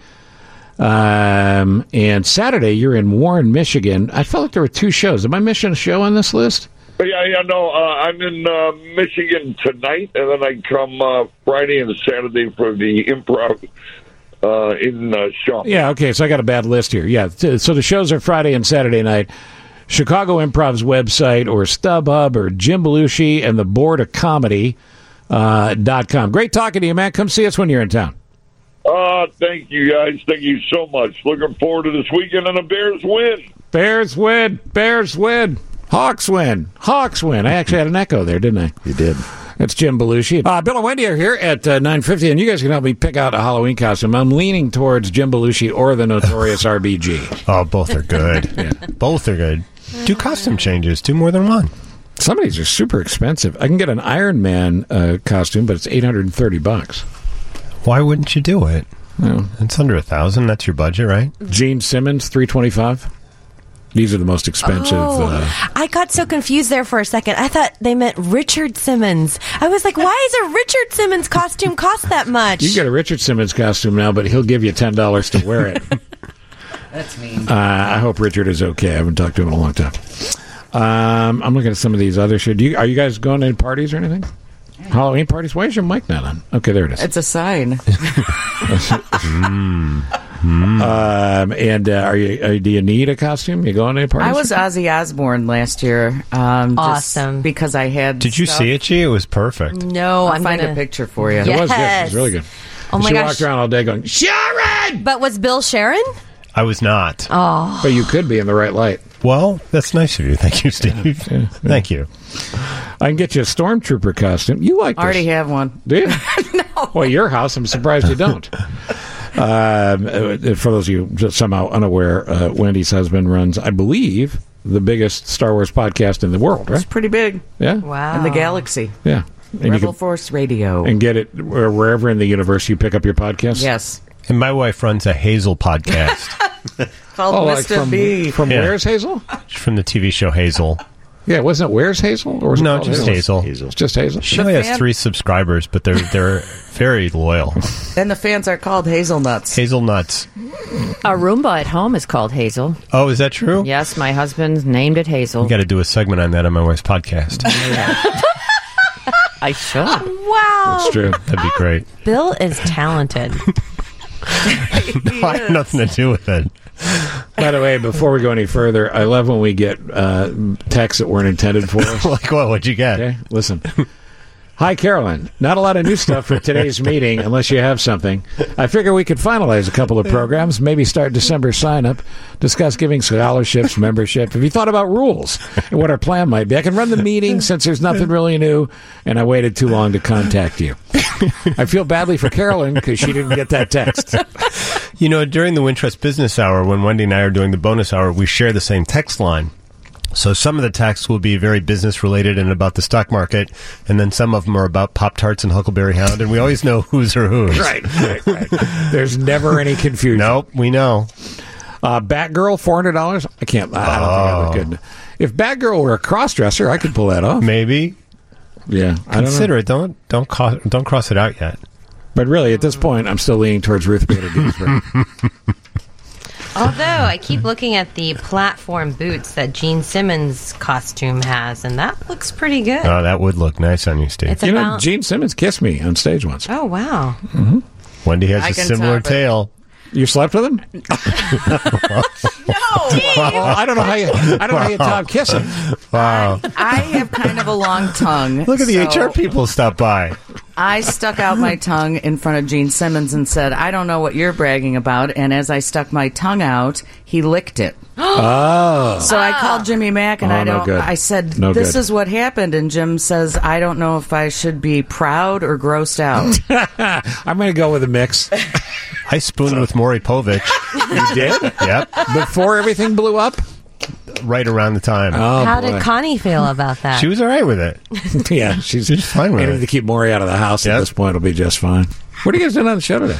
B: Um, and Saturday, you're in Warren, Michigan. I felt like there were two shows. Am I missing a show on this list?
V: Yeah, yeah, no. Uh, I'm in uh, Michigan tonight, and then I come uh, Friday and Saturday for the improv uh, in uh.
B: Yeah, okay, so I got a bad list here. Yeah, t- so the shows are Friday and Saturday night. Chicago Improv's website or StubHub or Jim Belushi and the Board of Comedy uh, dot com. Great talking to you, man. Come see us when you're in town.
V: Uh, thank you guys. Thank you so much. Looking forward to this weekend and the Bears win.
B: Bears win. Bears win. Hawks win. Hawks win. I actually had an echo there, didn't I?
C: You did.
B: That's Jim Belushi. Uh, Bill and Wendy are here at uh, 9.50, and you guys can help me pick out a Halloween costume. I'm leaning towards Jim Belushi or the Notorious RBG.
W: Oh, both are good. yeah. Both are good. Do costume changes. Do more than one.
B: Some of these are super expensive. I can get an Iron Man uh, costume, but it's 830 bucks.
W: Why wouldn't you do it?
B: No.
W: It's under a thousand. That's your budget, right?
B: Gene Simmons, 325 These are the most expensive.
F: Oh,
B: Uh,
F: I got so confused there for a second. I thought they meant Richard Simmons. I was like, why does a Richard Simmons costume cost that much?
B: you get a Richard Simmons costume now, but he'll give you $10 to wear it.
J: That's mean.
B: Uh, I hope Richard is okay. I haven't talked to him in a long time. Um, I'm looking at some of these other shit. Do you, are you guys going to any parties or anything? Halloween parties? Why is your mic not on? Okay, there it is.
X: It's a sign.
B: Um, and uh, are you? Uh, do you need a costume? You going to any parties?
X: I was Ozzy Osbourne last year. Um, just
F: Awesome.
X: Because I had.
W: Did you
X: stuff.
W: see it, G? It was perfect.
F: no,
X: I'll
F: I'm
X: find
F: gonna...
X: a picture for you.
B: It was good. It was really good.
F: Oh my
B: she
F: gosh.
B: walked around all day going Sharon,
F: But was Bill Sharon?
W: I was not.
F: Oh,
B: but you could be in the right light.
W: Well, that's nice of you. Thank you, Steve. Thank you.
B: I can get you a stormtrooper costume. You like
X: I already
B: this?
X: have one.
B: Do you? no. Well, your house. I'm surprised you don't. um, uh, for those of you just somehow unaware, uh, Wendy's husband runs, I believe, the biggest Star Wars podcast in the world. Right?
X: It's pretty big.
B: Yeah.
F: wow.
X: In the galaxy.
B: Yeah. And you
X: Rebel
B: can,
X: Force Radio.
B: and get it wherever in the universe you pick up your podcast.
X: yes.
W: And my wife runs a Hazel podcast
X: Called
B: Oh, like from,
X: B.
B: from
W: Yeah.
B: Where's Hazel?
W: from the TV show Hazel.
B: Yeah, wasn't it Where's Hazel? Or was
W: No,
B: called
W: just Hazel.
B: It's just Hazel.
W: She
X: The
W: only has three subscribers, but they're they're very loyal.
X: And the fans are called Hazelnuts.
W: Hazelnuts.
G: Our Roomba at home is called Hazel.
W: Oh, is that true?
G: Yes, my husband named it Hazel.
W: We got to do a segment on that on my wife's podcast.
G: I should.
F: Wow.
B: It's true.
W: That'd be great.
F: Bill is talented.
W: I have nothing to do with it.
B: By the way, before we go any further, I love when we get uh, texts that weren't intended for us.
W: like what? What'd you get?
B: Okay, listen. Hi, Carolyn. Not a lot of new stuff for today's meeting unless you have something. I figure we could finalize a couple of programs, maybe start December sign up, discuss giving scholarships, membership. Have you thought about rules and what our plan might be? I can run the meeting since there's nothing really new, and I waited too long to contact you. I feel badly for Carolyn because she didn't get that text.
W: You know, during the Wintrust Business Hour, when Wendy and I are doing the bonus hour, we share the same text line. So some of the texts will be very business related and about the stock market, and then some of them are about Pop Tarts and Huckleberry Hound, and we always know who's or who's.
B: Right, right, right. There's never any confusion.
W: Nope, we know.
B: Uh, Batgirl, four hundred dollars. I can't. I don't think I look good. If Batgirl were a crossdresser, I could pull that off.
W: Maybe.
B: Yeah, I don't.
W: Consider it. Don't don't don't cross it out yet.
B: But really, at this point, I'm still leaning towards Ruth Bader Ginsburg.
F: Although I keep looking at the platform boots that Gene Simmons costume has, and that looks pretty good.
W: Oh, that would look nice on you, Steve.
F: It's
B: you know,
F: about-
B: Gene Simmons kissed me on stage once.
F: Oh wow! Mm-hmm.
W: Wendy has
F: I
W: a
F: can
W: similar
F: top it.
W: tail.
B: You slept with him? Well, I don't know how you. I don't know how you top kissing.
W: Wow.
X: I have kind of a long tongue.
W: Look at the
X: so
W: HR people stop by.
X: I stuck out my tongue in front of Gene Simmons and said, I don't know what you're bragging about. And as I stuck my tongue out, he licked it.
B: Oh.
X: So I called Jimmy Mack and
B: Oh,
X: I
B: no
X: don't.
B: good.
X: I said,
B: No
X: "This
B: good.
X: is what happened." And Jim says, "I don't know if I should be proud or grossed out."
B: I'm going to go with a mix.
W: I spooned with Maury Povich.
B: You did?
W: Yep.
B: Before everything blew up?
W: Right around the time.
B: Oh,
F: How
B: boy.
F: did Connie feel about that?
W: She was all right with it.
B: yeah, she's,
W: She's fine with
B: aiming
W: it.
B: to keep Maury out of the house at
W: Yep.
B: this point. It'll be just fine. What are you guys doing on the show today?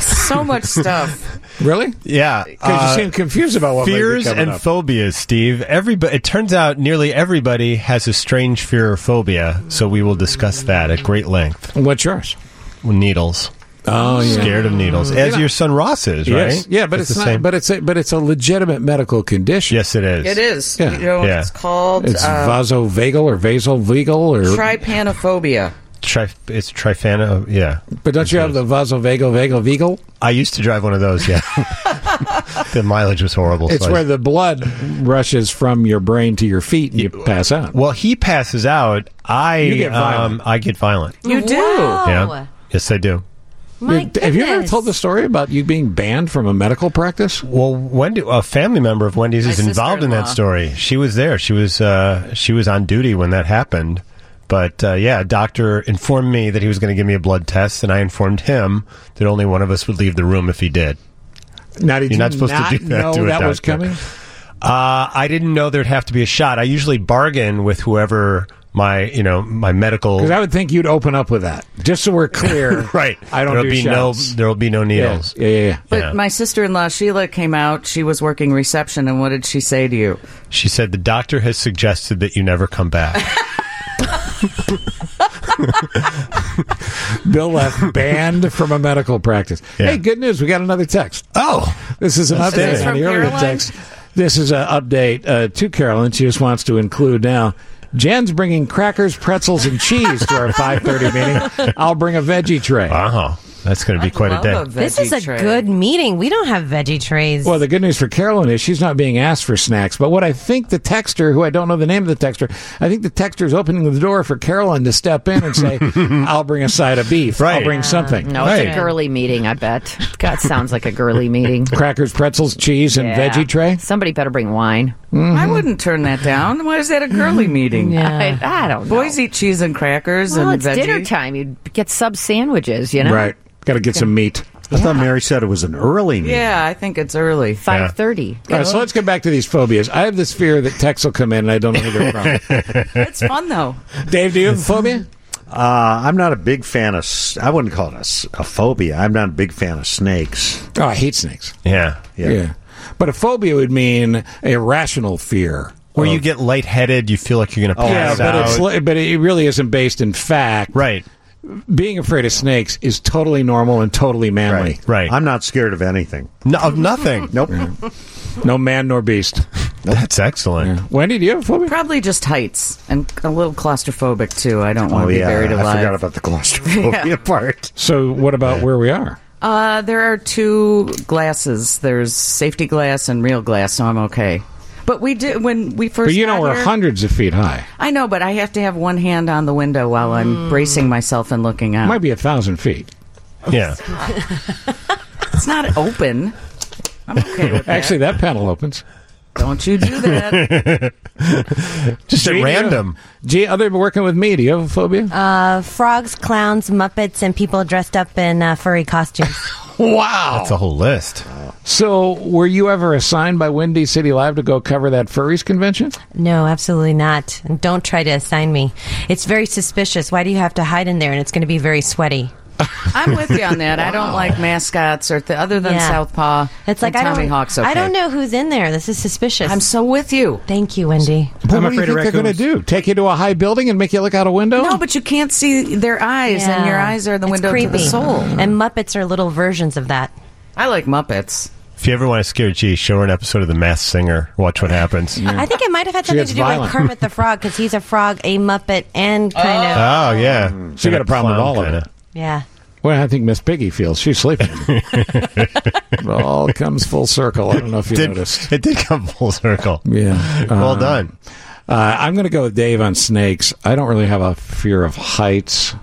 X: so much stuff.
B: Really?
W: Yeah.
B: Because
W: uh,
B: you seem confused about what might be
W: fears
B: coming
W: and
B: up.
W: phobias, Steve. Everybody. It turns out nearly everybody has a strange fear or phobia. So we will discuss that at great length.
B: What's yours?
W: Needles.
B: Oh, yeah.
W: Scared of needles, as
B: Yeah.
W: your son Ross is, right?
B: Yes. Yeah, but it's,
W: the
B: not.
W: same.
B: But it's a, but it's a legitimate medical condition.
W: yes, it is.
X: It is.
B: Yeah.
X: You know
W: Yeah.
X: it's called?
B: It's
X: Uh,
B: vasovagal or vasovagal or.
X: trypanophobia.
W: Tri- it's trifana. Yeah.
B: but don't you have the vasovagal vagal vagal?
W: I used to drive one of those. Yeah. the mileage was horrible.
B: It's
W: so I-
B: where the blood rushes from your brain to your feet and you pass out.
W: well, he passes out. I
B: You get violent.
W: um, I get violent.
X: You do.
F: Wow.
W: Yeah. Yes, I do.
F: My
B: Have you ever told the story about you being banned from a medical practice?
W: Well, Wendy, a family member of Wendy's
X: My
W: is involved in that story. She was there. She was uh, she was on duty when that happened. But uh, yeah, a doctor informed me that he was going to give me a blood test, and I informed him that only one of us would leave the room if he did.
B: Now, did
W: You're
B: you
W: not supposed to do that
B: know
W: to a
B: that was coming?
W: Uh, I didn't know there'd have to be a shot. I usually bargain with whoever my you know my medical.
B: Because I would think you'd open up with that, just so we're clear.
W: right.
B: I don't
W: There'll
B: do
W: be
B: shots.
W: no. There will be no
B: Yeah,
W: needles.
B: yeah, yeah. yeah.
X: But
W: Yeah.
X: my sister-in-law Sheila came out. She was working reception, and what did she say to you?
W: She said the doctor has suggested that you never come back.
B: Bill left banned from a medical practice.
W: Yeah.
B: Hey, good news. We got another text.
W: oh,
B: This is an
W: Outstanding.
B: update
W: This is
B: on the
X: from
B: earlier text. This is an update uh, to Carolyn. She just wants to include now. Jen's bringing crackers, pretzels, and cheese to our 5:30 meeting. I'll bring a veggie tray.
W: wow, that's going to be quite a day.
X: a
F: This is a
X: tray.
F: good meeting. We don't have veggie trays.
B: Well, the good news for Carolyn is she's not being asked for snacks. But what I think the texter, who I don't know the name of the texter, I think the texter is opening the door for Carolyn to step in and say, "I'll bring a side of beef. I'll
W: Right.
B: bring something."
G: No, it's a girly meeting. I bet. God, sounds like a girly meeting.
B: Crackers, pretzels, cheese, and
G: Yeah.
B: veggie tray.
G: Somebody better bring wine. Mm-hmm.
X: I wouldn't turn that down. Why is that a girly meeting?
G: I, I don't know.
X: Boys eat cheese and crackers
G: well,
X: and
G: it's
X: veggie.
G: dinner time. You get sub sandwiches. You know,
B: Right. Got to get some meat.
C: I thought Mary said it was an early meeting.
X: Yeah, I think it's early.
G: Five thirty.
B: All right, so let's get back to these phobias. I have this fear that texts will come in and I don't know who they're from.
X: it's fun though.
B: Dave, do you have a phobia?
C: Uh, I'm not a big fan of. I wouldn't call it a phobia. I'm not a big fan of snakes.
B: Oh, I hate snakes.
W: Yeah.
B: Yeah. yeah. But a phobia would mean a rational fear.
W: Where you get lightheaded, you feel like you're going to
B: Oh, yeah,
W: pass
B: but
W: out.
B: it's li- but it really isn't based in fact.
W: right.
B: Being afraid of snakes is totally normal and totally manly.
W: Right.
C: I'm not scared of anything.
W: No, of nothing.
C: Nope.
B: No man nor beast.
W: That's excellent.
B: Wendy, do you have a phobia?
X: Probably just heights and a little claustrophobic too. I don't want
C: Oh
X: to be
C: yeah,
X: buried alive.
C: I forgot about the claustrophobia part.
B: So what about where we are?
X: Uh, there are two glasses. There's safety glass and real glass, so I'm okay. But we did when we first.
B: But you know we're
X: here-
B: hundreds of feet high.
X: I know, but I have to have one hand on the window while I'm bracing myself and looking out.
B: Might be a thousand feet.
W: Yeah.
X: It's not open. I'm okay with that.
B: Actually, that panel opens.
X: Don't you do that?
W: Just at random.
B: Gee, other than working with me, do you have a phobia?
F: Uh, frogs, clowns, Muppets, and people dressed up in uh, furry costumes.
B: wow.
W: That's a whole list.
B: So, were you ever assigned by Windy City Live to go cover that furries convention?
F: No, absolutely not. And don't try to assign me. It's very suspicious. Why do you have to hide in there? And it's going to be very sweaty.
X: I'm with you on that. I don't like mascots or th- other than
F: Yeah.
X: Southpaw.
F: It's like
X: and
F: I
X: Tommy
F: don't.
X: Hawk's okay.
F: I don't know who's in there. This is suspicious.
X: I'm so with you.
F: Thank you, Wendy.
B: But what do you think they're going to do? Take you to a high building and make you look out a window?
X: No, but you can't see their eyes, and your eyes are the
F: It's
X: window to the
F: creepy.
X: soul.
F: And Muppets are little versions of that.
X: I like Muppets.
W: If you ever want to scare G, show her an episode of The Masked Singer. Watch what happens.
F: I think it might have had something to do
W: violent.
F: with Kermit the Frog because he's a frog, a Muppet, and kind of
W: Oh, yeah.
B: She got a problem with all of it.
F: Yeah.
B: Well, I think Miss Piggy feels she's sleeping. it all comes full circle. I don't know if you
W: Did-
B: noticed.
W: It did come full circle.
B: Yeah.
W: Well
B: Uh,
W: done.
B: Uh, I'm going to go with Dave on snakes. I don't really have a fear of heights.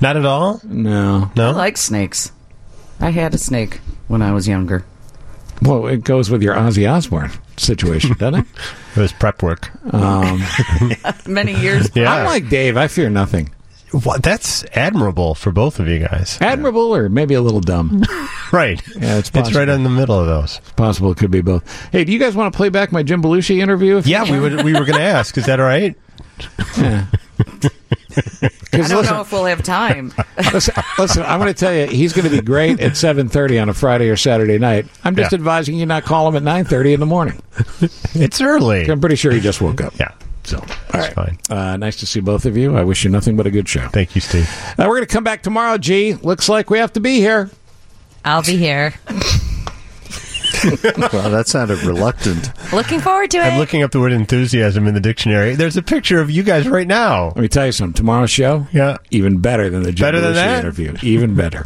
W: Not at all?
B: No. No.
X: I like snakes. I had a snake when I was younger.
B: Well, it goes with your Ozzy Osbourne situation, doesn't it?
W: It was prep work.
B: Um,
X: Many years.
W: Yeah.
B: I'm like Dave. I fear nothing.
W: What, that's admirable for both of you guys.
B: Admirable or maybe a little dumb.
W: Right.
B: Yeah, it's
W: It's right in the middle of those.
B: It's possible it could be both. Hey, do you guys want to play back my Jim Belushi interview? If
W: Yeah, we would. We were going to ask. Is that all right?
B: Yeah.
X: I don't
B: listen-
X: know if we'll have time.
B: listen, listen, I'm going to tell you, he's going to be great at 7:30 on a Friday or Saturday night. I'm just
W: Yeah.
B: advising you not call him at 9:30 in the morning.
W: It's early.
B: I'm pretty sure he just woke up.
W: Yeah.
B: So, all
W: That's
B: right.
W: fine.
B: Uh, nice to see both of you. I wish you nothing but a good show.
W: Thank you, Steve.
B: Uh, we're going to come back tomorrow. G. Looks like we have to be here.
F: I'll be here.
C: well, that sounded reluctant.
F: Looking forward to it.
W: I'm looking up the word enthusiasm in the dictionary. There's a picture of you guys right now.
B: Let me tell you something. Tomorrow's show,
W: Yeah.
B: even better than the Jim
W: Better than that?
B: interview. Even better.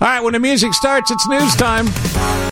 B: All right, when the music starts, it's news time.